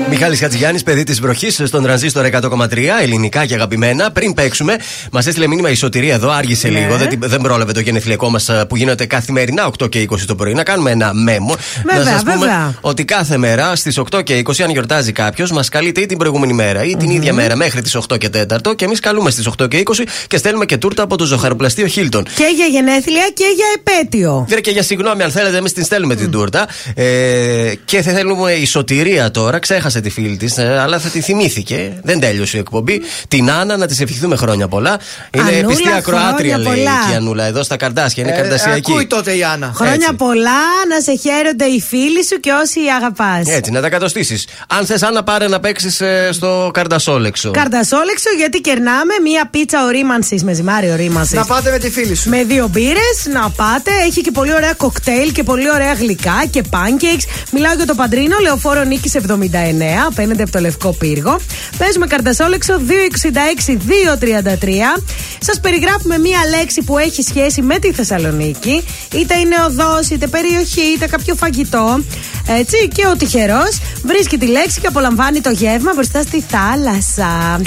A: Μιχάλης Χατζηγιάννης, παιδί της βροχής στον τρανζίστορ 100,3, ελληνικά και αγαπημένα. Πριν παίξουμε, μας έστειλε μήνυμα η σωτηρία εδώ, άργησε
B: Ναι.
A: λίγο, δεν, δεν πρόλαβε το γενεθλιακό μας που γίνεται καθημερινά 8 και 20 το πρωί. Να κάνουμε ένα μέμο.
B: Βέβαια,
A: να σας πούμε
B: βέβαια.
A: ότι κάθε μέρα στις 8 και 20, αν γιορτάζει κάποιος, μας καλείται ή την προηγούμενη μέρα ή την ίδια μέρα μέχρι τις 8 και 4 και εμείς καλούμε στις 8 και 20 και στέλνουμε και τούρτα από το ζωχαροπλαστείο Χίλτον.
B: Και για γενέθλια και για επέτειο.
A: Βέβαια και για συγγνώμη, αν θέλετε, εμείς την στέλνουμε την τούρτα. Ε, και θα θέλουμε η σωτηρία τώρα, ξέχασε τη φίλη της, αλλά θα τη θυμήθηκε. Δεν τέλειωσε η εκπομπή. Την Άννα να της ευχηθούμε χρόνια πολλά. Είναι
B: Ανούλα,
A: πιστή ακροάτρια,
B: χρόνια
A: λέει
B: πολλά.
A: και η Ανούλα, εδώ στα καρδάσια. Είναι
C: Ε,
A: καρδασιακή.
C: Ακούει τότε η Άννα.
B: Χρόνια
A: Έτσι.
B: πολλά, να σε χαίρονται οι φίλοι σου και όσοι αγαπάς.
A: Έτσι, να τα κατοστήσεις. Αν θες, Άννα, πάρε να παίξεις στο καρδασόλεξο.
B: Καρτασόλεξο γιατί κερνάμε μία πίτσα ορίμανσης με ζυμάρι ορίμανσης.
C: Να πάτε με τη φίλη σου.
B: Με δύο μπύρες, να πάτε. Έχει και πολύ ωραία κοκτέιλ και πολύ ωραία γλυκά και pancakes. Μιλάω για το Παντρίνο, λεωφόρο νίκης 79, απέναντι από το λευκό πύργο. Παίζουμε καρτασόλεξο 266-233. Σας περιγράφουμε μία λέξη που έχει σχέση με τη Θεσσαλονίκη. Είτε είναι οδός, είτε περιοχή, είτε κάποιο φαγητό. Έτσι, και ο τυχερός βρίσκει τη λέξη και απολαμβάνει το γεύμα μπροστά στη θάλασσα.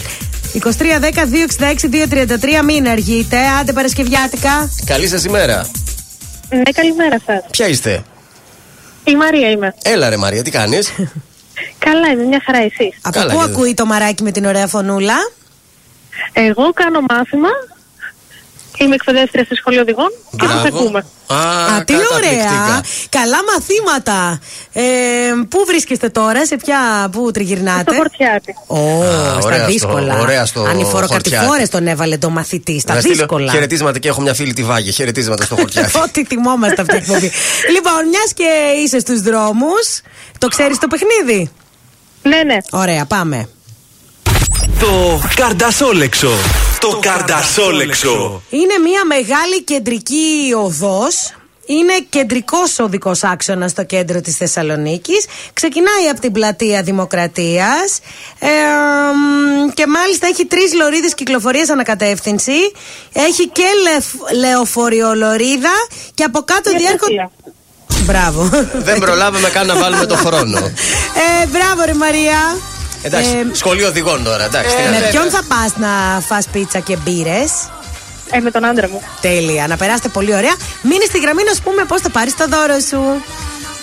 B: 23-10-266-233, μην αργείτε. Άντε Παρασκευιάτικα.
A: Καλή σας ημέρα.
U: Ναι, καλημέρα σας.
A: Ποια είστε,
U: Η Μαρία είμαι.
A: Έλα ρε Μαρία, τι κάνεις;
U: Καλά είμαι, μια χαρά εσείς.
B: Από
A: Καλά,
B: πού
A: και εδώ.
B: ακούει το μαράκι με την ωραία φωνούλα;
U: Εγώ κάνω μάθημα. Είμαι εκπαιδεύτρια στη σχολή οδηγών και σα ακούμε.
A: Α,
B: Α, τι
A: καταπληκτικά.
B: ωραία. Καλά μαθήματα. Ε, πού βρίσκεστε τώρα, σε ποια, πού τριγυρνάτε;
U: Στο χορτιάτι.
B: Ω,
A: Α,
B: στα
A: ωραία στο-
B: δύσκολα.
A: ωραία στο
B: Ανηφοροκαρτιφόρε
A: χορτιάτι.
B: τον έβαλε το μαθητή. Στα
A: Να στείλω
B: δύσκολα.
A: Χαιρετίσματα και έχω μια φίλη τη Βάγια. Χαιρετίσματα στο χορτιάτι.
B: Ό,τι θυμόμαστε αυτή την εκπομπή. λοιπόν, μιας και είσαι στους δρόμους, το ξέρεις το παιχνίδι;
U: Ναι, ναι.
B: Ωραία, πάμε.
L: Το καρδασόλεξο. Το καρδασόλεξο.
B: Είναι μια μεγάλη κεντρική οδός. Είναι κεντρικός οδικός άξονας στο κέντρο της Θεσσαλονίκης. Ξεκινάει από την πλατεία Δημοκρατίας. Ε, μ, και μάλιστα έχει τρεις λωρίδες κυκλοφορίας ανακατεύθυνση. Έχει και λεφ- λεωφοριολωρίδα. Και από κάτω διέρχονται. Μπράβο.
A: Δεν προλάβαμε καν να βάλουμε το χρόνο.
B: Ε, μπράβο, ρε Μαρία.
A: Εντάξει,
B: Ε,
A: σχολείο οδηγών τώρα. Εντάξει, τι να
B: με
A: λέμε.
B: ποιον θα πας να φας πίτσα και μπύρες;
U: Ε, με τον άντρα μου.
B: Τέλεια, να περάσετε πολύ ωραία. Μείνε στη γραμμή να σου πούμε πώς θα πάρεις το δώρο σου.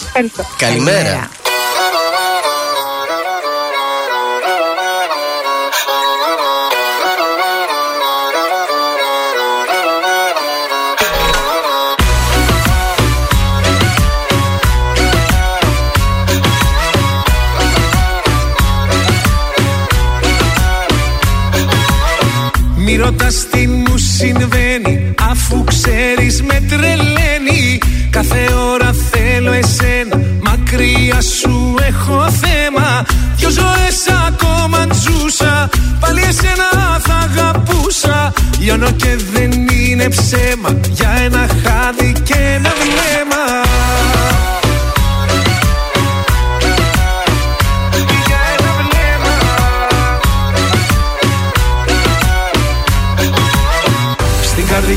U: Ευχαριστώ.
A: Καλημέρα.
D: Μη ρωτάς τι μου συμβαίνει Αφού ξέρεις με τρελαίνει. Κάθε ώρα θέλω εσένα Μακριά σου έχω θέμα. Δυο ζωές ακόμα ζούσα Πάλι εσένα θα αγαπούσα. Λιώνω και δεν είναι ψέμα Για ένα χάδι και ένα βλέμμα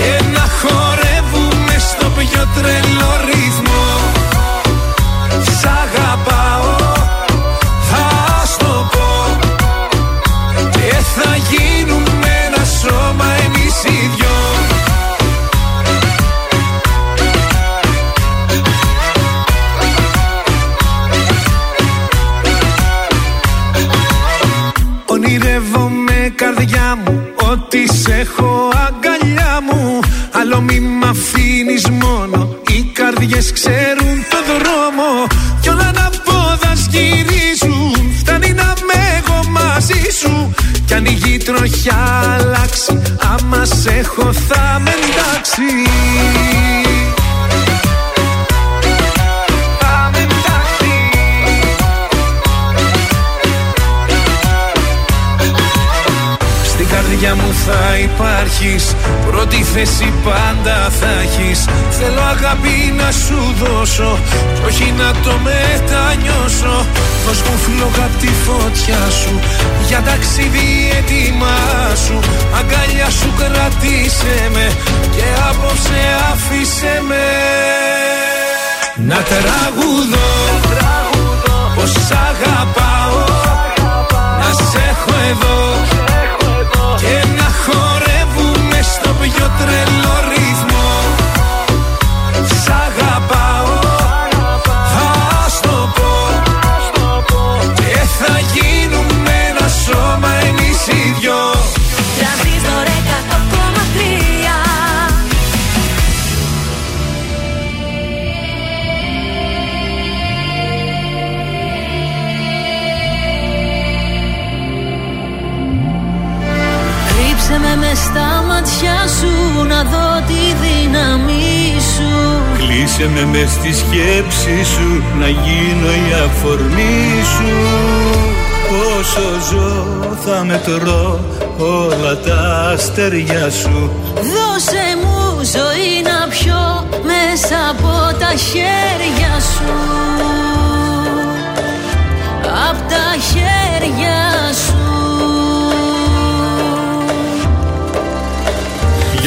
D: και να χορεύουμε στο πιο τρελό ρυθμό. Σ' αγαπάω, θα στο πω. Και θα γίνουμε ένα σώμα εμείς οι δυο. Ονειρεύομαι καρδιά μου Ότι σε έχω αγκαλιά μου Λέω μη μ' αφήνεις μόνο. Οι καρδιές ξέρουν το δρόμο. Κι όλα να πόδας γυρίζουν Φτάνει να με εγώ μαζί σου. Κι αν η γη τροχιά αλλάξει Άμα σε έχω θα με εντάξει καρδιά μου θα υπάρχεις. Πρώτη θέση πάντα θα έχεις. Θέλω αγάπη να σου δώσω Κι όχι να το μετανιώσω. Δώσ' μου φλόγα απ' τη φωτιά σου Για ταξίδι έτοιμά σου. Αγκαλιά σου κρατήσε με Και απόψε άφησε με. Να τραγουδώ Πως αγαπάω. Να σε έχω εδώ. και να χορεύουμε στο πιο τρελό ρυθμό
H: σου να δω τη δύναμή σου.
N: Κλείσε με μες στη σκέψη σου Να γίνω η αφορμή σου. Όσο ζω θα μετρώ όλα τα αστέρια σου.
H: Δώσε μου ζωή να πιω μέσα από τα χέρια σου. Απ' τα χέρια σου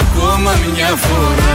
N: ακόμα μια φορά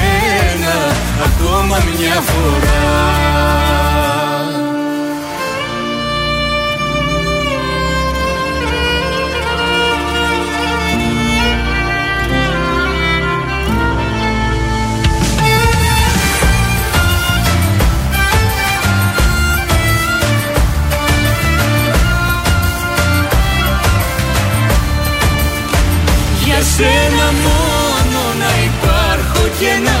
N: μια φορά. Για σένα μόνο να υπάρχω και να ζω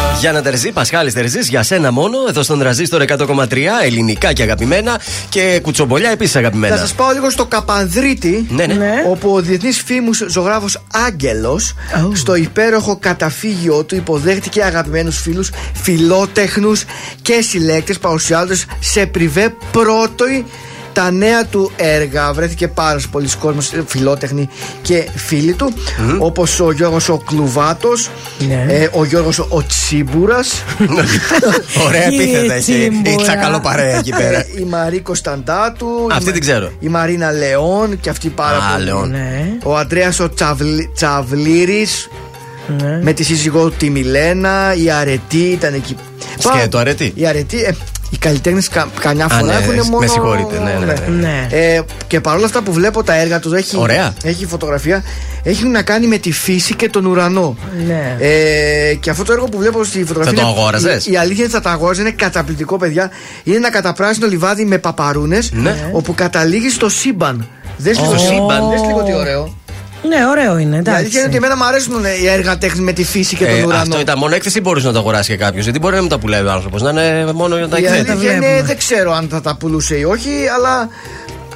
A: Γιάννα Τερζή, Πασχάλης Τερζή, για σένα μόνο, εδώ στον Τραζίστορ 100,3, ελληνικά και αγαπημένα και κουτσομπολιά επίσης αγαπημένα.
C: Θα σας πάω λίγο στο Καπανδρίτη,
A: Ναι, ναι.
C: όπου ο διεθνής φήμους ζωγράφος Άγγελος, στο υπέροχο καταφύγιο του, υποδέχτηκε αγαπημένους φίλους, φιλότεχνους και συλλέκτες, παρουσιάζοντας σε πριβέ πρώτο τα νέα του έργα. Βρέθηκε πάρα πολλοί κόσμος, φιλότεχνοι και φίλοι του, όπως ο Γιώργος ο Κλουβάτος, ε, ο Γιώργος ο Τσίμπουρας.
A: Ωραία επίθετα έχει. Η τσακαλό παρέα εκεί πέρα.
C: Ε, η Μαρή Κωνσταντάτου.
A: Αυτή
C: η-
A: την ξέρω.
C: Η Μαρίνα Λεόν και αυτή πάρα
A: Α,
C: πολύ.
A: Λεόν.
C: Ο Αντρέας ο Τσαβλ, Τσαβλήρη. Με τη σύζυγό του τη Μιλένα. Η Αρετή ήταν εκεί.
A: Σκέτο, αρετή.
C: Η Αρετή. Ε, οι καλλιτέχνες κα, καμιά
A: Α,
C: φορά
A: ναι,
C: έχουν
A: με
C: μόνο.
A: συγχωρείτε, ναι, ναι, ναι.
C: Ε, και παρόλα αυτά που βλέπω τα έργα τους, έχει,
A: Ωραία.
C: έχει φωτογραφία, έχει να κάνει με τη φύση και τον ουρανό.
B: Ναι.
C: Ε, και αυτό το έργο που βλέπω στη φωτογραφία.
A: Θα το
C: είναι-
A: αγόραζες;
C: Η, η αλήθεια είναι ότι θα το αγόραζα, είναι καταπληκτικό, παιδιά. Είναι ένα καταπράσινο λιβάδι με παπαρούνες,
A: Ναι.
C: όπου καταλήγει στο σύμπαν. Δες λίγο,
A: Στο σύμπαν.
C: Δες λίγο τι ωραίο.
B: Ναι, ωραίο είναι,
C: Η αλήθεια είναι
B: εντάξει.
C: ότι εμένα μου αρέσουν οι έργα τέχνη με τη φύση και τον
A: Ε,
C: ουρανό.
A: αυτό ήταν μόνο έκθεση ή μπορούσε να το αγοράσει και κάποιος. Γιατί μπορεί να μην τα πουλάει ο άνθρωπος, να είναι μόνο για τα
C: Η
A: εκθέτει.
C: αλήθεια είναι, δεν ξέρω αν θα τα πουλούσε ή όχι, αλλά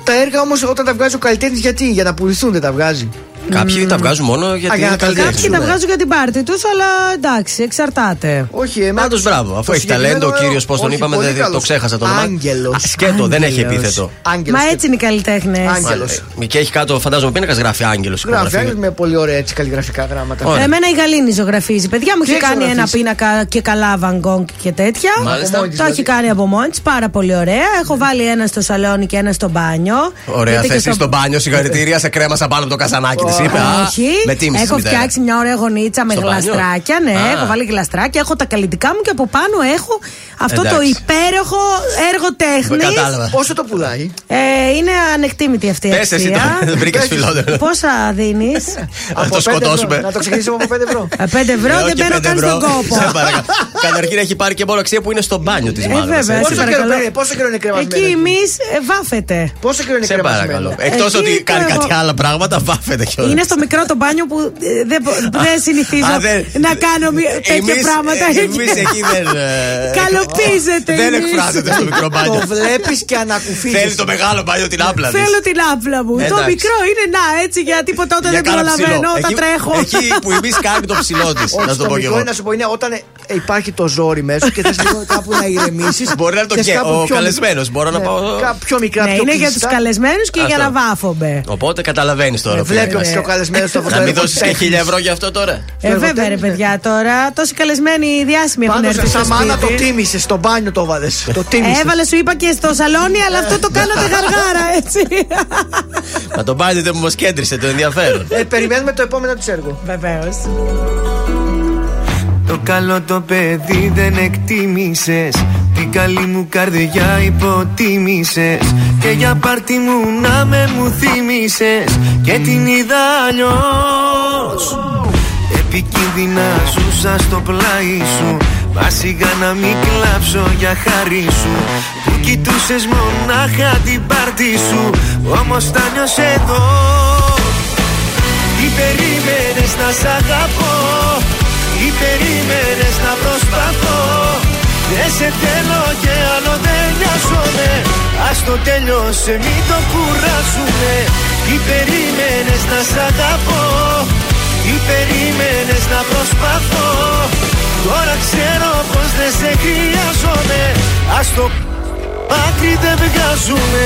C: τα έργα όμως όταν τα βγάζει ο καλλιτέχνης, γιατί, για να πουληθούν δεν τα βγάζει.
A: Κάποιοι τα βγάζουν μόνο γιατί
C: για
A: είναι
C: να τα
A: καλλιτέχνε.
B: Κάποιοι τα βγάζουν για την πάρτη τους, αλλά εντάξει, εξαρτάται.
C: Όχι, εμένα.
A: Πάντως μπράβο, αφού
C: το
A: έχει ταλέντο ο
C: συγκεκριμένο
A: κύριος, πώς τον
C: όχι,
A: είπαμε,
C: πολύ
A: δεν το
C: καλός.
A: ξέχασα το όνομα.
C: Άγγελος.
A: Α, Σκέτο, δεν έχει
B: Άγγελος.
A: επίθετο.
C: Άγγελος
B: Μα
C: και-
B: έτσι είναι οι καλλιτέχνες.
C: Άγγελος.
A: Ε, Και έχει κάτω, φαντάζομαι, πίνακας γράφει Άγγελος.
C: Γράφει άγγελος με πολύ ωραία έτσι καλλιγραφικά γράμματα.
A: Ωραία.
B: Εμένα η Γαλήνη ζωγραφίζει. Παιδιά μου
C: Τι
B: έχει κάνει
C: ζωγραφίζει;
B: ένα πίνακα και καλά βαγκόγκ και τέτοια.
A: Μάλιστα.
C: Από μόνη της
B: Το έχει
C: δηλαδή.
B: κάνει από μόνη της, πάρα πολύ ωραία. Έχω βάλει ένα στο σαλόνι και ένα στο μπάνιο.
A: Ωραία
B: Γιατί και
A: θέση στο μπάνιο, συγχαρητήρια. Σε κρέμασα πάνω από το καζανάκι της. Είπε. Α,
B: Όχι.
A: με τίμηση.
B: έχω
A: τη μητέρα.
B: φτιάξει μια ωραία γωνίτσα με
A: Στο μπάνιο;
B: γλαστράκια. Ναι,
A: Α.
B: έχω βάλει γλαστράκια. Έχω τα καλλιτικά μου και από πάνω έχω αυτό το
A: Εντάξει.
B: υπέροχο έργο τέχνης.
A: Κατάλαβα.
C: Πόσο το πουλάει;
B: Ε, είναι ανεκτήμητη αυτή η
A: Πες εσύ
B: αξία.
A: το. Δεν βρήκες φιλότερο.
B: Πόσα δίνεις;
A: Θα το
C: πέντε
A: σκοτώσουμε.
C: ευρώ. Να το ξεκινήσουμε από 5 ευρώ.
B: 5 ευρώ
A: Ε,
B: δεν
A: όχι
B: μπαίνω
A: πέντε
B: καν
A: ευρώ.
B: στον κόπο.
A: Σε παρακαλώ. Καταρχήν έχει πάρει και μόνο αξία που είναι στο μπάνιο της,
B: Ε,
A: μάλλον.
B: βέβαια,
A: έτσι.
B: σε
C: Πόσο καιρό,
B: παρακαλώ.
C: περίμενε, πόσο καιρό είναι κρεμασμένο.
B: Εκεί εμείς βάφεται.
C: Πόσο καιρό είναι
A: Σε παρακαλώ.
C: κρεμασμένο.
A: Εκτός
B: Εκεί
A: ότι κάνει
B: το
A: κάτι
B: έχω.
A: άλλα πράγματα, βάφεται κιόλα.
B: Είναι στο μικρό το μπάνιο που ε, δεν, μπο- δεν συνηθίζω
A: Α, δεν-
B: να κάνω μη- τέτοια
A: Εμείς-
B: πράγματα.
A: ε,
B: εκεί.
A: Εμείς εκεί δεν. ε,
B: Καλοπίζεται.
A: Δεν
B: εμείς.
A: εκφράζεται στο μικρό μπάνιο.
C: Το βλέπεις και ανακουφίζεις.
A: Θέλει το μεγάλο μπάνιο την άπλα της.
B: Θέλω την άπλα μου. Το
A: Εντάξει.
B: μικρό είναι να έτσι για τίποτα όταν
A: Για
B: δεν
A: κάνα ψηλό.
B: προλαβαίνω όταν
A: Εκεί-
B: τρέχω.
A: Εκεί που εμείς κάνει το ψηλό της.
C: Όχι,
A: Να σου το
C: το
A: πω κι
C: μικρό
A: εγώ.
C: είναι να σου πω είναι όταν ε, υπάρχει το ζόρι μέσα και θες λίγο κάπου να ηρεμήσεις.
A: Μπορεί να είναι το και ο καλεσμένος. Μπορώ να πάω.
C: Πιο μικρά,
B: Ναι,
C: πιο
B: είναι για τους
C: κλειστά.
B: καλεσμένους και για
A: Αυτό.
B: να βάφομαι.
A: Οπότε καταλαβαίνεις τώρα. που
C: Βλέπεις ο
A: είναι.
C: πιο καλεσμένος στο
A: Να μην δώσεις και χίλια ευρώ για αυτό τώρα.
B: Ε, βέβαια ρε παιδιά τώρα, τόσοι καλεσμένοι διάσημοι έχουν
C: Πάντως,
B: έρθει στο
C: σαν μάνα το
B: σπίτι.
C: τίμησες, στο μπάνιο το έβαλε. Το τίμησες.
B: Έβαλε σου είπα και στο σαλόνι, αλλά αυτό το κάνατε γαργάρα, έτσι.
A: Μα το μπάνιο δεν μου κέντρισε το ενδιαφέρον.
C: Ε, περιμένουμε το επόμενο του έργο.
B: Βεβαίως.
G: Το καλό το παιδί δεν εκτίμησες. Την καλή μου καρδιά υποτίμησες. Και για πάρτι μου να με μου θύμισες Και την είδα αλλιώς. Επικίνδυνα ζούσα στο πλάι σου. Μα σιγά να μην κλάψω για χάρη σου. Που κοιτούσες μονάχα την πάρτι σου. Όμως τα νιώσες εδώ. Τι περίμενες να σ' αγαπώ. Τι περίμενες να προσπαθώ. Δεν σε θέλω και άλλο δεν νοιάζομαι. Ας το τέλειωσε μην το κουράσουμε Τι περίμενες να σ' αγαπώ; Τι περίμενες να προσπαθώ; Τώρα ξέρω πως δεν σε χρειάζομαι. Ας το άκρη δεν βγάζουμε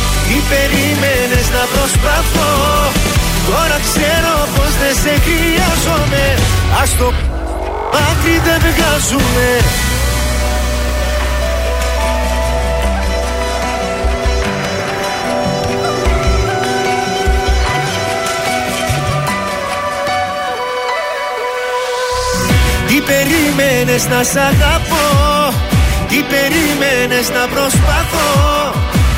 G: Τι περίμενες να προσπαθώ. Τώρα ξέρω πως δεν σε χρειάζομαι. Ας το άκρη δεν βγάζουμε. Τι περίμενες να σ' αγαπώ; Τι περίμενες να προσπαθώ;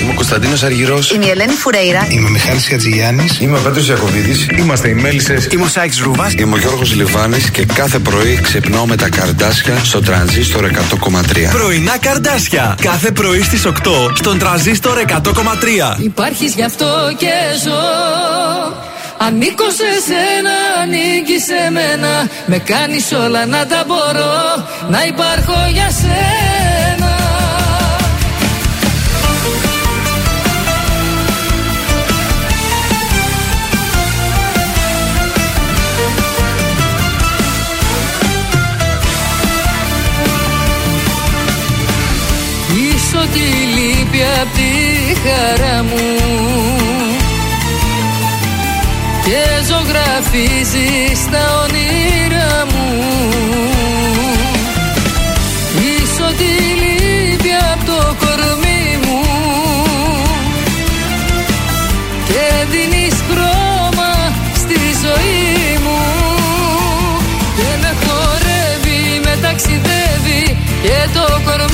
K: Είμαι ο Κωνσταντίνος Αργυρός.
V: Είμαι η Ελένη Φουρέιρα.
K: Είμαι ο Μιχάλης Ατζηγιάννη. Είμαι ο Πέτρος Ιακοβίδη. Είμαστε οι Μέλισσες. Είμαι ο Σάιξ Ρούβα. Είμαι ο Γιώργος Λιβάνης και κάθε πρωί ξυπνάω με τα καρδάσια στο τρανζίστορ 100,3.
E: Πρωινά καρδάσια. Κάθε πρωί στις 8 στον τρανζίστορ 100,3.
Q: Υπάρχεις γι' αυτό και ζω. Ανήκω σε σένα, ανήκει σε μένα. Με κάνεις όλα να τα μπορώ. Να υπάρχω για σένα. Τη λύπη απ' τη χαρά μου. Και ζωγραφίζεις τα όνειρά μου. Πίσω τη λύπη απ' το κορμί μου. Και δίνεις χρώμα στη ζωή μου. Και με χορεύει, με ταξιδεύει Και το κορμί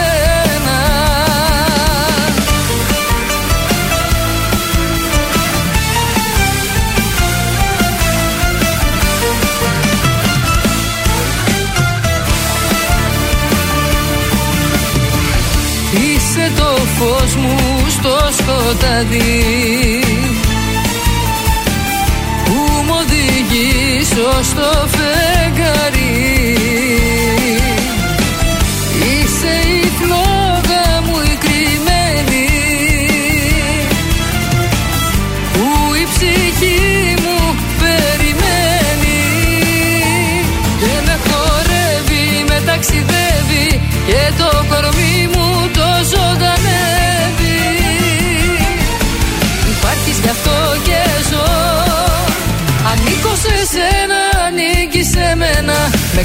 Q: σκοτάδι Που μου οδηγείς ως το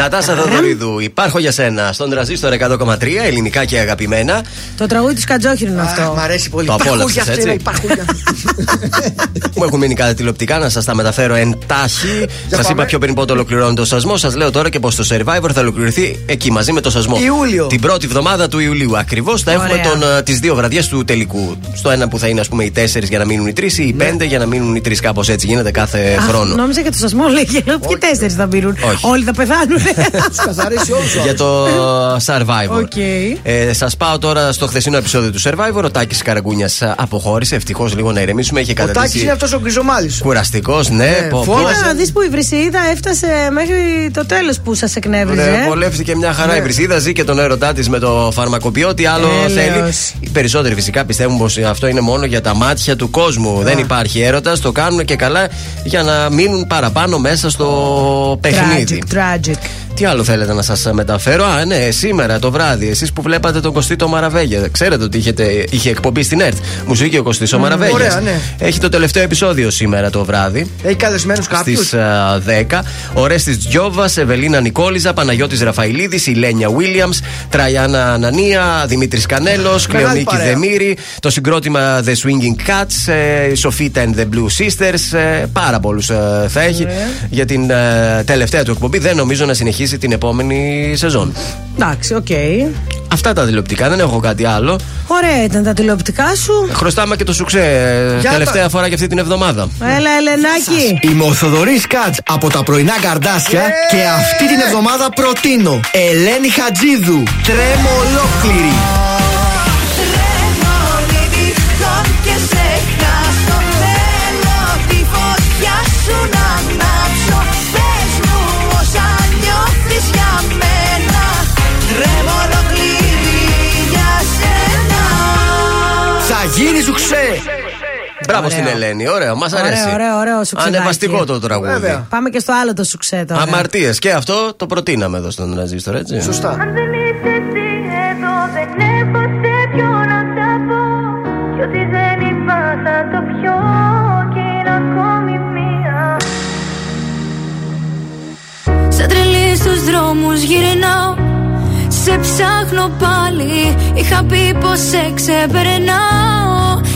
A: Νατάσα Θοδωρίδου, υπάρχω για σένα. Στον τραζίστορ 100,3 ελληνικά και αγαπημένα.
B: Το τραγούδι του Κατζόχυρου είναι αυτό.
C: Μ' αρέσει πολύ.
A: Το απόλαυσε έτσι. Μου έχουν μείνει κάτι τηλεοπτικά να σας τα μεταφέρω εντάχει. Σας είπα πιο πριν πότε ολοκληρώνει το σασμό. Σας λέω τώρα και πως το survivor θα ολοκληρωθεί εκεί μαζί με το σασμό.
C: Ιούλιο.
A: Την πρώτη εβδομάδα του Ιουλίου. Ακριβώς θα έχουμε τις δύο βραδιές του τελικού. Στο ένα που θα είναι ας πούμε οι τέσσερις για να μείνουν οι τρεις ή οι πέντε για να μείνουν οι τρεις. Κάπως έτσι γίνεται κάθε χρόνο.
B: Νόμιζα και το σασμό λέγε. Ποιοι τέσσερις θα μείνουν. Όλοι θα πεθάνουν.
A: Για το survivor.
B: Okay.
A: Ε, Σας πάω τώρα στο χθεσινό επεισόδιο του survivor. Ο Τάκης Καραγκούνιας αποχώρησε. Ευτυχώς λίγο να ηρεμήσουμε. Είχε
C: Ο Τάκης είναι αυτός ο γκριζομάλης.
A: Κουραστικός, ναι.
C: Ναι,
A: πω, πω.
B: Κοίτα να δεις που η Βρυσίδα έφτασε μέχρι το τέλος που σας εκνεύριζε.
A: Ναι, βολεύτηκε μια χαρά
B: Ναι.
A: η Βρυσίδα, ζει και τον έρωτά της με το φαρμακοποιό. Τι άλλο
B: Έλεος.
A: θέλει. Οι περισσότεροι φυσικά πιστεύουν πως αυτό είναι μόνο για τα μάτια του κόσμου. Δεν υπάρχει έρωτας. Το κάνουν και καλά για να μείνουν παραπάνω μέσα στο παιχνίδι.
B: Tragic, tragic.
A: Τι άλλο θέλετε να σας μεταφέρω; Α, ναι, σήμερα το βράδυ, εσείς που βλέπατε τον Κωστή το Μαραβέγια. Ξέρετε ότι είχετε, είχε εκπομπή στην ΕΡΤ. Μου ζήτηκε ο Κωστής ο
C: Μμ,
A: Μαραβέγιας.
C: ωραία, ναι.
A: Έχει το τελευταίο επεισόδιο σήμερα το βράδυ.
C: Έχει καλεσμένους κάποιους;
A: Στις 10. Ορέστης Τζιόβας, Ευελίνα Νικόλιζα, Παναγιώτης Ραφαηλίδης, Ηλένια Βίλιαμς, Τραϊάννα Ανανία, Δημήτρης Κανέλος, Κλεονίκη
C: παρέα.
A: Δεμήρη, το συγκρότημα The Swinging Cats, ε, η Σοφίτα and the Blue Sisters. ε, Πάρα πολλούς θα έχει για την ε, τελευταία του εκπομπή. Δεν νομίζω να συνεχίσει την επόμενη σεζόν.
B: Εντάξει, οκ.
A: Αυτά τα τηλεοπτικά, δεν έχω κάτι άλλο.
B: Ωραία ήταν τα τηλεοπτικά σου.
A: Χρωστάμε και το σουξέ ε,
B: Για
A: τελευταία
B: τα-
A: φορά για αυτή την εβδομάδα.
B: Έλα, Ελενάκη.
V: Είμαι ο Θοδωρή Κάτς από τα πρωινά καρδάσια και αυτή την εβδομάδα προτείνω Ελένη Χατζίδου. Τρέμω ολόκληρη. Γίνει σου ξέ.
A: Μπράβο
B: Ωραίο.
A: στην Ελένη, ωραίο, μας αρέσει.
B: Ωραίο, ωραίο, ωραίο σου
A: Ανεβαστικό το τραγούδι.
B: Πάμε και στο άλλο το σουξέ τώρα.
A: Αμαρτίες. Και αυτό το προτείναμε εδώ στον Ραζίστορ, έτσι.
C: Σωστά.
W: Αν δεν είσαι εσύ εδώ δεν έχω σε ποιο να τα πω Κι ότι δεν είπα θα το πιω κι είναι ακόμη μία
F: Σαν τρελή στους δρόμους γυρνάω Σε ψάχνω πάλι Είχα πει πως σε ξεπερνάω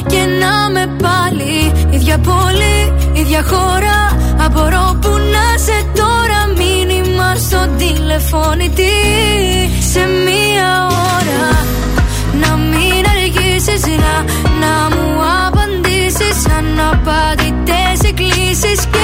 F: Και να με πάλι. Ίδια πόλη, ίδια χώρα. Απορώ που να σε τώρα. Μήνυμα στο τηλεφώνητη Σε μία ώρα. Να μην αργήσεις να, να μου απαντήσεις. Αναπαντητές εκκλήσεις Και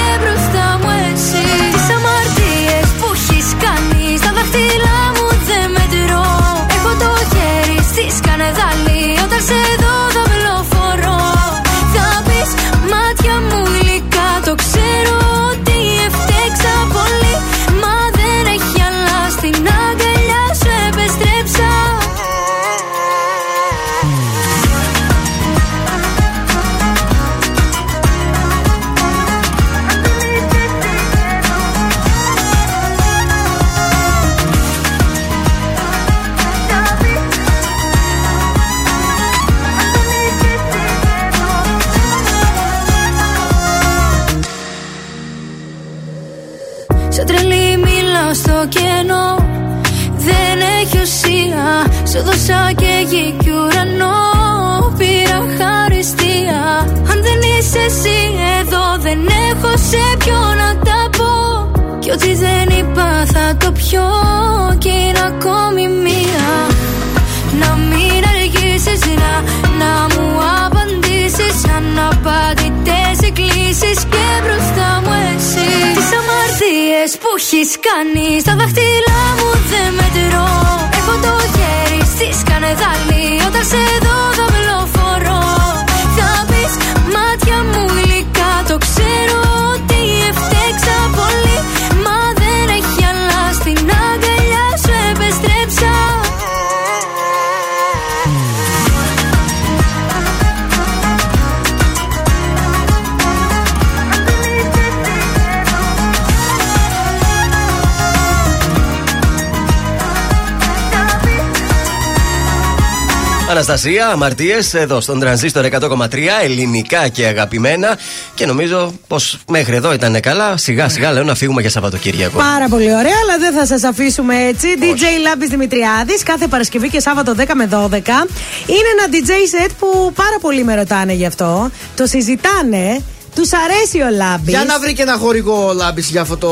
F: είσαι εσύ εδώ Δεν έχω σε ποιο να τα πω. Κι ό,τι δεν είπα θα το πιω. Κι είναι ακόμη μία. Να μην αργήσεις να, να μου απαντήσεις. Αναπαντητές εκκλήσεις Και μπροστά μου εσύ. Τις αμαρτίες που έχεις κάνει Στα δάχτυλά μου δεν μετρώ. Έχω το χέρι στη σκανεδάλη
A: Αναστασία, αμαρτίες εδώ στον τρανζίστορ 100,3 ελληνικά και αγαπημένα. Και νομίζω πως μέχρι εδώ ήταν καλά. Σιγά σιγά λέω να φύγουμε για Σαββατοκύριακο.
B: Πάρα πολύ ωραία, αλλά δεν θα σας αφήσουμε έτσι. DJ Λάμπης Δημητριάδης, κάθε Παρασκευή και Σάββατο 10 με 12. Είναι ένα DJ set που πάρα πολύ με ρωτάνε γι' αυτό. Το συζητάνε τους αρέσει ο Λάμπης.
C: Για να βρει και ένα χορηγό ο Λάμπης για αυτό το.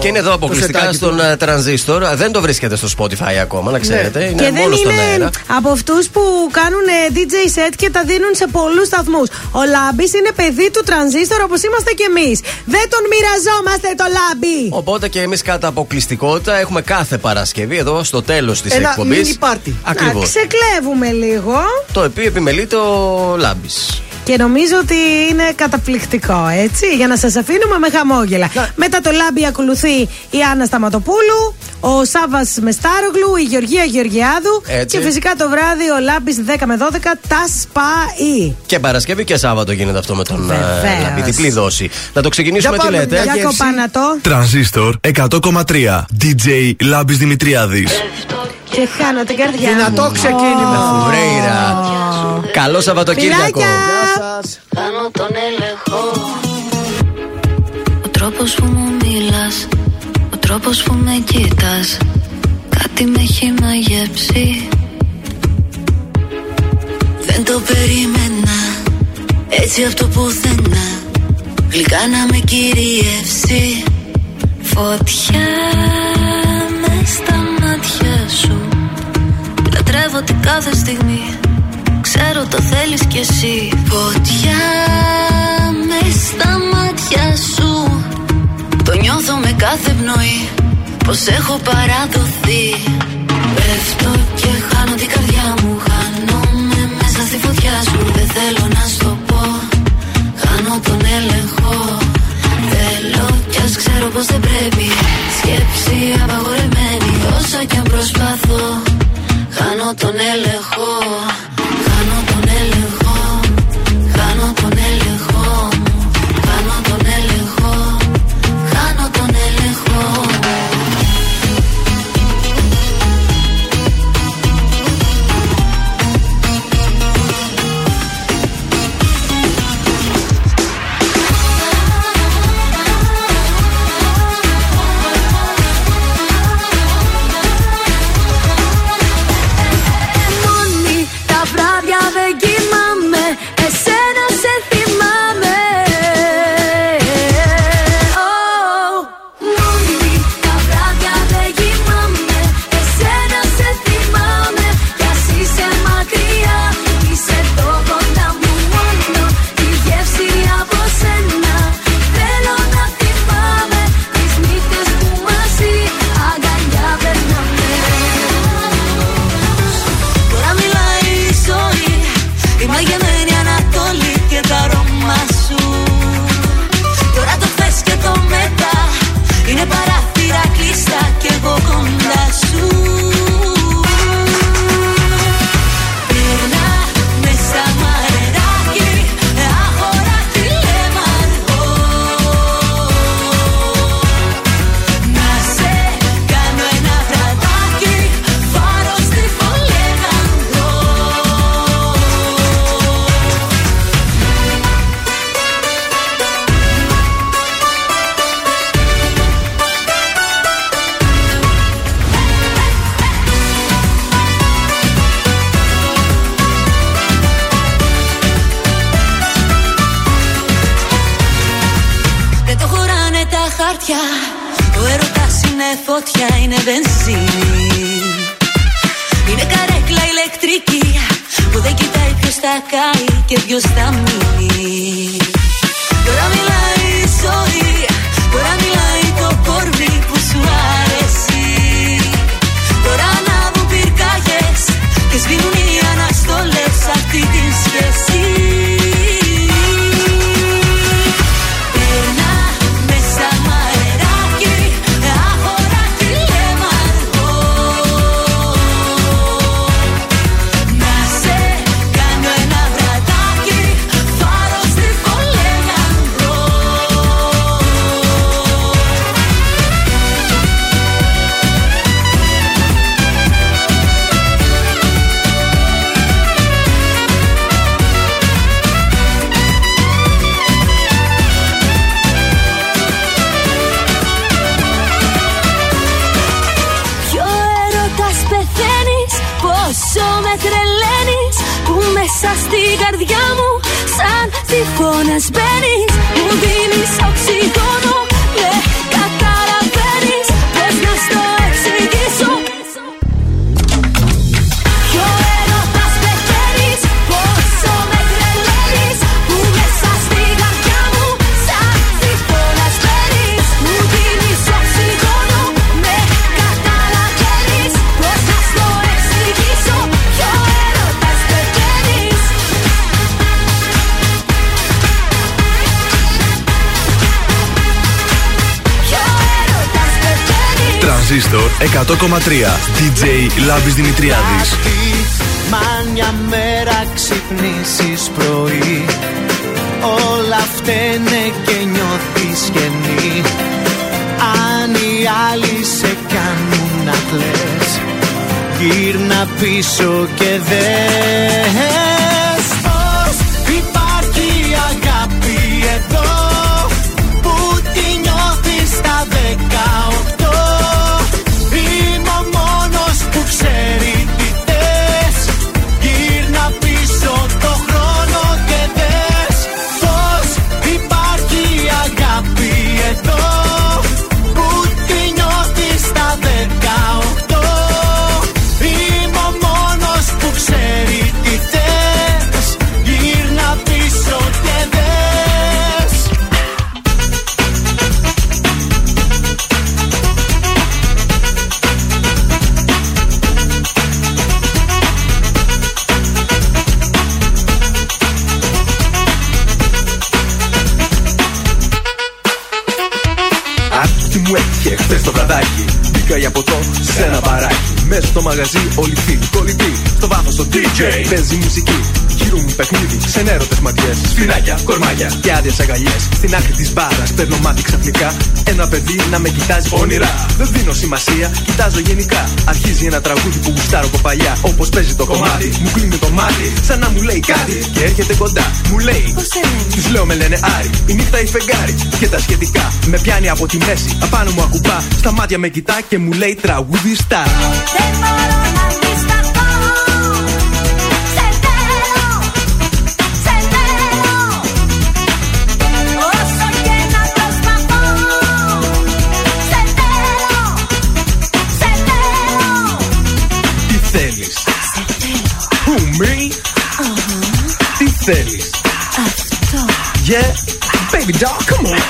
A: Και είναι εδώ αποκλειστικά στον ε, τρανζίστορ. Δεν το βρίσκεται στο Spotify ακόμα, να ξέρετε. Ναι. Είναι
B: και
A: δεν
B: είναι από αυτούς που κάνουν DJ set και τα δίνουν σε πολλούς σταθμούς. Ο Λάμπης είναι παιδί του τρανζίστορ όπως είμαστε κι εμείς. Δεν τον μοιραζόμαστε το Λάμπη.
A: Οπότε και εμείς κατά αποκλειστικότητα έχουμε κάθε Παρασκευή εδώ στο τέλος της εκπομπής.
C: Ένα
A: Ακριβώς.
B: Ξεκλέβουμε λίγο.
A: Το οποίο επιμελείται ο Λάμπης.
B: Και νομίζω ότι είναι καταπληκτικό, έτσι, για να σας αφήνουμε με χαμόγελα. Μετά το λάμπι ακολουθεί η Άννα Σταματοπούλου, ο Σάβας Μεστάρογλου, η Γεωργία Γεωργιάδου.
A: Έτσι.
B: Και φυσικά το βράδυ ο Λάμπης 10 με 12 τα σπαεί.
A: Και Παρασκευή και Σάββατο γίνεται αυτό με τον ε, Λάμπη. Διπλή δώση. Να το ξεκινήσουμε, τι λέτε.
B: Για κοπάνατο.
E: Τρανζίστορ 100,3. DJ Λάμπης Δημητριάδης.
B: Και χάνω την καρδιά.
C: Δυνατό ξεκίνημα.
A: Φουρέιρα. Καλό Σαββατοκύριακο.
H: Κάνω τον έλεγχο. Ο τρόπος που μου μιλάς, ο τρόπος που με κοιτάς, κάτι με έχει μαγεύσει. Δεν το περίμενα, έτσι από το πουθενά. Γλυκά να με κυριεύσει. Φωτιά μες στα μάτια σου. Λατρεύω την κάθε στιγμή. Ξέρω το θέλεις κι εσύ. Φωτιά με στα μάτια σου. Το νιώθω με κάθε πνοή. Πως έχω παραδοθεί. Πέφτω και χάνω την καρδιά μου. Χάνομαι μέσα στη φωτιά σου. Δεν θέλω να σου πω. Χάνω τον έλεγχο. Θέλω κι ας ξέρω πως δεν πρέπει. Σκέψη απαγορεμένη Όσα κι αν προσπαθώ Χάνω τον έλεγχο κάει και ποιος
L: Τρανζίστορ 100,3. DJ Λάμπης Δημητριάδης.
G: Μα μια μέρα ξυπνήσεις πρωί Όλα φταίνε και νιώθεις καινή Αν οι άλλοι σε κάνουν να κλαις Γύρνα πίσω και δες
E: μαγαζί όλοι φίλοι DJ παίζει μουσική. Γύρω μου παιχνίδι, ξενέρωτε ματιέ. Σφινάκια, κορμάκια και άδειες αγκαλιές. Στην άκρη της μπάρας παίρνω μάτι ξαφνικά. Ένα παιδί να με κοιτάζει όνειρα. Δεν δίνω σημασία, κοιτάζω γενικά. Αρχίζει ένα τραγούδι που γουστάρω από παλιά. Όπως παίζει το κομμάτι, μου κλείνει το μάτι. Σαν να μου λέει κάτι και έρχεται κοντά. Μου λέει, Τους λέω με λένε Άρη. Η νύχτα η φεγγάρι και τα σχετικά. Με πιάνει από τη μέση, απάνω μου ακουμπά. Στα μάτια με κοιτά και μου λέει τραγουδιστά.
X: Όσο cities.
E: Yeah, baby doll, come on.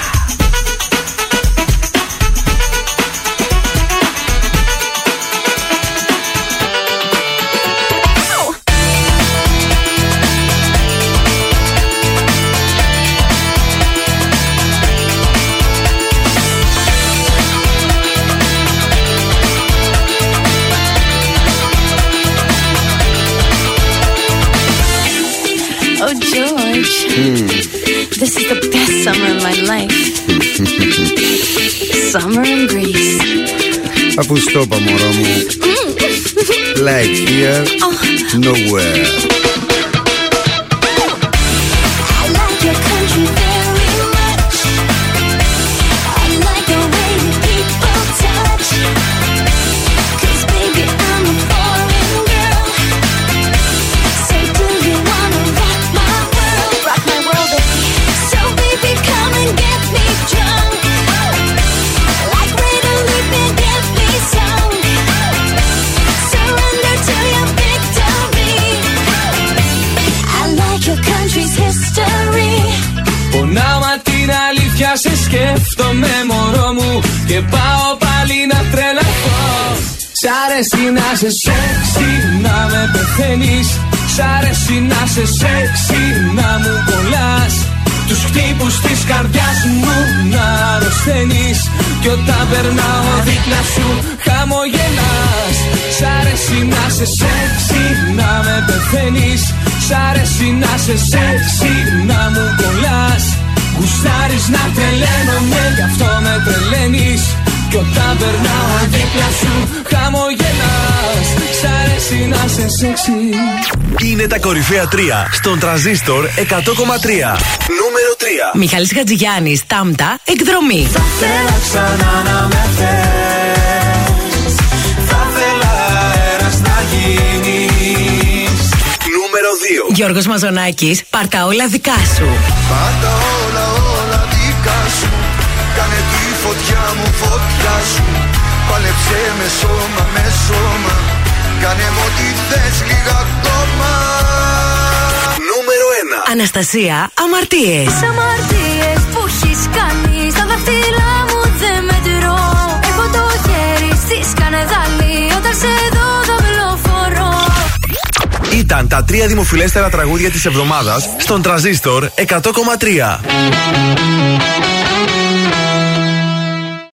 H: Αφού στο είπα μωρό μου Like here Nowhere
D: αρέσει να σε σεξι να μου κολλάς. Τους χτύπους της καρδιάς μου να αρρωσταίνεις. Κι όταν περνάω δίπλα σου χαμογελάς. Σ' αρέσει να σε σεξι να με πεθαίνεις. Σ' αρέσει να σε σεξι να μου κολλάς. Γουστάρεις να τρελαίνομαι γι' αυτό με τρελαίνεις. Κι όταν περνάω δίπλα σου χαμογελάς Σ' αρέσει να σε σεξι
L: Είναι τα κορυφαία 3 στον τραζίστορ 100,3. Νούμερο 3.
B: Μιχάλης Χατζηγιάννης, Τάμτα, εκδρομή.
Y: Θα θέλα ξανά να με θες Θα θέλα αέρας να γίνεις
L: Νούμερο
B: Γιώργος Μαζονάκης, πάρτα όλα δικά σου.
J: Πάντα όλα όλα δικά σου Κάνε τη φωτιά μου φωτιά σου Πάλεψε με σώμα με σώμα Κάνε μου ό,τι θες λίγα ακόμα.
B: Νούμερο 1 Αναστασία, αμαρτίες.
F: Τις αμαρτίες που έχεις κάνει Στα δάχτυλά μου δεν μετρώ. Έχω το χέρι στη σκανεδάλη Όταν σε δω δαυλοφορώ
L: Ήταν τα τρία δημοφιλέστερα τραγούδια της εβδομάδας στον Τραζίστορ 100,3.